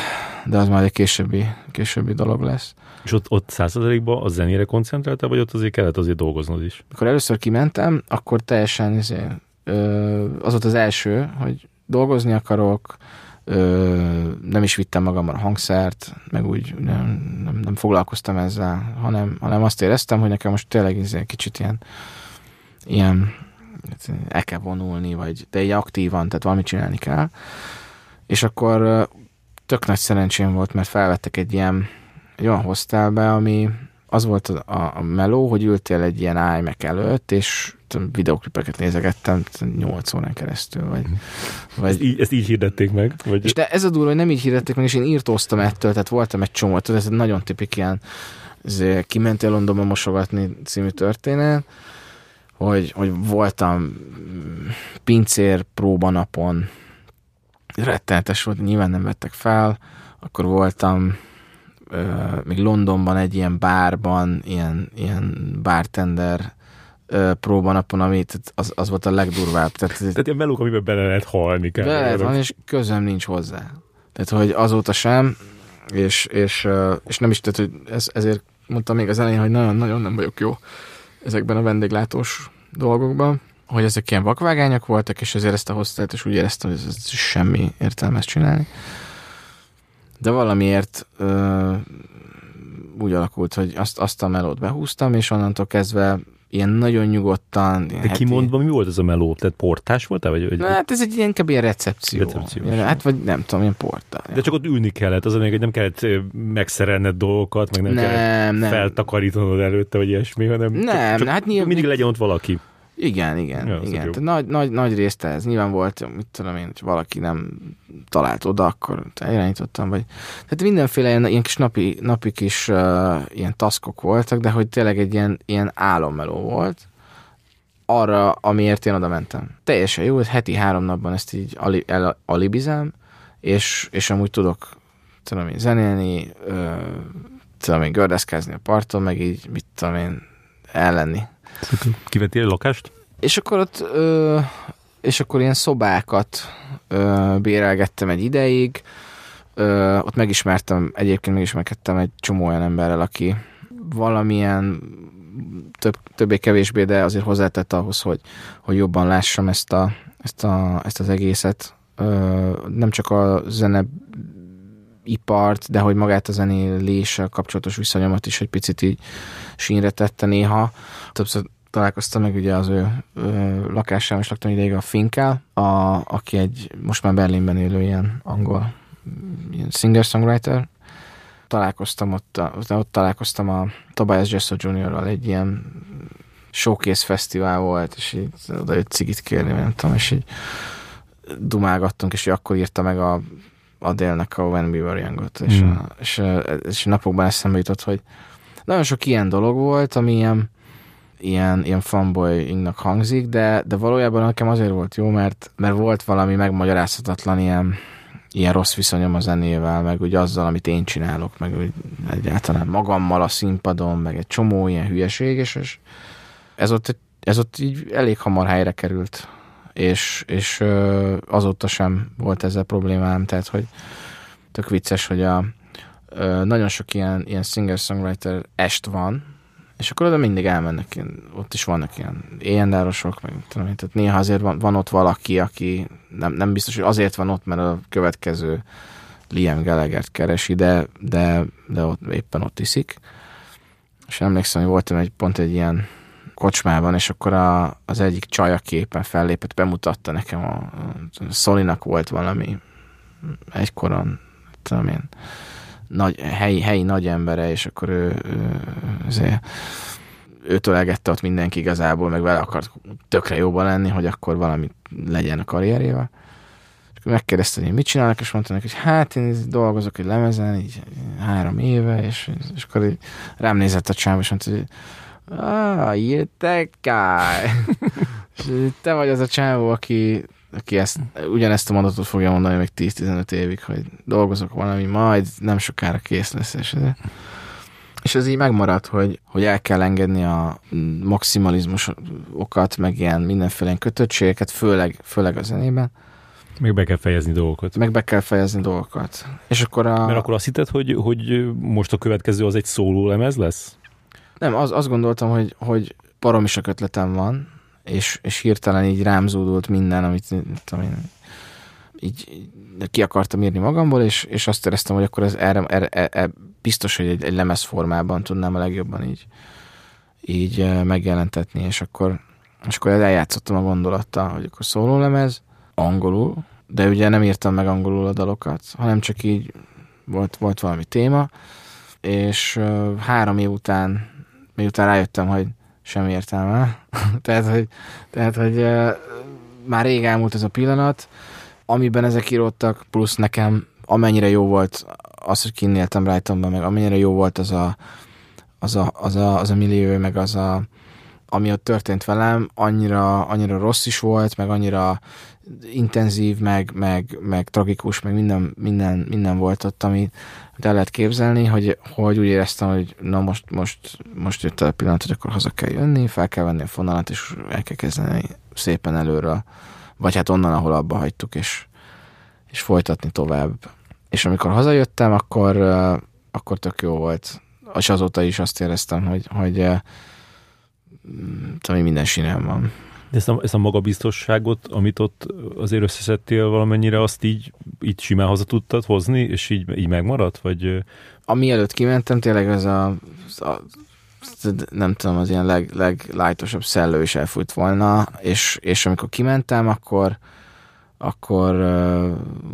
de az már egy későbbi, későbbi dolog lesz. És ott, ott századékban a zenére koncentráltál, vagy ott azért kellett azért dolgoznod is? Amikor először kimentem, akkor teljesen izé, az volt az első, hogy dolgozni akarok, Ö, nem is vittem magammal hangszert, meg úgy nem, nem, nem foglalkoztam ezzel, hanem, hanem azt éreztem, hogy nekem most tényleg egy kicsit ilyen, ilyen el kell vonulni, vagy de egy aktívan, tehát valamit csinálni kell. És akkor tök nagy szerencsém volt, mert felvettek egy ilyen egy olyan hostelbe, ami az volt a, a meló, hogy ültél egy ilyen iMac előtt, és videoklipeket nézegettem 8 órán keresztül. Vagy, vagy... Ezt, így, ezt így hirdették meg? Vagy... És de ez a durva, hogy nem így hirdették meg, és én írtóztam ettől, tehát voltam egy csomó, tudod, ez egy nagyon tipik ilyen kimentél Londonba mosogatni című történet, hogy, hogy voltam pincér próbanapon, rettenetes volt, nyilván nem vettek fel, akkor voltam még Londonban egy ilyen bárban, ilyen, ilyen bartender próbanapon, ami az, az volt a legdurvább. Tehát, tehát ilyen melók, amiben bele lehet halni. Kell bele lehet halni, és közöm nincs hozzá. Tehát, hogy azóta sem, és, és, és nem is, tehát, hogy ez, ezért mondtam még az elején, hogy nagyon-nagyon nem vagyok jó ezekben a vendéglátós dolgokban, hogy ezek ilyen vakvágányok voltak, és ezért ezt a hoztát, és úgy éreztem, hogy ez, ez semmi értelmes csinálni. De valamiért ö, úgy alakult, hogy azt, azt a melót behúztam, és onnantól kezdve ilyen nagyon nyugodtan. De kimondva, mi volt ez a meló? Tehát portás volt-e? Vagy, vagy... Hát ez egy ilyen, inkább ilyen recepció. Recepció. Hát vagy nem tudom, ilyen portál. De csak ott ülni kellett, az a hogy nem kellett megszerelned dolgokat, meg nem, nem kellett nem. feltakarítanod előtte, vagy ilyesmi, hanem nem, csak, hát nyilván... mindig legyen ott valaki. Igen, igen, ja, igen. Tehát nagy, nagy, nagy részt ez. Nyilván volt, mit tudom én, hogy valaki nem talált oda, akkor elirányítottam, vagy... Tehát mindenféle ilyen, ilyen kis napi, napi kis uh, ilyen taszkok voltak, de hogy tényleg egy ilyen, ilyen álommeló volt arra, amiért én oda mentem. Teljesen jó, hogy heti három napban ezt így ali, el, alibizem, és, és amúgy tudok tudom én zenélni, uh, tudom én gördeszkázni a parton, meg így, mit tudom én, ellenni Kivettél lakást? És akkor ott, és akkor ilyen szobákat ö, bérelgettem egy ideig, ott megismertem, egyébként megismerkedtem egy csomó olyan emberrel, aki valamilyen több, többé-kevésbé, de azért hozzátett ahhoz, hogy, hogy jobban lássam ezt, a, ezt, a, ezt az egészet. Nem csak a zene ipart, de hogy magát a zenéléssel kapcsolatos viszonyomat is egy picit így sínre tette néha. Többször találkoztam meg ugye az ő, ő lakásán, és laktam ideig a Finkel, a, aki egy most már Berlinben élő ilyen angol ilyen singer-songwriter. Találkoztam ott, ott találkoztam a Tobias Jesso Jr.-ral egy ilyen showcase fesztivál volt, és így oda jött cigit kérni, nem tudom, és így dumálgattunk, és akkor írta meg a Adélnek a When We Were Young-ot, és, mm. a, és, és napokban eszembe jutott, hogy nagyon sok ilyen dolog volt, ami ilyen, ilyen, ilyen fanboyingnak hangzik, de, de valójában nekem azért volt jó, mert, mert volt valami megmagyarázhatatlan ilyen, ilyen rossz viszonyom a zenével, meg úgy azzal, amit én csinálok, meg úgy egyáltalán magammal a színpadon, meg egy csomó ilyen hülyeség, és, és ez, ott, ez ott így elég hamar helyre került, és, és azóta sem volt ezzel problémám, tehát hogy tök vicces, hogy a, nagyon sok ilyen, ilyen singer-songwriter est van, és akkor oda mindig elmennek, ott is vannak ilyen éjjendárosok, meg tudom tehát néha azért van, van ott valaki, aki nem, nem biztos, hogy azért van ott, mert a következő Liam Gallagher keresi, de, de, de ott, éppen ott iszik. És emlékszem, hogy voltam egy pont egy ilyen kocsmában, és akkor a, az egyik csaj, aki éppen fellépett, bemutatta nekem, a, a Szolinak volt valami egykoron, tudom én, nagy, helyi, helyi nagy embere, és akkor ő, ő, ő őtől elgette ott mindenki igazából, meg vele akart tökre jóban lenni, hogy akkor valami legyen a karrierjével. És akkor megkérdezte, hogy mit csinálok, és mondta neki, hogy hát én dolgozok egy lemezen, így három éve, és, és akkor így rám nézett a csám, és mondta, hogy ah, you're that guy. és te vagy az a csávó, aki, aki ezt, ugyanezt a mondatot fogja mondani még 10-15 évig, hogy dolgozok valami, majd nem sokára kész lesz, és ez, és ez így megmaradt, hogy, hogy el kell engedni a maximalizmusokat, meg ilyen mindenféle kötöttségeket, főleg, főleg a zenében. Meg be kell fejezni dolgokat. Meg be kell fejezni dolgokat. És akkor a... Mert akkor azt hitted, hogy, hogy most a következő az egy szóló lemez lesz? Nem, az, azt gondoltam, hogy, hogy parom is a ötletem van, és, és hirtelen így rám zúdult minden, amit tudom én, így, ki akartam írni magamból, és, és azt éreztem, hogy akkor ez erre, erre, erre biztos, hogy egy, egy lemez formában tudnám a legjobban így, így megjelentetni, és akkor, és akkor eljátszottam a gondolattal, hogy akkor szóló lemez, angolul, de ugye nem írtam meg angolul a dalokat, hanem csak így volt, volt valami téma, és három év után, miután rájöttem, hogy semmi értelme, tehát, hogy, tehát, hogy uh, már rég elmúlt ez a pillanat, amiben ezek íródtak, plusz nekem amennyire jó volt az, hogy kinnéltem rajtomban, meg amennyire jó volt az a, az a, az a, az a millió, meg az a, ami ott történt velem, annyira, annyira rossz is volt, meg annyira intenzív, meg, meg, meg tragikus, meg minden, minden, minden volt ott, amit el lehet képzelni, hogy, hogy úgy éreztem, hogy na most, most, most jött a pillanat, hogy akkor haza kell jönni, fel kell venni a fonalat, és el kell kezdeni szépen előről, vagy hát onnan, ahol abba hagytuk, és, és folytatni tovább. És amikor hazajöttem, akkor, akkor tök jó volt. És azóta is azt éreztem, hogy, hogy tudom, minden sinem van. De ezt a, ezt a magabiztosságot, amit ott azért összeszedtél valamennyire, azt így, így simán haza tudtad hozni, és így, így megmaradt? Vagy... Ami előtt kimentem, tényleg ez a, a nem tudom, az ilyen leg, leglájtosabb szellő is elfújt volna, és, és amikor kimentem, akkor, akkor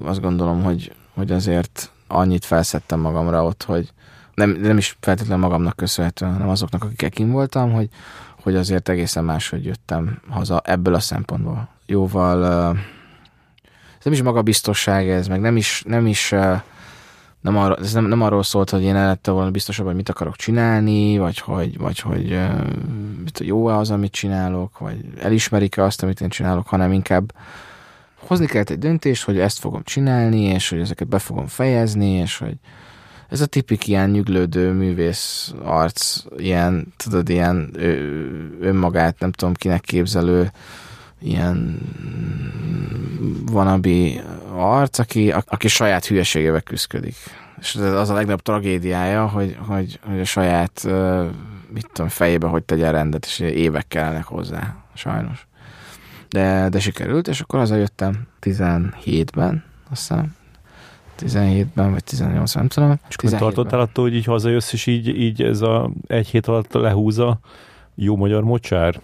azt gondolom, hogy, hogy azért annyit felszettem magamra ott, hogy nem, nem is feltétlenül magamnak köszönhetően, hanem azoknak, akik kim voltam, hogy, hogy azért egészen máshogy jöttem haza ebből a szempontból. Jóval ez nem is magabiztosság ez, meg nem is, nem is nem, arra, ez nem, nem arról szólt, hogy én ellettem volna biztosabb, hogy mit akarok csinálni, vagy hogy, vagy hogy jó-e az, amit csinálok, vagy elismerik-e azt, amit én csinálok, hanem inkább hozni kellett egy döntést, hogy ezt fogom csinálni, és hogy ezeket be fogom fejezni, és hogy ez a tipik ilyen nyüglődő művész arc, ilyen, tudod, ilyen önmagát, nem tudom kinek képzelő, ilyen vanabi arc, aki, aki saját hülyeségével küzdik. És az a legnagyobb tragédiája, hogy, hogy, hogy a saját, mit tudom, fejébe hogy tegye rendet, és évek kellene hozzá, sajnos. De, de sikerült, és akkor hazajöttem 17-ben, azt hiszem, 17-ben, vagy 18 nem tudom. És akkor tartottál attól, hogy így hazajössz, és így, így ez a egy hét alatt lehúza jó magyar mocsár?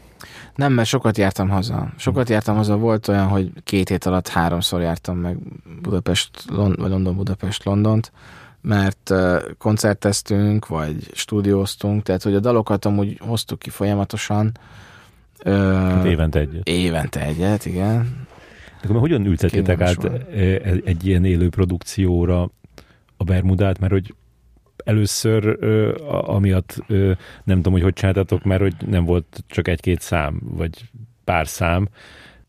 Nem, mert sokat jártam haza. Sokat jártam haza, volt olyan, hogy két hét alatt háromszor jártam meg Budapest, Lond- vagy London-Budapest, Londont, mert koncerteztünk, vagy stúdióztunk, tehát hogy a dalokat amúgy hoztuk ki folyamatosan. Hát évente egyet. Évente egyet, igen. Akkor hogyan ültettétek át egy ilyen élő produkcióra a Bermudát, mert hogy először amiatt nem tudom, hogy hogy csináltatok, mert hogy nem volt csak egy-két szám, vagy pár szám.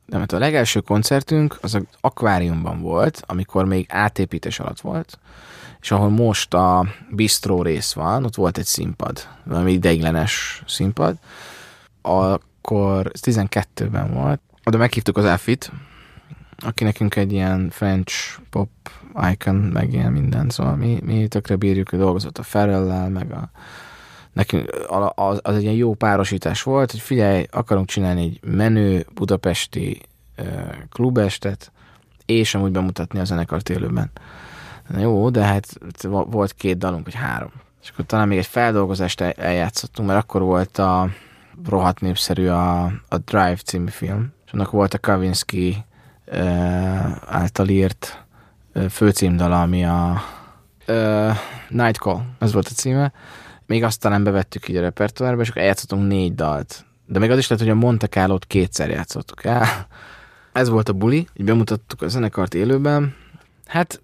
Nem, hát a legelső koncertünk az az akváriumban volt, amikor még átépítés alatt volt, és ahol most a bistró rész van, ott volt egy színpad, valami ideiglenes színpad, akkor ez 12-ben volt, oda meghívtuk az Elfit, aki nekünk egy ilyen French pop icon, meg ilyen minden, szóval mi, mi tökre bírjuk, hogy dolgozott a Ferrellel, meg a nekünk az, az egy ilyen jó párosítás volt, hogy figyelj, akarunk csinálni egy menő budapesti klubestet, és amúgy bemutatni a zenekart élőben. Jó, de hát volt két dalunk, vagy három. És akkor talán még egy feldolgozást eljátszottunk, mert akkor volt a rohadt népszerű a, a Drive című film, és annak volt a Kavinsky által írt főcímdala, ami a Night Call, ez volt a címe. Még azt talán bevettük így a repertoárba, és akkor eljátszottunk négy dalt. De még az is lehet, hogy a Monte Carlo-t kétszer játszottuk el. Ez volt a buli, így bemutattuk a zenekart élőben. Hát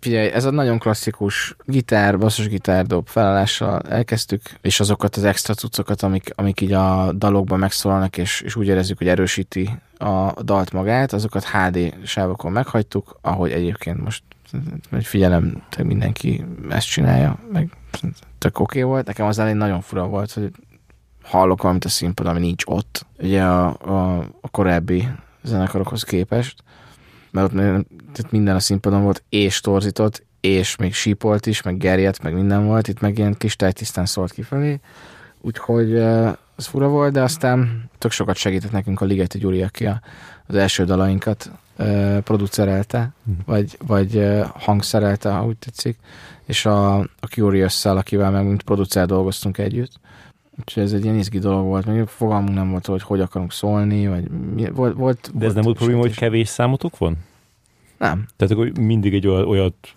figyelj, ez a nagyon klasszikus gitár, basszusgitár dob felállással elkezdtük, és azokat az extra cuccokat, amik, amik így a dalokban megszólalnak, és, és úgy érezzük, hogy erősíti a dalt magát, azokat HD sávokon meghagytuk, ahogy egyébként most figyelem, mindenki ezt csinálja, meg tök oké okay volt. Nekem az elején nagyon fura volt, hogy hallok valamit a színpadon, ami nincs ott. Ugye a, a, a korábbi zenekarokhoz képest, mert ott minden a színpadon volt, és torzított, és még sípolt is, meg gerjedt, meg minden volt, itt meg ilyen kis tisztán szólt kifelé, úgyhogy az fura volt, de aztán tök sokat segített nekünk a Ligeti Gyuri, aki a, az első dalainkat uh, producerelte, uh vagy, vagy hangszerelte, ha úgy tetszik, és a, a Curious-szel, akivel meg mint producer dolgoztunk együtt, Úgyhogy ez egy ilyen izgi dolog volt, még fogalmunk nem volt, hogy hogy akarunk szólni, vagy mi, volt, volt De ez nem volt probléma, hogy kevés számotok van? Nem. Tehát akkor mindig egy olyat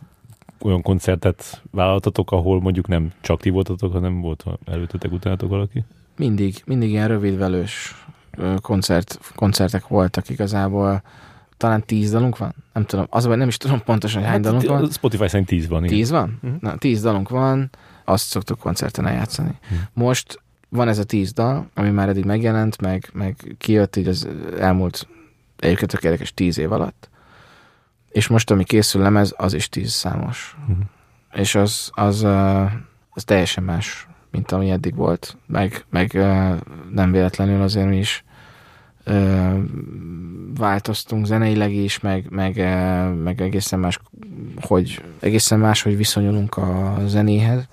olyan koncertet vállaltatok, ahol mondjuk nem csak ti voltatok, hanem volt előttetek, utánatok valaki? Mindig, mindig ilyen rövidvelős koncert, koncertek voltak igazából. Talán tíz dalunk van? Nem tudom. Az nem is tudom pontosan, hogy hány hát, dalunk van. Spotify szerint tíz van. Igen. Tíz van? Uh-huh. Na, tíz dalunk van, azt szoktuk koncerten eljátszani. Uh-huh. Most van ez a tíz dal, ami már eddig megjelent, meg, meg kijött így az elmúlt egyébként tök érdekes tíz év alatt, és most, ami készül lemez, az is tíz számos. Uh-huh. És az, az, az teljesen más, mint ami eddig volt, meg, meg nem véletlenül azért mi is változtunk zeneileg is, meg, meg, meg egészen más, hogy egészen más, hogy viszonyulunk a zenéhez,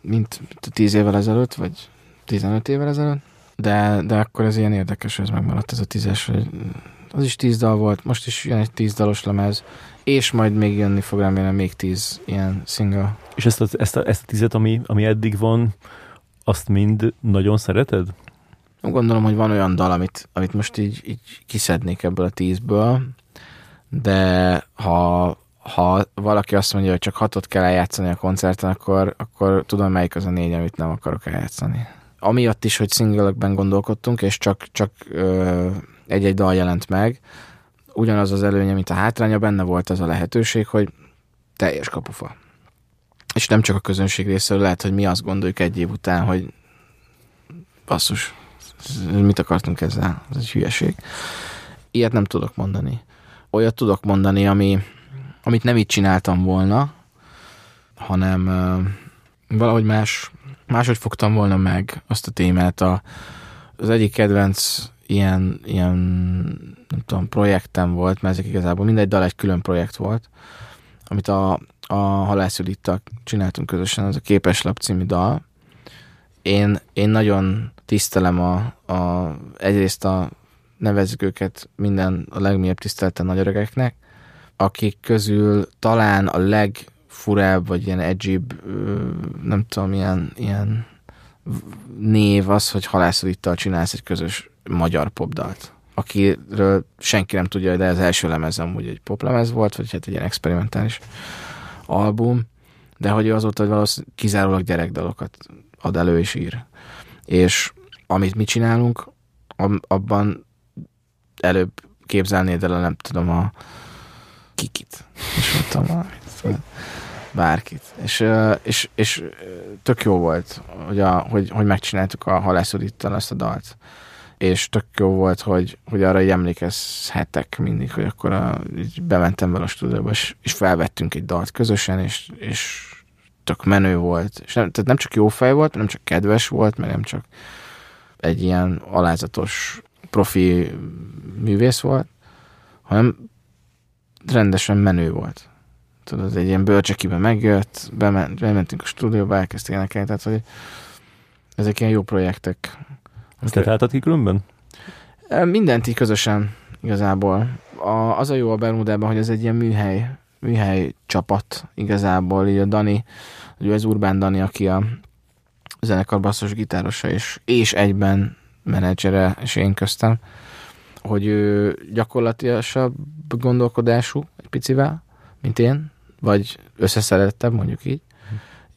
mint tíz évvel ezelőtt, vagy 15 évvel ezelőtt, de, de akkor ez ilyen érdekes, hogy ez megmaradt ez a tízes, hogy az is tíz dal volt, most is jön egy tíz dalos lemez, és majd még jönni fog remélem még tíz ilyen single. És ezt a, ezt a, ezt a tízet, ami, ami eddig van, azt mind nagyon szereted? Gondolom, hogy van olyan dal, amit, amit most így, így kiszednék ebből a tízből, de ha, ha valaki azt mondja, hogy csak hatot kell eljátszani a koncerten, akkor, akkor tudom, melyik az a négy, amit nem akarok eljátszani amiatt is, hogy szingelekben gondolkodtunk, és csak, csak ö, egy-egy dal jelent meg, ugyanaz az előnye, mint a hátránya, benne volt az a lehetőség, hogy teljes kapufa. És nem csak a közönség részéről lehet, hogy mi azt gondoljuk egy év után, hogy basszus, mit akartunk ezzel? Ez egy hülyeség. Ilyet nem tudok mondani. Olyat tudok mondani, ami, amit nem így csináltam volna, hanem uh, valahogy más máshogy fogtam volna meg azt a témát. A, az egyik kedvenc ilyen, ilyen nem tudom, projektem volt, mert ezek igazából mindegy dal egy külön projekt volt, amit a, a Halász csináltunk közösen, az a Képeslap című dal. Én, én nagyon tisztelem a, a, egyrészt a nevezzük őket minden a legmélyebb tisztelten nagyöregeknek, akik közül talán a leg furább, vagy ilyen edgybb, nem tudom, ilyen, ilyen név az, hogy halászodittal csinálsz egy közös magyar popdalt akiről senki nem tudja, de ez első lemez amúgy egy poplemez volt, vagy hát egy ilyen experimentális album, de hogy ő azóta, valószínűleg kizárólag gyerekdalokat ad elő és ír. És amit mi csinálunk, abban előbb képzelnéd el, nem tudom, a kikit. És mondtam, valamit bárkit. És, és, és tök jó volt, hogy, a, hogy, hogy megcsináltuk a halászodittal ezt a dalt. És tök jó volt, hogy, hogy arra emlékezhetek mindig, hogy akkor a, így bementem vele a stúdióba, és, és felvettünk egy dalt közösen, és, és tök menő volt. És nem, tehát nem csak jó fej volt, nem csak kedves volt, meg nem csak egy ilyen alázatos profi művész volt, hanem rendesen menő volt tudod, egy ilyen bölcsekiben megjött, bement, bementünk a stúdióba, elkezdték énekelni, tehát hogy ezek ilyen jó projektek. Ezt találtad ki különben? Mindent így közösen igazából. A, az a jó a Bermudában, hogy ez egy ilyen műhely, műhely csapat igazából, így a Dani, ugye ez Urbán Dani, aki a zenekar basszus gitárosa, és, és egyben menedzsere, és én köztem, hogy ő gyakorlatilag gondolkodású egy picivel, mint én, vagy összeszerettebb, mondjuk így.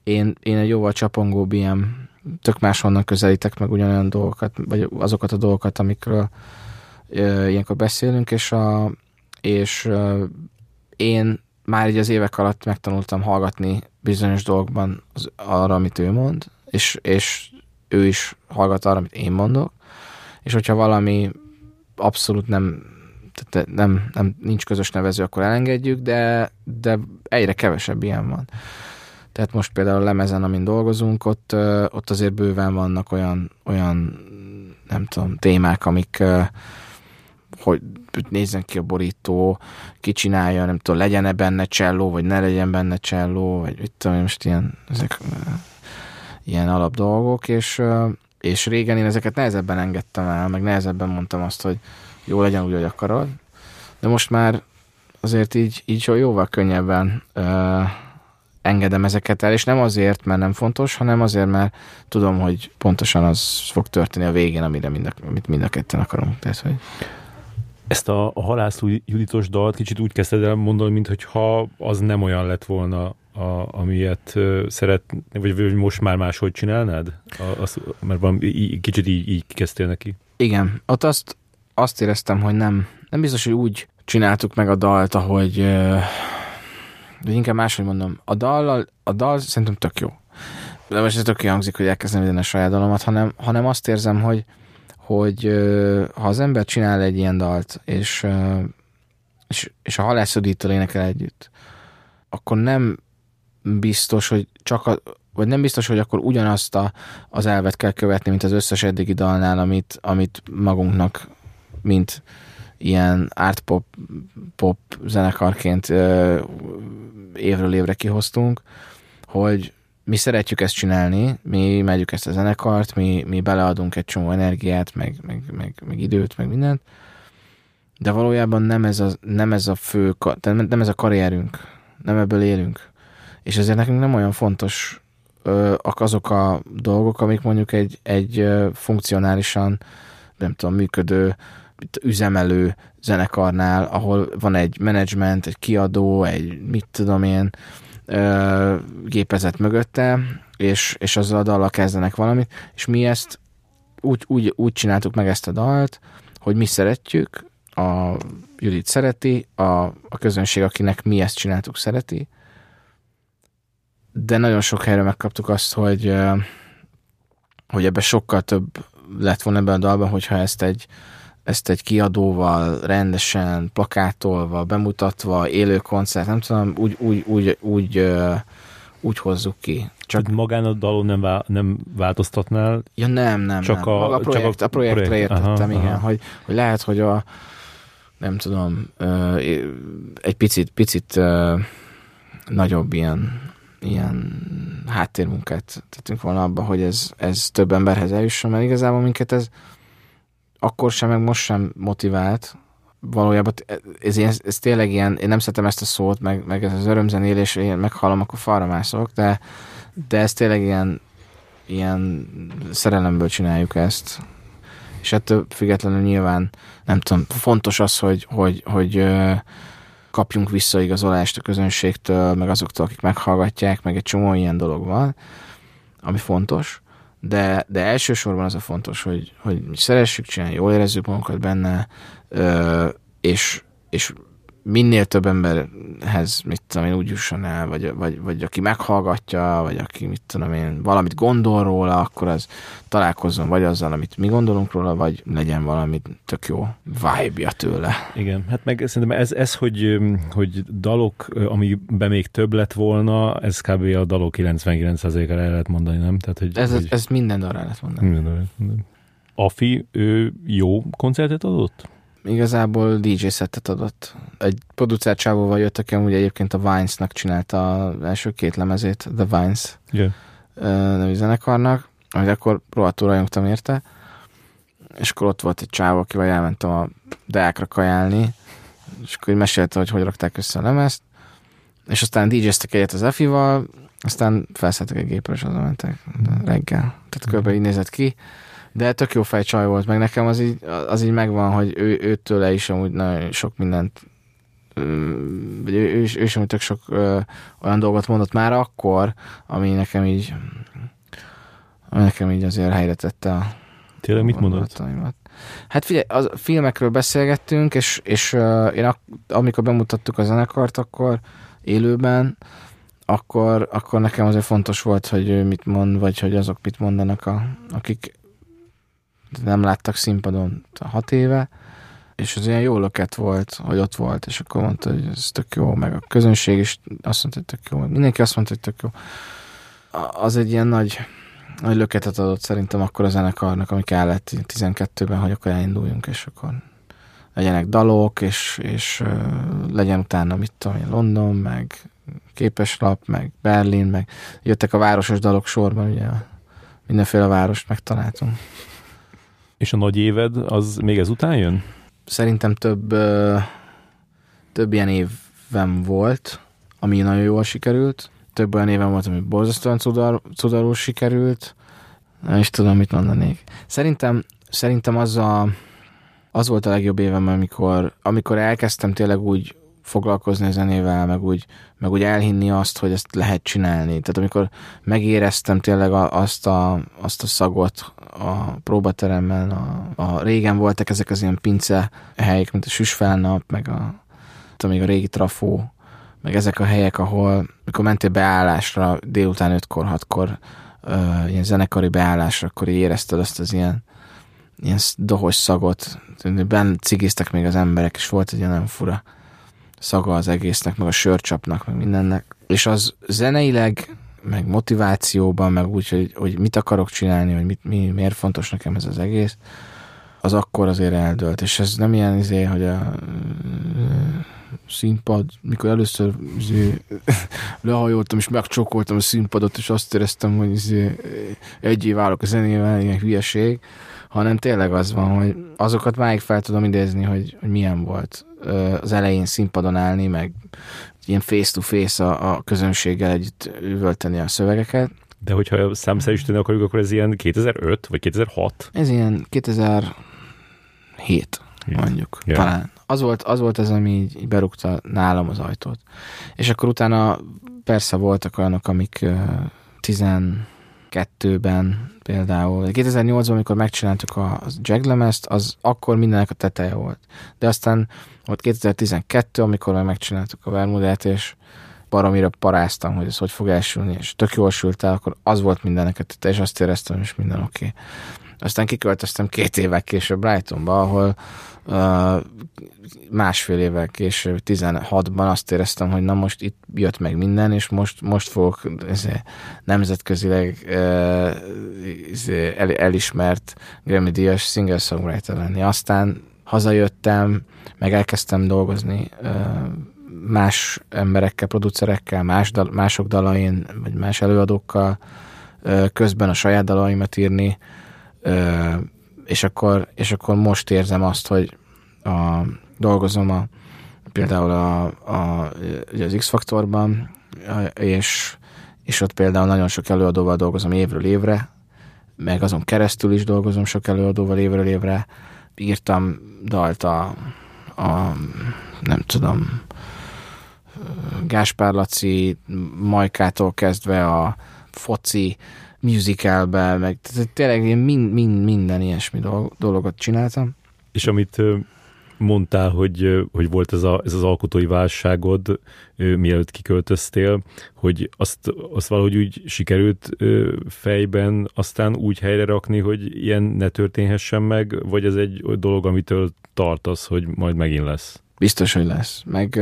Én, én egy jóval csapongóbb ilyen, tök máshonnan közelítek meg ugyanolyan dolgokat, vagy azokat a dolgokat, amikről ilyenkor beszélünk, és, a, és én már így az évek alatt megtanultam hallgatni bizonyos dolgokban az, arra, amit ő mond, és, és ő is hallgat arra, amit én mondok, és hogyha valami abszolút nem, tehát nem, nem nincs közös nevező, akkor elengedjük, de, de egyre kevesebb ilyen van. Tehát most például a lemezen, amin dolgozunk, ott, ott azért bőven vannak olyan, olyan nem tudom, témák, amik hogy nézzen ki a borító, ki csinálja, nem tudom, legyen-e benne cselló, vagy ne legyen benne cselló, vagy mit tudom, most ilyen, ezek ilyen alap dolgok, és, és régen én ezeket nehezebben engedtem el, meg nehezebben mondtam azt, hogy jó legyen úgy, hogy akarod, de most már azért így, így jóval könnyebben uh, engedem ezeket el, és nem azért, mert nem fontos, hanem azért, mert tudom, hogy pontosan az fog történni a végén, amire mind a, amit mind a ketten akarunk. Tehát, hogy... Ezt a, a halászló Juditos dalt kicsit úgy kezdted el mondani, mintha az nem olyan lett volna, a, amilyet szeret, vagy, vagy most már máshogy csinálnád? A, az, mert valami, í, kicsit így, így kezdtél neki. Igen, ott azt, azt éreztem, hogy nem, nem biztos, hogy úgy csináltuk meg a dalt, ahogy de inkább máshogy mondom, a dal, a dal szerintem tök jó. De most ez tök hangzik, hogy elkezdem ide a saját dalomat, hanem, hanem azt érzem, hogy, hogy ha az ember csinál egy ilyen dalt, és, és, és a halászodítól énekel együtt, akkor nem biztos, hogy csak a, vagy nem biztos, hogy akkor ugyanazt a, az elvet kell követni, mint az összes eddigi dalnál, amit, amit magunknak, mint ilyen art pop, pop zenekarként ö, évről évre kihoztunk, hogy mi szeretjük ezt csinálni, mi megyük ezt a zenekart, mi, mi beleadunk egy csomó energiát, meg, meg, meg, meg időt, meg mindent, de valójában nem ez a, nem ez a fő, nem ez a karrierünk, nem ebből élünk. És ezért nekünk nem olyan fontos azok a dolgok, amik mondjuk egy, egy funkcionálisan, nem tudom, működő, üzemelő zenekarnál, ahol van egy menedzsment, egy kiadó, egy mit tudom én, ö, gépezet mögötte, és, és azzal a dallal kezdenek valamit, és mi ezt úgy, úgy, úgy csináltuk meg ezt a dalt, hogy mi szeretjük, a Judit szereti, a, a közönség, akinek mi ezt csináltuk, szereti, de nagyon sok helyre megkaptuk azt, hogy, hogy ebbe sokkal több lett volna ebben a dalban, hogyha ezt egy, ezt egy kiadóval rendesen, plakátolva, bemutatva, élő koncert, nem tudom, úgy, úgy, úgy, úgy, úgy hozzuk ki. Csak magán a dalon nem, vá- nem változtatnál? Ja nem, nem, csak nem. A, Maga a, projekt, csak a, a projektre projekt. értettem, aha, igen, aha. Hogy, hogy lehet, hogy a nem tudom, egy picit, picit nagyobb ilyen ilyen háttérmunkát tettünk volna abba, hogy ez, ez több emberhez eljusson, mert igazából minket ez akkor sem, meg most sem motivált. Valójában ez, ez, ez tényleg ilyen, én nem szeretem ezt a szót, meg, meg ez az örömzenélés, én meghallom, akkor falra mászok, de, de ez tényleg ilyen, ilyen szerelemből csináljuk ezt. És ettől függetlenül nyilván, nem tudom, fontos az, hogy, hogy, hogy kapjunk visszaigazolást a közönségtől, meg azoktól, akik meghallgatják, meg egy csomó ilyen dolog van, ami fontos, de, de elsősorban az a fontos, hogy, hogy szeressük csinálni, jól érezzük magunkat benne, és, és minél több emberhez, mit tudom én, úgy jusson el, vagy, vagy, vagy aki meghallgatja, vagy aki, mit tudom én, valamit gondol róla, akkor az találkozzon vagy azzal, amit mi gondolunk róla, vagy legyen valami tök jó vibe-ja tőle. Igen, hát meg szerintem ez, ez hogy, hogy dalok, amiben még több lett volna, ez kb. a dalok 99%-ára el lehet mondani, nem? Tehát, hogy, ez, hogy... ez minden dalra lehet mondani. Minden dalra. Afi, ő jó koncertet adott? Igazából DJ szettet adott. Egy producer csávóval jött, aki amúgy egyébként a Vines-nak csinálta az első két lemezét, The Vines yeah. nevű zenekarnak, amit akkor rohadtul rajongtam érte, és akkor ott volt egy csávó, akivel elmentem a Deákra kajálni, és akkor mesélte, hogy hogy rakták össze a lemezt, és aztán DJ-ztek egyet az Efival, aztán felszálltak egy gépre, és azon mentek reggel. Tehát mm. kb. így nézett ki de tök jó fejcsaj volt, meg nekem az így, az így megvan, hogy ő, őtől is amúgy nagyon sok mindent vagy ő, ő, is, ő is tök sok ö, olyan dolgot mondott már akkor, ami nekem így ami nekem így azért helyre tette a Tényleg mit mondott? Hát figyelj, a filmekről beszélgettünk, és, és uh, én ak- amikor bemutattuk a zenekart, akkor élőben, akkor, akkor nekem azért fontos volt, hogy ő mit mond, vagy hogy azok mit mondanak, a, akik nem láttak színpadon hat éve, és az ilyen jó löket volt, hogy ott volt, és akkor mondta, hogy ez tök jó, meg a közönség is azt mondta, hogy tök jó, mindenki azt mondta, hogy tök jó. Az egy ilyen nagy, nagy löketet adott szerintem akkor a zenekarnak, ami kellett 12-ben, hogy akkor elinduljunk, és akkor legyenek dalok, és, és legyen utána, mit tudom én, London, meg képeslap, meg Berlin, meg jöttek a városos dalok sorban, ugye mindenféle várost megtaláltunk. És a nagy éved, az még ezután jön? Szerintem több, több ilyen évem volt, ami nagyon jól sikerült. Több olyan évem volt, ami borzasztóan cudar, cudarul sikerült. Nem is tudom, mit mondanék. Szerintem, szerintem az, a, az volt a legjobb évem, amikor, amikor elkezdtem tényleg úgy foglalkozni a zenével, meg úgy, meg úgy elhinni azt, hogy ezt lehet csinálni. Tehát amikor megéreztem tényleg azt a, azt a szagot a próbateremben, a, a régen voltak ezek az ilyen pince helyek, mint a Süsfelnap, meg a, még a régi trafó, meg ezek a helyek, ahol mikor mentél beállásra délután 5-kor, 6-kor, uh, ilyen zenekari beállásra, akkor érezted azt az ilyen, ilyen dohos szagot, benn cigiztek még az emberek, és volt egy ilyen nagyon fura szaga az egésznek, meg a sörcsapnak, meg mindennek. És az zeneileg, meg motivációban, meg úgy, hogy, hogy mit akarok csinálni, hogy mit, mi, miért fontos nekem ez az egész, az akkor azért eldőlt. És ez nem ilyen izé, hogy a színpad, mikor először izé, lehajoltam és megcsokoltam a színpadot, és azt éreztem, hogy izé, egy év állok a zenével, ilyen hülyeség, hanem tényleg az van, hogy azokat máig fel tudom idézni, hogy, hogy milyen volt az elején színpadon állni, meg ilyen face-to-face a, a közönséggel együtt üvölteni a szövegeket. De hogyha számszerűsíteni akarjuk, akkor ez ilyen 2005 vagy 2006? Ez ilyen 2007 mondjuk, yeah. talán. Az volt, az volt az, ami így, berúgta nálam az ajtót. És akkor utána persze voltak olyanok, amik uh, 12-ben például, 2008-ban, amikor megcsináltuk a Jaglemezt, az akkor mindenek a teteje volt. De aztán volt 2012, amikor már megcsináltuk a Vermudát, és baromira paráztam, hogy ez hogy fog elsülni, és tök jól sült el, akkor az volt mindenek a teteje, és azt éreztem, hogy minden oké. Okay. Aztán kiköltöztem két évek később Brightonba, ahol uh, másfél évvel később, 16-ban azt éreztem, hogy na most itt jött meg minden, és most, most fogok ezért, nemzetközileg uh, el, elismert Grammy-díjas singer-songwriter lenni. Aztán hazajöttem, meg elkezdtem dolgozni más emberekkel, producerekkel, más dal, mások dalain, vagy más előadókkal, közben a saját dalaimat írni, és akkor, és akkor most érzem azt, hogy a, dolgozom a, például a, a, az X-faktorban, és, és ott például nagyon sok előadóval dolgozom évről évre, meg azon keresztül is dolgozom sok előadóval évről évre. Írtam dalt a, a nem tudom, Gáspár Laci, Majkától kezdve a foci, musicalbe, meg tényleg én mind, mind, minden ilyesmi dolgot csináltam. És amit mondtál, hogy, hogy volt ez, a, ez az alkotói válságod, mielőtt kiköltöztél, hogy azt, azt valahogy úgy sikerült fejben aztán úgy helyre rakni, hogy ilyen ne történhessen meg, vagy ez egy dolog, amitől tartasz, hogy majd megint lesz? Biztos, hogy lesz. Meg,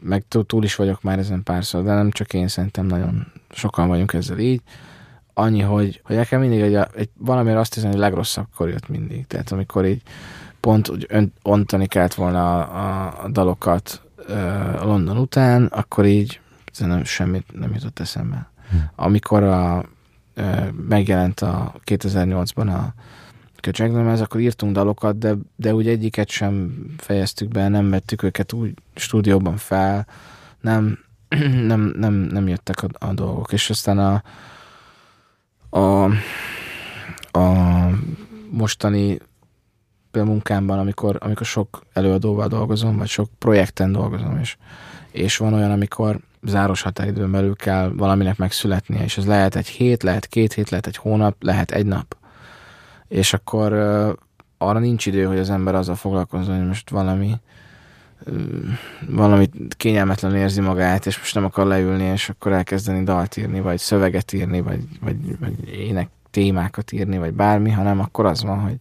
meg túl is vagyok már ezen párszor, de nem csak én, szerintem nagyon sokan vagyunk ezzel így annyi, hogy, hogy nekem mindig egy, egy valamire azt hiszem, hogy legrosszabbkor jött mindig. Tehát amikor így pont hogy ön, ontani kellett volna a, a, dalokat uh, London után, akkor így nem, semmit nem jutott eszembe. Hm. Amikor a, uh, megjelent a 2008-ban a ez akkor írtunk dalokat, de, de úgy egyiket sem fejeztük be, nem vettük őket úgy stúdióban fel, nem, nem, nem, nem jöttek a, a dolgok. És aztán a, a, a mostani munkámban, amikor, amikor sok előadóval dolgozom, vagy sok projekten dolgozom, és, és van olyan, amikor záros határidőn belül kell valaminek megszületnie, és ez lehet egy hét, lehet két hét, lehet egy hónap, lehet egy nap. És akkor arra nincs idő, hogy az ember azzal foglalkozzon, hogy most valami valami kényelmetlen érzi magát, és most nem akar leülni, és akkor elkezdeni dalt írni, vagy szöveget írni, vagy, vagy, vagy ének témákat írni, vagy bármi, hanem akkor az van, hogy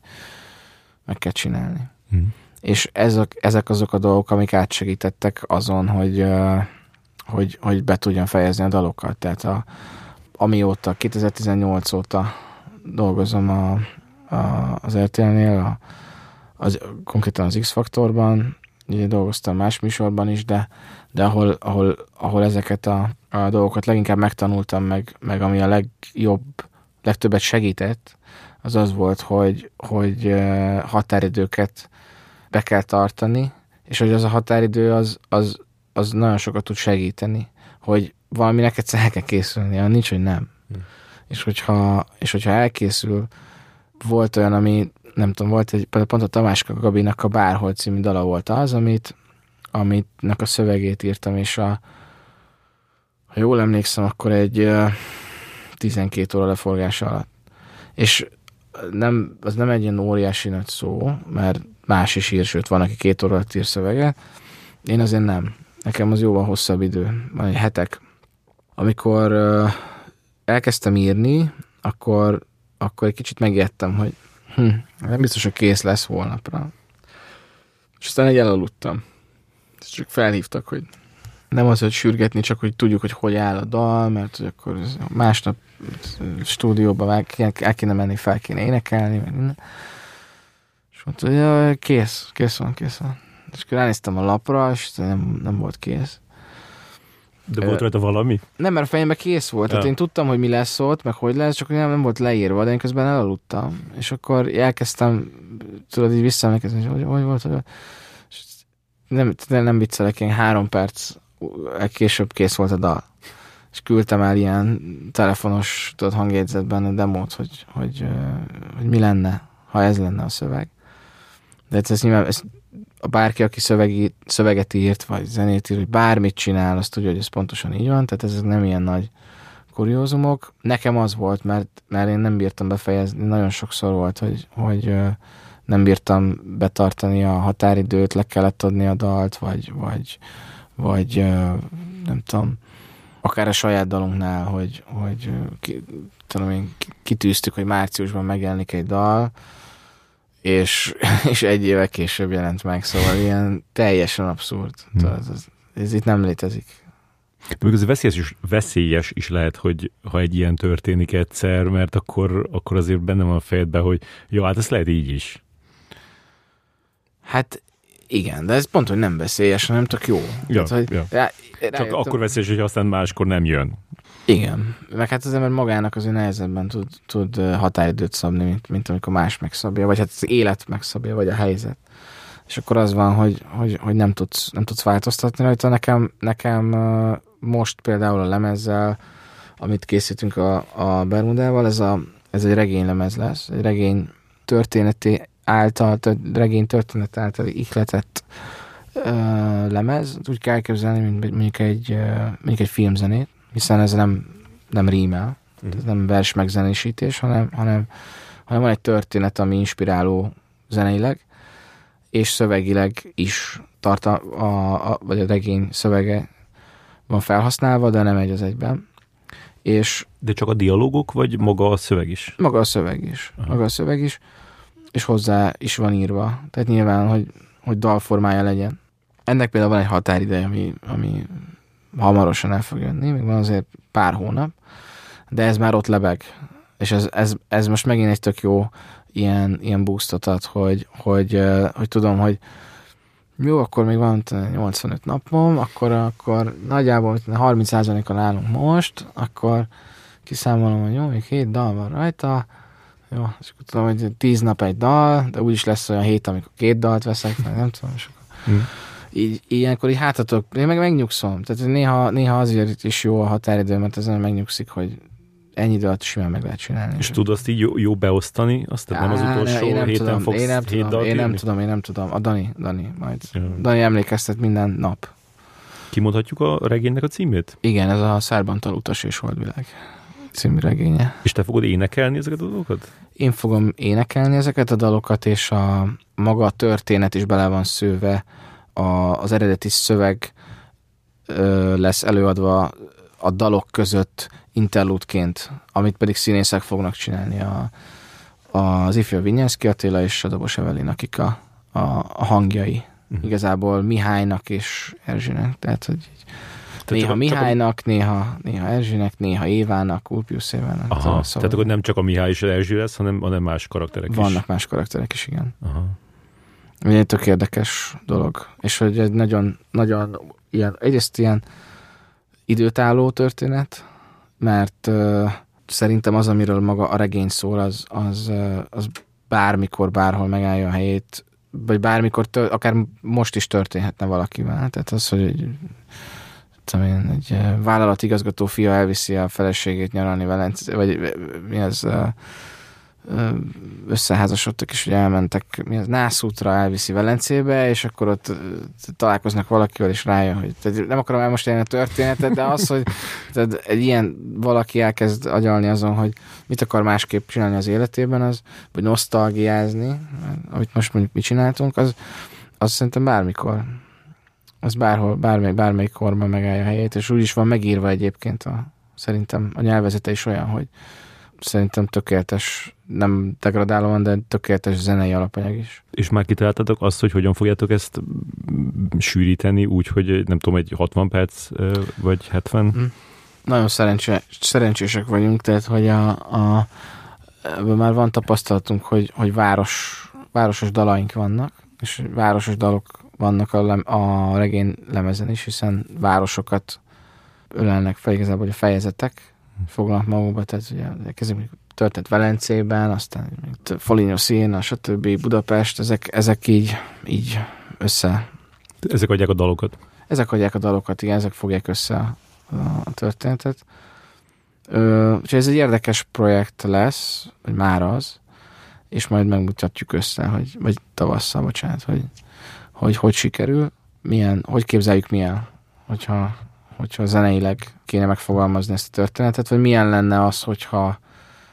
meg kell csinálni. Hmm. És ezek, ezek azok a dolgok, amik átsegítettek azon, hogy, hogy, hogy be tudjam fejezni a dalokat. Tehát a, amióta, 2018 óta dolgozom a, a, az RTL-nél, a, az, konkrétan az X-faktorban, ugye dolgoztam más műsorban is, de, de ahol, ahol, ahol ezeket a, a dolgokat leginkább megtanultam, meg, meg ami a legjobb, legtöbbet segített, az az volt, hogy, hogy határidőket be kell tartani, és hogy az a határidő az, az, az nagyon sokat tud segíteni, hogy valaminek egyszer el kell készülni, nincs, hogy nem. Hm. És, hogyha, és hogyha elkészül, volt olyan, ami nem tudom, volt egy, pont a Tamáska Gabinak a Bárhol című dala volt az, amit, amitnek a szövegét írtam, és a, ha jól emlékszem, akkor egy 12 óra leforgás alatt. És nem, az nem egy ilyen óriási nagy szó, mert más is ír, sőt van, aki két óra alatt ír szöveget. Én azért nem. Nekem az jóval hosszabb idő, van egy hetek. Amikor uh, elkezdtem írni, akkor, akkor egy kicsit megijedtem, hogy hm, nem biztos, hogy kész lesz holnapra. És aztán egy elaludtam. Csak felhívtak, hogy nem az, hogy sürgetni, csak hogy tudjuk, hogy hogy áll a dal, mert akkor másnap stúdióba el kéne menni, fel kéne énekelni, meg minden. És mondta, hogy ja, kész, kész van, kész van. És akkor ránéztem a lapra, és nem, nem volt kész. De volt rajta valami? Nem, mert a fejemben kész volt. Ja. Tehát én tudtam, hogy mi lesz ott, meg hogy lesz, csak nem, nem volt leírva, de én közben elaludtam. És akkor elkezdtem, tudod, így visszaemlékezni, hogy hogy volt, hogy és nem, nem viccelek, én három perc később kész volt a dal. És küldtem el ilyen telefonos tudod, hangjegyzetben a demót, hogy, hogy, hogy mi lenne, ha ez lenne a szöveg. De ez nyilván, ez a bárki, aki szövegi, szöveget írt, vagy zenét írt, hogy bármit csinál, azt tudja, hogy ez pontosan így van, tehát ez nem ilyen nagy kuriózumok. Nekem az volt, mert, mert én nem bírtam befejezni, nagyon sokszor volt, hogy, hogy nem bírtam betartani a határidőt, le kellett adni a dalt, vagy, vagy, vagy nem tudom, akár a saját dalunknál, hogy, hogy ki, tudom én, kitűztük, hogy márciusban megjelenik egy dal, és, és egy éve később jelent meg, szóval ilyen teljesen abszurd. Hmm. Tehát ez, ez itt nem létezik. De még az veszélyes is, veszélyes is lehet, hogy ha egy ilyen történik egyszer, mert akkor, akkor azért benne van a fejedben, hogy jó, hát ez lehet így is. Hát igen, de ez pont, hogy nem veszélyes, hanem csak jó. Ja, Tehát, hogy ja. Rá, csak akkor veszélyes, hogy aztán máskor nem jön. Igen, meg hát az ember magának azért nehezebben tud, tud határidőt szabni, mint, mint amikor más megszabja, vagy hát az élet megszabja, vagy a helyzet. És akkor az van, hogy, hogy, hogy nem, tudsz, nem tudsz változtatni rajta. Nekem, nekem most például a lemezzel, amit készítünk a, a Bermudával, ez, a, ez egy regénylemez lesz, egy regény történeti által, regény történet által ihletett ö, lemez. Úgy kell elképzelni, mint mondjuk egy, mondjuk egy filmzenét, hiszen ez nem, nem rímel, ez nem vers megzenésítés, hanem, hanem, hanem van egy történet, ami inspiráló zeneileg, és szövegileg is tart a, a, a, vagy a regény szövege van felhasználva, de nem egy az egyben. És de csak a dialógok, vagy maga a szöveg is? Maga a szöveg is. Aha. Maga a szöveg is, és hozzá is van írva. Tehát nyilván, hogy, hogy dalformája legyen. Ennek például van egy határideje, ami, ami hamarosan el fog jönni, még van azért pár hónap, de ez már ott lebeg. És ez, ez, ez most megint egy tök jó ilyen, ilyen boostot ad, hogy, hogy, hogy tudom, hogy jó, akkor még van 85 napom, akkor, akkor nagyjából 30%-on állunk most, akkor kiszámolom, hogy jó, még 7 dal van rajta, jó, és akkor tudom, hogy 10 nap egy dal, de úgyis lesz olyan hét, amikor két dalt veszek, nem tudom, és akkor... Hmm így, ilyenkor így hátatok, én meg megnyugszom. Tehát néha, néha azért is jó a határidő, mert ezen megnyugszik, hogy ennyi idő alatt simán meg lehet csinálni. És tudod azt így jó, jó beosztani? Azt nem az utolsó én nem héten tudom, fogsz én nem hét tudom, én nem tudom, én nem tudom. A Dani, Dani, majd. Ja. Dani emlékeztet minden nap. Kimondhatjuk a regénynek a címét? Igen, ez a Szárbantal utas és holdvilág című regénye. És te fogod énekelni ezeket a dolgokat? Én fogom énekelni ezeket a dalokat, és a maga a történet is bele van szőve, a, az eredeti szöveg ö, lesz előadva a dalok között interlúdként, amit pedig színészek fognak csinálni a, az ifjú Vinyánszki Attila és a Dobos Evelin, akik a, a, a hangjai. Mhm. Igazából Mihálynak és Erzsinek, tehát hogy így néha csak a- Mihálynak, néha, néha Erzsinek, néha Évának, Ulpius Évának. Aha, szóval tehát akkor nem csak a Mihály és az Erzsi lesz, hanem, hanem más karakterek is. vannak más karakterek is, igen. Aha. Ugye egy tök érdekes dolog. És hogy egy nagyon, nagyon ilyen, egyrészt ilyen időtálló történet, mert uh, szerintem az, amiről maga a regény szól, az, az, uh, az bármikor, bárhol megállja a helyét, vagy bármikor, tör, akár most is történhetne valakivel. Tehát az, hogy tudom én, egy uh, vállalatigazgató fia elviszi a feleségét nyaralni Velence, vagy uh, mi az, ö, összeházasodtak, és ugye elmentek, mi az, Nászútra elviszi Velencébe, és akkor ott találkoznak valakivel, és rájön, hogy nem akarom elmosni a történetet, de az, hogy tehát egy ilyen valaki elkezd agyalni azon, hogy mit akar másképp csinálni az életében, az, vagy nosztalgiázni, amit most mondjuk mi csináltunk, az, az szerintem bármikor az bárhol, bármely, bármelyik korban megállja a helyét, és úgy is van megírva egyébként a, szerintem a nyelvezete is olyan, hogy szerintem tökéletes, nem degradálóan, de tökéletes zenei alapanyag is. És már kitaláltatok azt, hogy hogyan fogjátok ezt mm, sűríteni úgy, hogy nem tudom, egy 60 perc vagy 70? Nagyon szerencsé, szerencsések vagyunk, tehát hogy a, a már van tapasztalatunk, hogy, hogy város, városos dalaink vannak, és városos dalok vannak a, lem, a regény lemezen is, hiszen városokat ölelnek fel igazából, hogy a fejezetek foglalnak magukba, tehát ugye kezdjük történt Velencében, aztán Foligno Siena, stb. Budapest, ezek, ezek így, így össze, Ezek adják a dalokat. ezek adják a dalokat, igen, ezek fogják össze a, a történetet. Ö, úgyhogy ez egy érdekes projekt lesz, vagy már az, és majd megmutatjuk össze, hogy, vagy tavasszal, bocsánat, hogy, hogy hogy sikerül, milyen, hogy képzeljük milyen, hogyha, hogyha zeneileg kéne megfogalmazni ezt a történetet, vagy milyen lenne az, hogyha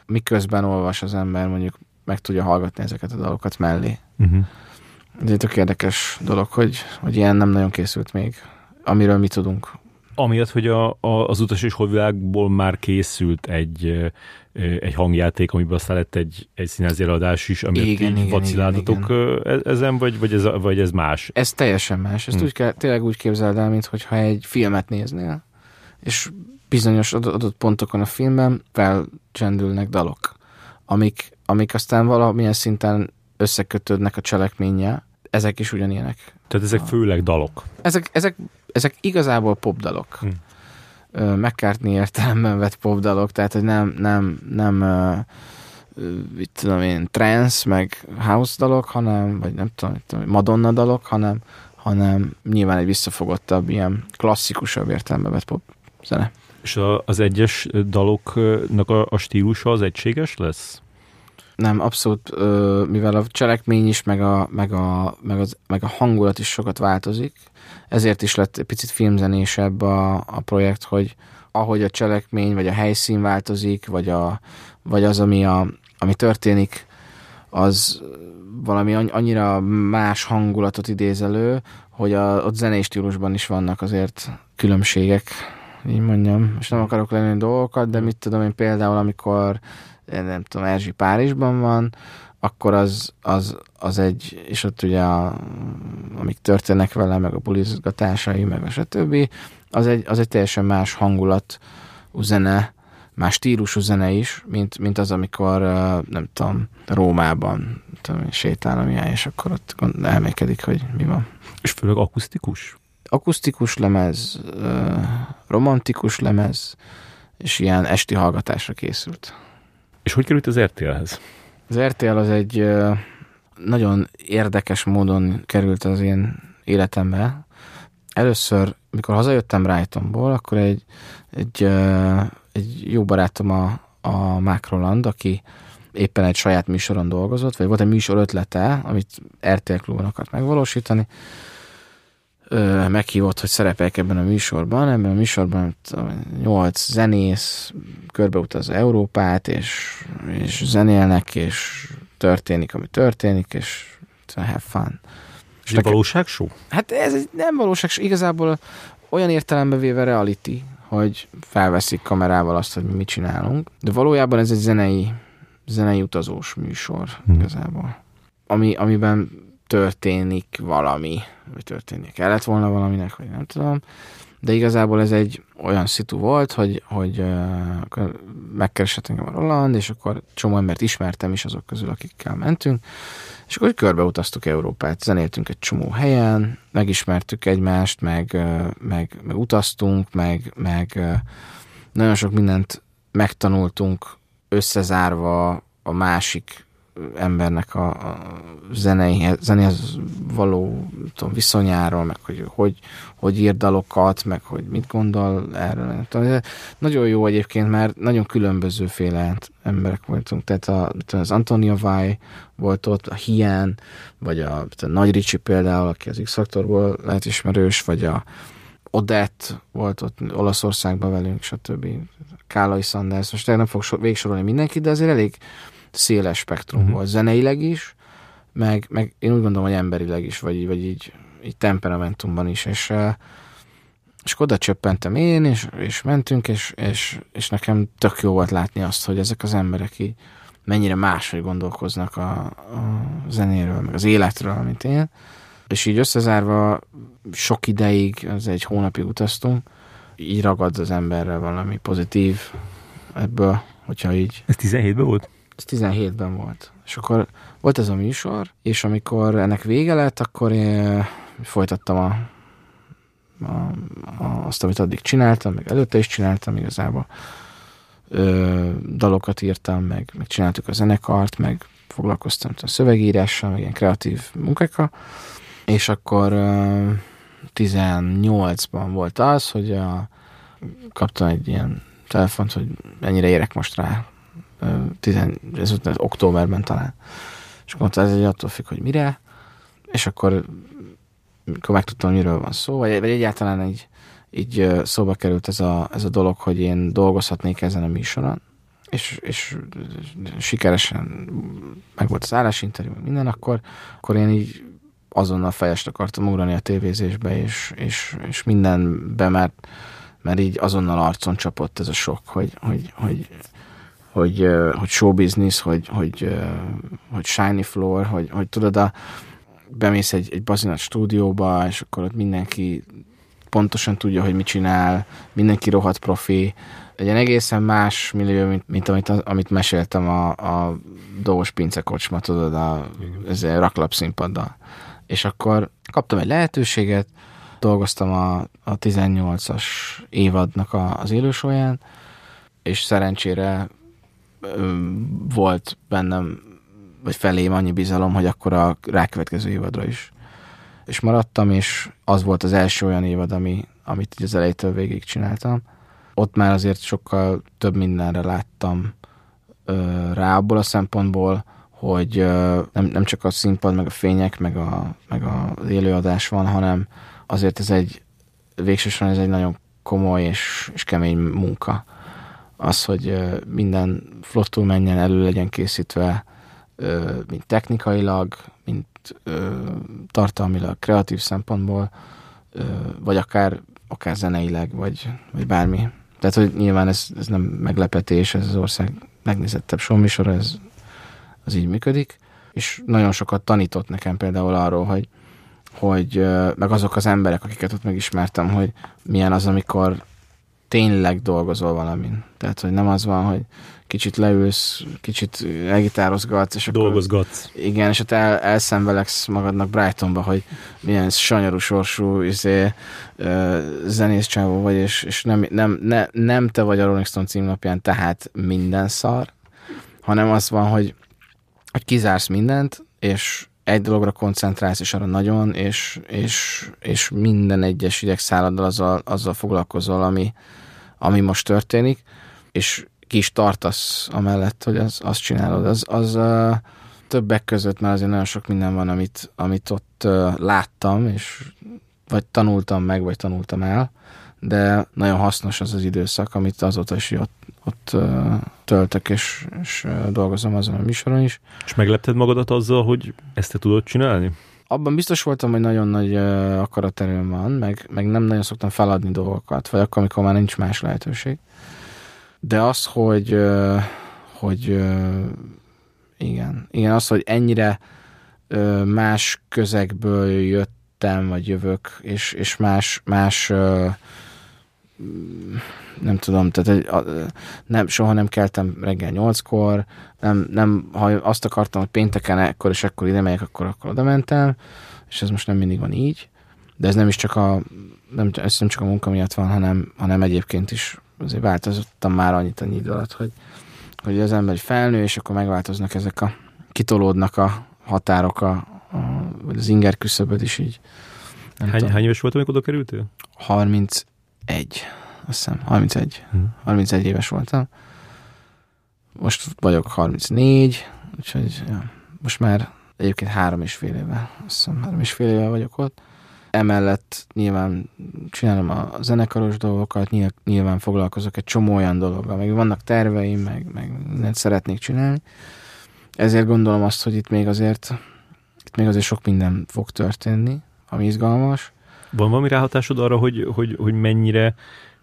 miközben olvas az ember, mondjuk meg tudja hallgatni ezeket a dalokat mellé. Uh-huh. Ez egy tök érdekes dolog, hogy, hogy ilyen nem nagyon készült még, amiről mi tudunk. Amiatt, hogy a, a, az utas és holvilágból már készült egy, egy hangjáték, amiből aztán lett egy, egy színházi előadás is, amit Igen, igen, vaciláltatok igen, e- ezen, vagy, vagy, ez, vagy ez más? Ez teljesen más. Ezt Hm. úgy kell, tényleg úgy képzeld el, mintha egy filmet néznél, és bizonyos ad- adott pontokon a filmben felcsendülnek dalok, amik, amik aztán valamilyen szinten összekötődnek a cselekménnyel. Ezek is ugyanilyenek. Tehát ezek főleg dalok. Ezek, ezek, ezek igazából popdalok. Hm. McCartney értelemben vett popdalok, tehát hogy nem, nem, nem mit tudom én, trance, meg house dalok, hanem, vagy nem tudom, tudom, Madonna dalok, hanem, hanem nyilván egy visszafogottabb, ilyen klasszikusabb értelemben vett pop zene. És az egyes daloknak a, a stílusa az egységes lesz? Nem, abszolút, mivel a cselekmény is, meg a, meg, a, meg, az, meg a hangulat is sokat változik, ezért is lett picit filmzenésebb a, a projekt, hogy ahogy a cselekmény, vagy a helyszín változik, vagy, a, vagy az, ami, a, ami történik, az valami anny- annyira más hangulatot idéz elő, hogy a, ott zenei stílusban is vannak azért különbségek, így mondjam. És nem akarok lenni dolgokat, de mit tudom én például, amikor nem tudom, Erzsi Párizsban van, akkor az, az, az egy, és ott ugye a, amik történnek vele, meg a bulizgatásai, meg a stb., az egy, az egy teljesen más hangulat zene, más stílusú zene is, mint, mint az, amikor ö, nem tudom, Rómában tudom, én, sétál a Mihály, és akkor ott elmélkedik, hogy mi van. És főleg akusztikus? Akusztikus lemez, ö, romantikus lemez, és ilyen esti hallgatásra készült. És hogy került az RTL-hez? Az RTL az egy nagyon érdekes módon került az én életembe. Először, mikor hazajöttem Brightonból, akkor egy, egy, egy jó barátom a, a Mark Roland, aki éppen egy saját műsoron dolgozott, vagy volt egy műsor ötlete, amit RTL klubon akart megvalósítani, ö, meghívott, hogy szerepeljek ebben a műsorban. Ebben a műsorban nyolc zenész körbeutaz Európát, és, és zenélnek, és történik, ami történik, és have fun. És egy valóság show? Hát ez egy nem valóság show, igazából olyan értelembe véve reality, hogy felveszik kamerával azt, hogy mi mit csinálunk, de valójában ez egy zenei, zenei utazós műsor hmm. igazából, ami, amiben történik valami, vagy történik kellett volna valaminek, vagy nem tudom, de igazából ez egy olyan szitu volt, hogy, hogy uh, megkeresett engem a Roland, és akkor csomó embert ismertem is azok közül, akikkel mentünk, és akkor körbeutaztuk Európát, zenéltünk egy csomó helyen, megismertük egymást, meg, meg, meg utaztunk, meg, meg nagyon sok mindent megtanultunk összezárva a másik embernek a, a zeneihez, zenéhez való tudom, viszonyáról, meg hogy, hogy hogy ír dalokat, meg hogy mit gondol erről. Nagyon jó egyébként, mert nagyon különbözőféle emberek voltunk. Tehát a, az Antonia Vai volt ott, a Hien, vagy a, a Nagy Ricsi például, aki az X-Faktorból lehet ismerős, vagy a Odette volt ott Olaszországban velünk, stb. Kálai Sanders, most nem fog végsorolni mindenki, de azért elég széles spektrum uh-huh. volt, zeneileg is, meg, meg én úgy gondolom, hogy emberileg is, vagy, vagy így, így temperamentumban is, és, és oda csöppentem én, és, és mentünk, és, és, és nekem tök jó volt látni azt, hogy ezek az emberek így mennyire máshogy gondolkoznak a, a zenéről, meg az életről, mint én. És így összezárva sok ideig, az egy hónapig utaztunk, így ragad az emberre valami pozitív ebből, hogyha így... Ez 17-ben volt? Ez 17-ben volt. És akkor volt ez a műsor, és amikor ennek vége lett, akkor én folytattam a, a, a, azt, amit addig csináltam, meg előtte is csináltam igazából. Ö, dalokat írtam, meg, meg csináltuk a zenekart, meg foglalkoztam a szövegírással, meg ilyen kreatív munkákkal, és akkor ö, 18-ban volt az, hogy a, kaptam egy ilyen telefont, hogy mennyire érek most rá tizen, ez októberben talán. És akkor ez egy attól függ, hogy mire, és akkor akkor megtudtam, miről van szó, vagy, vagy egyáltalán egy, így szóba került ez a, ez a dolog, hogy én dolgozhatnék ezen a műsoron, és, és sikeresen meg volt az állásinterjú, minden, akkor, akkor én így azonnal fejest akartam ugrani a tévézésbe, és, és, és mindenbe, mert, mert így azonnal arcon csapott ez a sok, hogy, hogy, hogy hogy, hogy show business, hogy, hogy, hogy shiny floor, hogy, hogy tudod, a, bemész egy, egy bazinat stúdióba, és akkor ott mindenki pontosan tudja, hogy mit csinál, mindenki rohadt profi, egy egészen más millió, mint, mint amit, amit meséltem a, a Dós Pince kocsma, tudod, a, ezzel raklap színpaddal. És akkor kaptam egy lehetőséget, dolgoztam a, a 18-as évadnak a, az élősóján, és szerencsére volt bennem, vagy felém annyi bizalom, hogy akkor a rákövetkező évadra is és maradtam, és az volt az első olyan évad, ami, amit így az elejétől végig csináltam. Ott már azért sokkal több mindenre láttam ö, rá abból a szempontból, hogy ö, nem, nem csak a színpad, meg a fények, meg, a, meg az élőadás van, hanem azért ez egy végsősorban ez egy nagyon komoly és, és kemény munka az, hogy minden flottul menjen, elő legyen készítve, mint technikailag, mint tartalmilag, kreatív szempontból, vagy akár, akár zeneileg, vagy, vagy bármi. Tehát, hogy nyilván ez, ez nem meglepetés, ez az ország megnézettebb showműsor, ez az így működik, és nagyon sokat tanított nekem például arról, hogy, hogy meg azok az emberek, akiket ott megismertem, hogy milyen az, amikor tényleg dolgozol valamin. Tehát, hogy nem az van, hogy kicsit leülsz, kicsit elgitározgatsz, és Dolgozgatsz. Akkor, igen, és ott el, elszenvelegsz magadnak Brightonba, hogy milyen sanyarú sorsú izé, zenész csávó vagy, és, és nem, nem, ne, nem te vagy a Rolling Stone címlapján, tehát minden szar, hanem az van, hogy, hogy kizársz mindent, és egy dologra koncentrálsz, és arra nagyon, és, és, és minden egyes idegszálladdal azzal, azzal foglalkozol, ami, ami most történik, és ki is tartasz amellett, hogy az, azt csinálod. Az, az uh, többek között már azért nagyon sok minden van, amit, amit ott láttam, és vagy tanultam meg, vagy tanultam el, de nagyon hasznos az az időszak, amit azóta is ott, ott töltök, és, és dolgozom azon a műsoron is. És meglepted magadat azzal, hogy ezt te tudod csinálni? Abban biztos voltam, hogy nagyon nagy akaraterőm van, meg, meg nem nagyon szoktam feladni dolgokat, vagy akkor, amikor már nincs más lehetőség. De az, hogy, hogy igen, igen, az, hogy ennyire más közegből jöttem, vagy jövök, és, és más, más nem tudom, tehát nem, soha nem keltem reggel nyolckor, nem, nem, ha azt akartam, hogy pénteken ekkor és ekkor ide megyek, akkor, akkor oda mentem, és ez most nem mindig van így, de ez nem is csak a, nem, ez nem csak a munka miatt van, hanem, hanem egyébként is azért változottam már annyit a idő alatt, hogy, hogy az ember felnő, és akkor megváltoznak ezek a, kitolódnak a határok, a, a, vagy az inger küszöböd is így. hány, hány éves volt, amikor oda kerültél? 30 egy, azt hiszem, 31. Hmm. 31 éves voltam. Most vagyok 34, úgyhogy ja, most már egyébként három és fél éve, azt hiszem, három és fél éve vagyok ott. Emellett nyilván csinálom a zenekaros dolgokat, nyilván foglalkozok egy csomó olyan dologgal, meg vannak terveim, meg, meg mindent szeretnék csinálni. Ezért gondolom azt, hogy itt még azért itt még azért sok minden fog történni, ami izgalmas. Van valami ráhatásod arra, hogy, hogy, hogy mennyire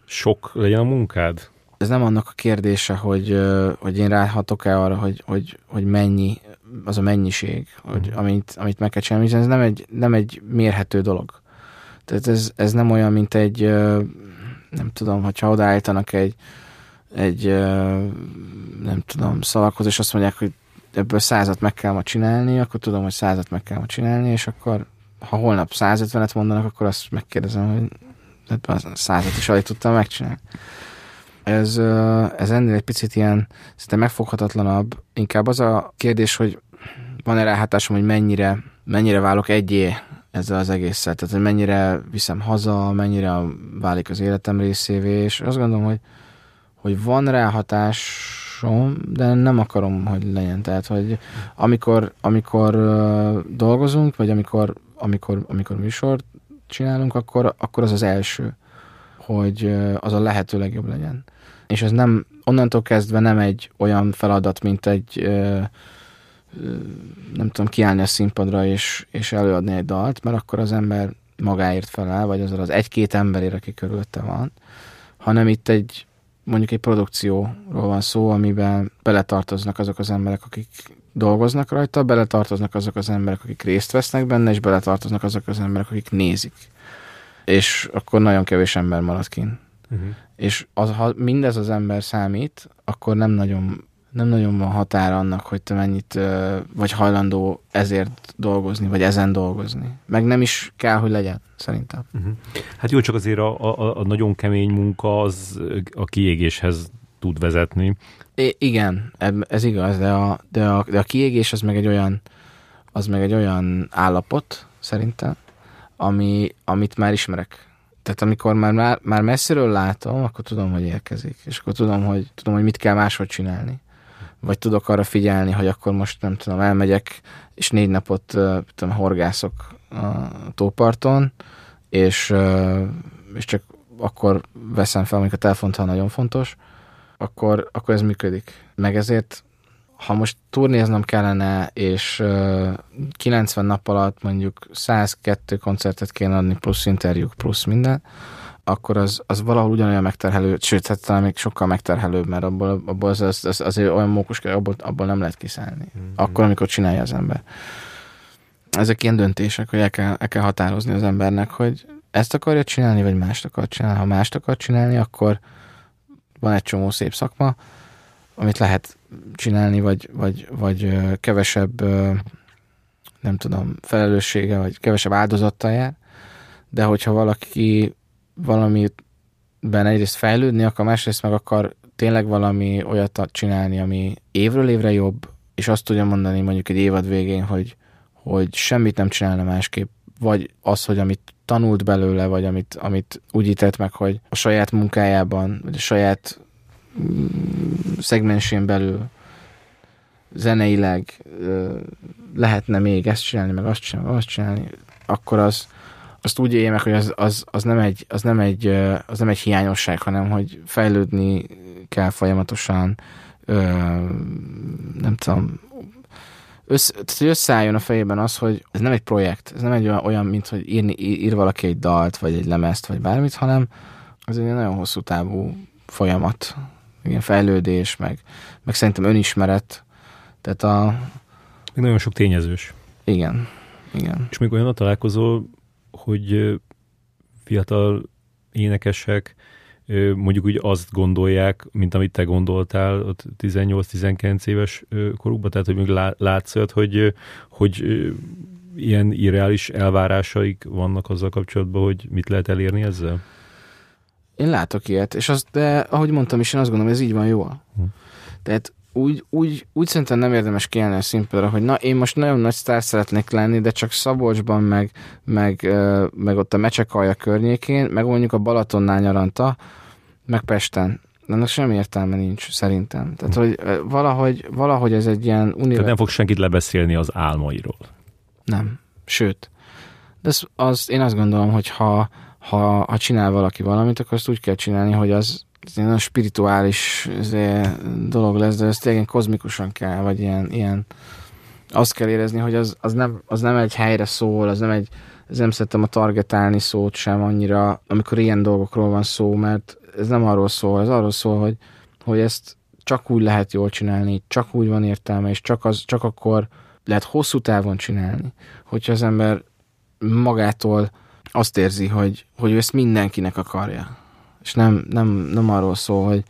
sok legyen a munkád? Ez nem annak a kérdése, hogy, hogy én ráhatok-e arra, hogy, hogy, hogy mennyi az a mennyiség, hogy, mm. amit, amit meg kell csinálni, ez nem egy, nem egy mérhető dolog. Tehát ez, ez nem olyan, mint egy, nem tudom, hogyha odaállítanak egy, egy nem tudom, szavakhoz, és azt mondják, hogy ebből százat meg kell ma csinálni, akkor tudom, hogy százat meg kell ma csinálni, és akkor ha holnap 150-et mondanak, akkor azt megkérdezem, hogy hát százat is alig tudtam megcsinálni. Ez, ez ennél egy picit ilyen szinte megfoghatatlanabb. Inkább az a kérdés, hogy van-e ráhatásom, hogy mennyire, mennyire válok egyé ezzel az egésszel, tehát hogy mennyire viszem haza, mennyire válik az életem részévé, és azt gondolom, hogy, hogy van ráhatásom, de nem akarom, hogy legyen. Tehát, hogy amikor, amikor dolgozunk, vagy amikor amikor, amikor műsort csinálunk, akkor, akkor az az első, hogy az a lehető legjobb legyen. És ez nem, onnantól kezdve nem egy olyan feladat, mint egy nem tudom, kiállni a színpadra és, és előadni egy dalt, mert akkor az ember magáért felel, vagy az az egy-két emberért, aki körülötte van, hanem itt egy mondjuk egy produkcióról van szó, amiben beletartoznak azok az emberek, akik dolgoznak rajta, beletartoznak azok az emberek, akik részt vesznek benne, és beletartoznak azok az emberek, akik nézik. És akkor nagyon kevés ember marad kint. Uh-huh. És az, ha mindez az ember számít, akkor nem nagyon, nem nagyon van határa annak, hogy te mennyit vagy hajlandó ezért dolgozni, vagy ezen dolgozni. Meg nem is kell, hogy legyen, szerintem. Uh-huh. Hát jó, csak azért a, a, a nagyon kemény munka az a kiégéshez tud vezetni. Igen, ez igaz, de a, de, a, de a kiégés az meg egy olyan az meg egy olyan állapot, szerintem, ami, amit már ismerek. Tehát amikor már, már, már messziről látom, akkor tudom, hogy érkezik. És akkor tudom, hogy, tudom, hogy mit kell máshogy csinálni. Vagy tudok arra figyelni, hogy akkor most nem tudom, elmegyek, és négy napot tudom, horgászok a tóparton, és, és csak akkor veszem fel, amikor a telefont, ha nagyon fontos, akkor, akkor ez működik. Meg ezért, ha most turnéznom kellene, és 90 nap alatt mondjuk 102 koncertet kéne adni, plusz interjúk, plusz minden, akkor az, az valahol ugyanolyan megterhelő, sőt, hát talán még sokkal megterhelőbb, mert abból, abból az, az, az azért olyan mókus, abból, abból nem lehet kiszállni. Mm-hmm. Akkor, amikor csinálja az ember. Ezek ilyen döntések, hogy el kell, el kell határozni az embernek, hogy ezt akarja csinálni, vagy mást akar csinálni. Ha mást akar csinálni, akkor, van egy csomó szép szakma, amit lehet csinálni, vagy, vagy, vagy kevesebb, nem tudom, felelőssége, vagy kevesebb áldozattal jár, de hogyha valaki valamiben egyrészt fejlődni akar, másrészt meg akar tényleg valami olyat csinálni, ami évről évre jobb, és azt tudja mondani mondjuk egy évad végén, hogy, hogy semmit nem csinálna másképp, vagy az, hogy amit tanult belőle, vagy amit, amit úgy ített meg, hogy a saját munkájában, vagy a saját mm, szegmensén belül zeneileg lehetne még ezt csinálni, meg azt csinálni, azt csinálni, akkor az, azt úgy élje meg, hogy az, az, az, nem egy, az, nem egy, az nem egy hiányosság, hanem hogy fejlődni kell folyamatosan, ö, nem tudom, össz, tehát, hogy összeálljon a fejében az, hogy ez nem egy projekt, ez nem egy olyan, olyan mint hogy írni, ír valaki egy dalt, vagy egy lemezt, vagy bármit, hanem ez egy nagyon hosszú távú folyamat, ilyen fejlődés, meg, meg szerintem önismeret, tehát a... Még nagyon sok tényezős. Igen, igen. És még olyan a találkozó, hogy fiatal énekesek mondjuk úgy azt gondolják, mint amit te gondoltál ott 18-19 éves korukban, tehát hogy még látszod, hogy, hogy ilyen irreális elvárásaik vannak azzal kapcsolatban, hogy mit lehet elérni ezzel? Én látok ilyet, és azt, de ahogy mondtam is, én azt gondolom, ez így van jó. Hm. Tehát úgy, úgy, úgy szerintem nem érdemes kiállni a színpadra, hogy na, én most nagyon nagy sztár szeretnék lenni, de csak Szabolcsban, meg, meg, meg ott a Mecsekalja környékén, meg mondjuk a Balatonnál nyaranta, meg Pesten. Ennek semmi értelme nincs, szerintem. Tehát, hogy valahogy, valahogy ez egy ilyen univer... Tehát nem fog senkit lebeszélni az álmairól. Nem. Sőt. De az, az, én azt gondolom, hogy ha, ha, ha csinál valaki valamit, akkor azt úgy kell csinálni, hogy az, ez nagyon spirituális dolog lesz, de ez tényleg kozmikusan kell, vagy ilyen, ilyen azt kell érezni, hogy az, az, nem, az nem egy helyre szól, az nem egy, ez nem szeretem a targetálni szót sem annyira, amikor ilyen dolgokról van szó, mert ez nem arról szól, ez arról szól, hogy, hogy ezt csak úgy lehet jól csinálni, csak úgy van értelme, és csak, az, csak akkor lehet hosszú távon csinálni, hogyha az ember magától azt érzi, hogy, hogy ő ezt mindenkinek akarja. És nem, nem, nem arról szól, hogy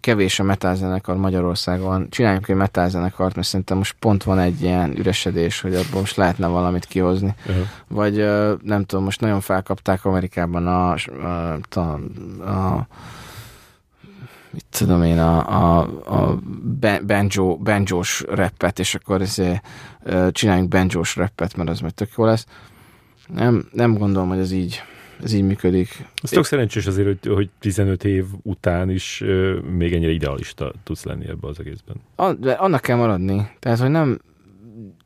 kevés a metálzenekar Magyarországon, csináljunk egy metálzenekart, mert szerintem most pont van egy ilyen üresedés, hogy abból most lehetne valamit kihozni. Uh-huh. Vagy nem tudom, most nagyon felkapták Amerikában a, a, a, a mit tudom én, a, a, a banjo, banjós rappet, és akkor ezért, csináljunk banjós rappet, mert az majd tök jó lesz. Nem, nem gondolom, hogy ez így, ez így működik. Ez tök szerencsés azért, hogy, hogy 15 év után is uh, még ennyire idealista tudsz lenni ebbe az egészben. A, de annak kell maradni. Tehát, hogy nem,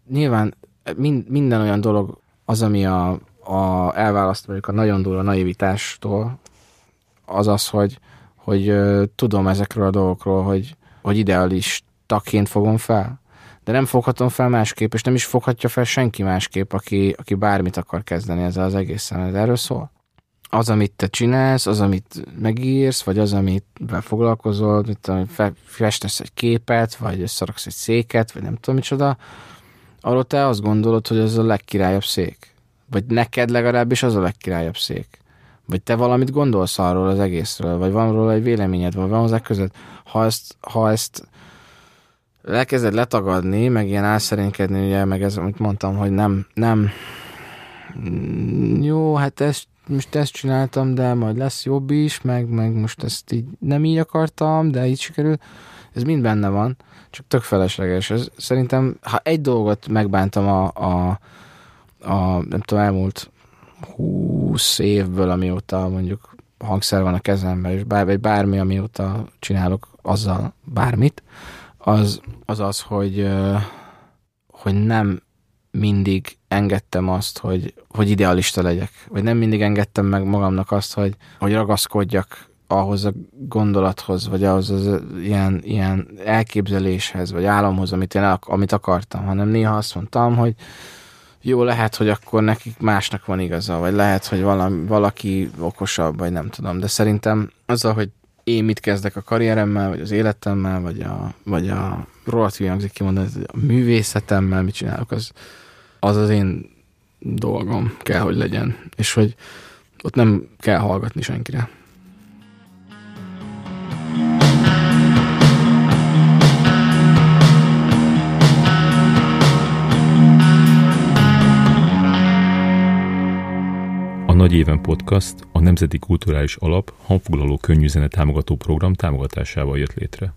nyilván mind, minden olyan dolog az, ami a, a elválaszt mondjuk a nagyon durva naivitástól, az az, hogy, hogy uh, tudom ezekről a dolgokról, hogy, hogy idealistaként fogom fel. De nem foghatom fel másképp, és nem is foghatja fel senki másképp, aki, aki bármit akar kezdeni ezzel az egészen. Ez erről szól az, amit te csinálsz, az, amit megírsz, vagy az, amit foglalkozol, mit tudom, festesz egy képet, vagy összeraksz egy széket, vagy nem tudom micsoda, arról te azt gondolod, hogy az a legkirályabb szék. Vagy neked legalábbis az a legkirályabb szék. Vagy te valamit gondolsz arról az egészről, vagy van róla egy véleményed, vagy van hozzá között. Ha ezt, ha ezt lekezded letagadni, meg ilyen álszerénkedni, ugye, meg ez, amit mondtam, hogy nem, nem, jó, hát ezt most ezt csináltam, de majd lesz jobb is, meg, meg most ezt így nem így akartam, de így sikerül. Ez mind benne van, csak tök felesleges. Ez, szerintem, ha egy dolgot megbántam a, a, a nem tudom, elmúlt 20 évből, amióta mondjuk hangszer van a kezemben, és bár, vagy bármi, amióta csinálok azzal bármit, az az, az hogy, hogy nem mindig engedtem azt, hogy, hogy idealista legyek, vagy nem mindig engedtem meg magamnak azt, hogy, hogy ragaszkodjak ahhoz a gondolathoz, vagy ahhoz az ilyen, ilyen elképzeléshez, vagy álomhoz, amit én amit akartam, hanem néha azt mondtam, hogy jó, lehet, hogy akkor nekik másnak van igaza, vagy lehet, hogy valami, valaki okosabb, vagy nem tudom, de szerintem azzal, hogy én mit kezdek a karrieremmel, vagy az életemmel, vagy a, vagy a rohadt hangzik kimondani, a művészetemmel, mit csinálok, az, az az én dolgom kell, hogy legyen, és hogy ott nem kell hallgatni senkire. A Nagy Éven Podcast a Nemzeti Kulturális Alap hangfoglaló könnyű zene támogató program támogatásával jött létre.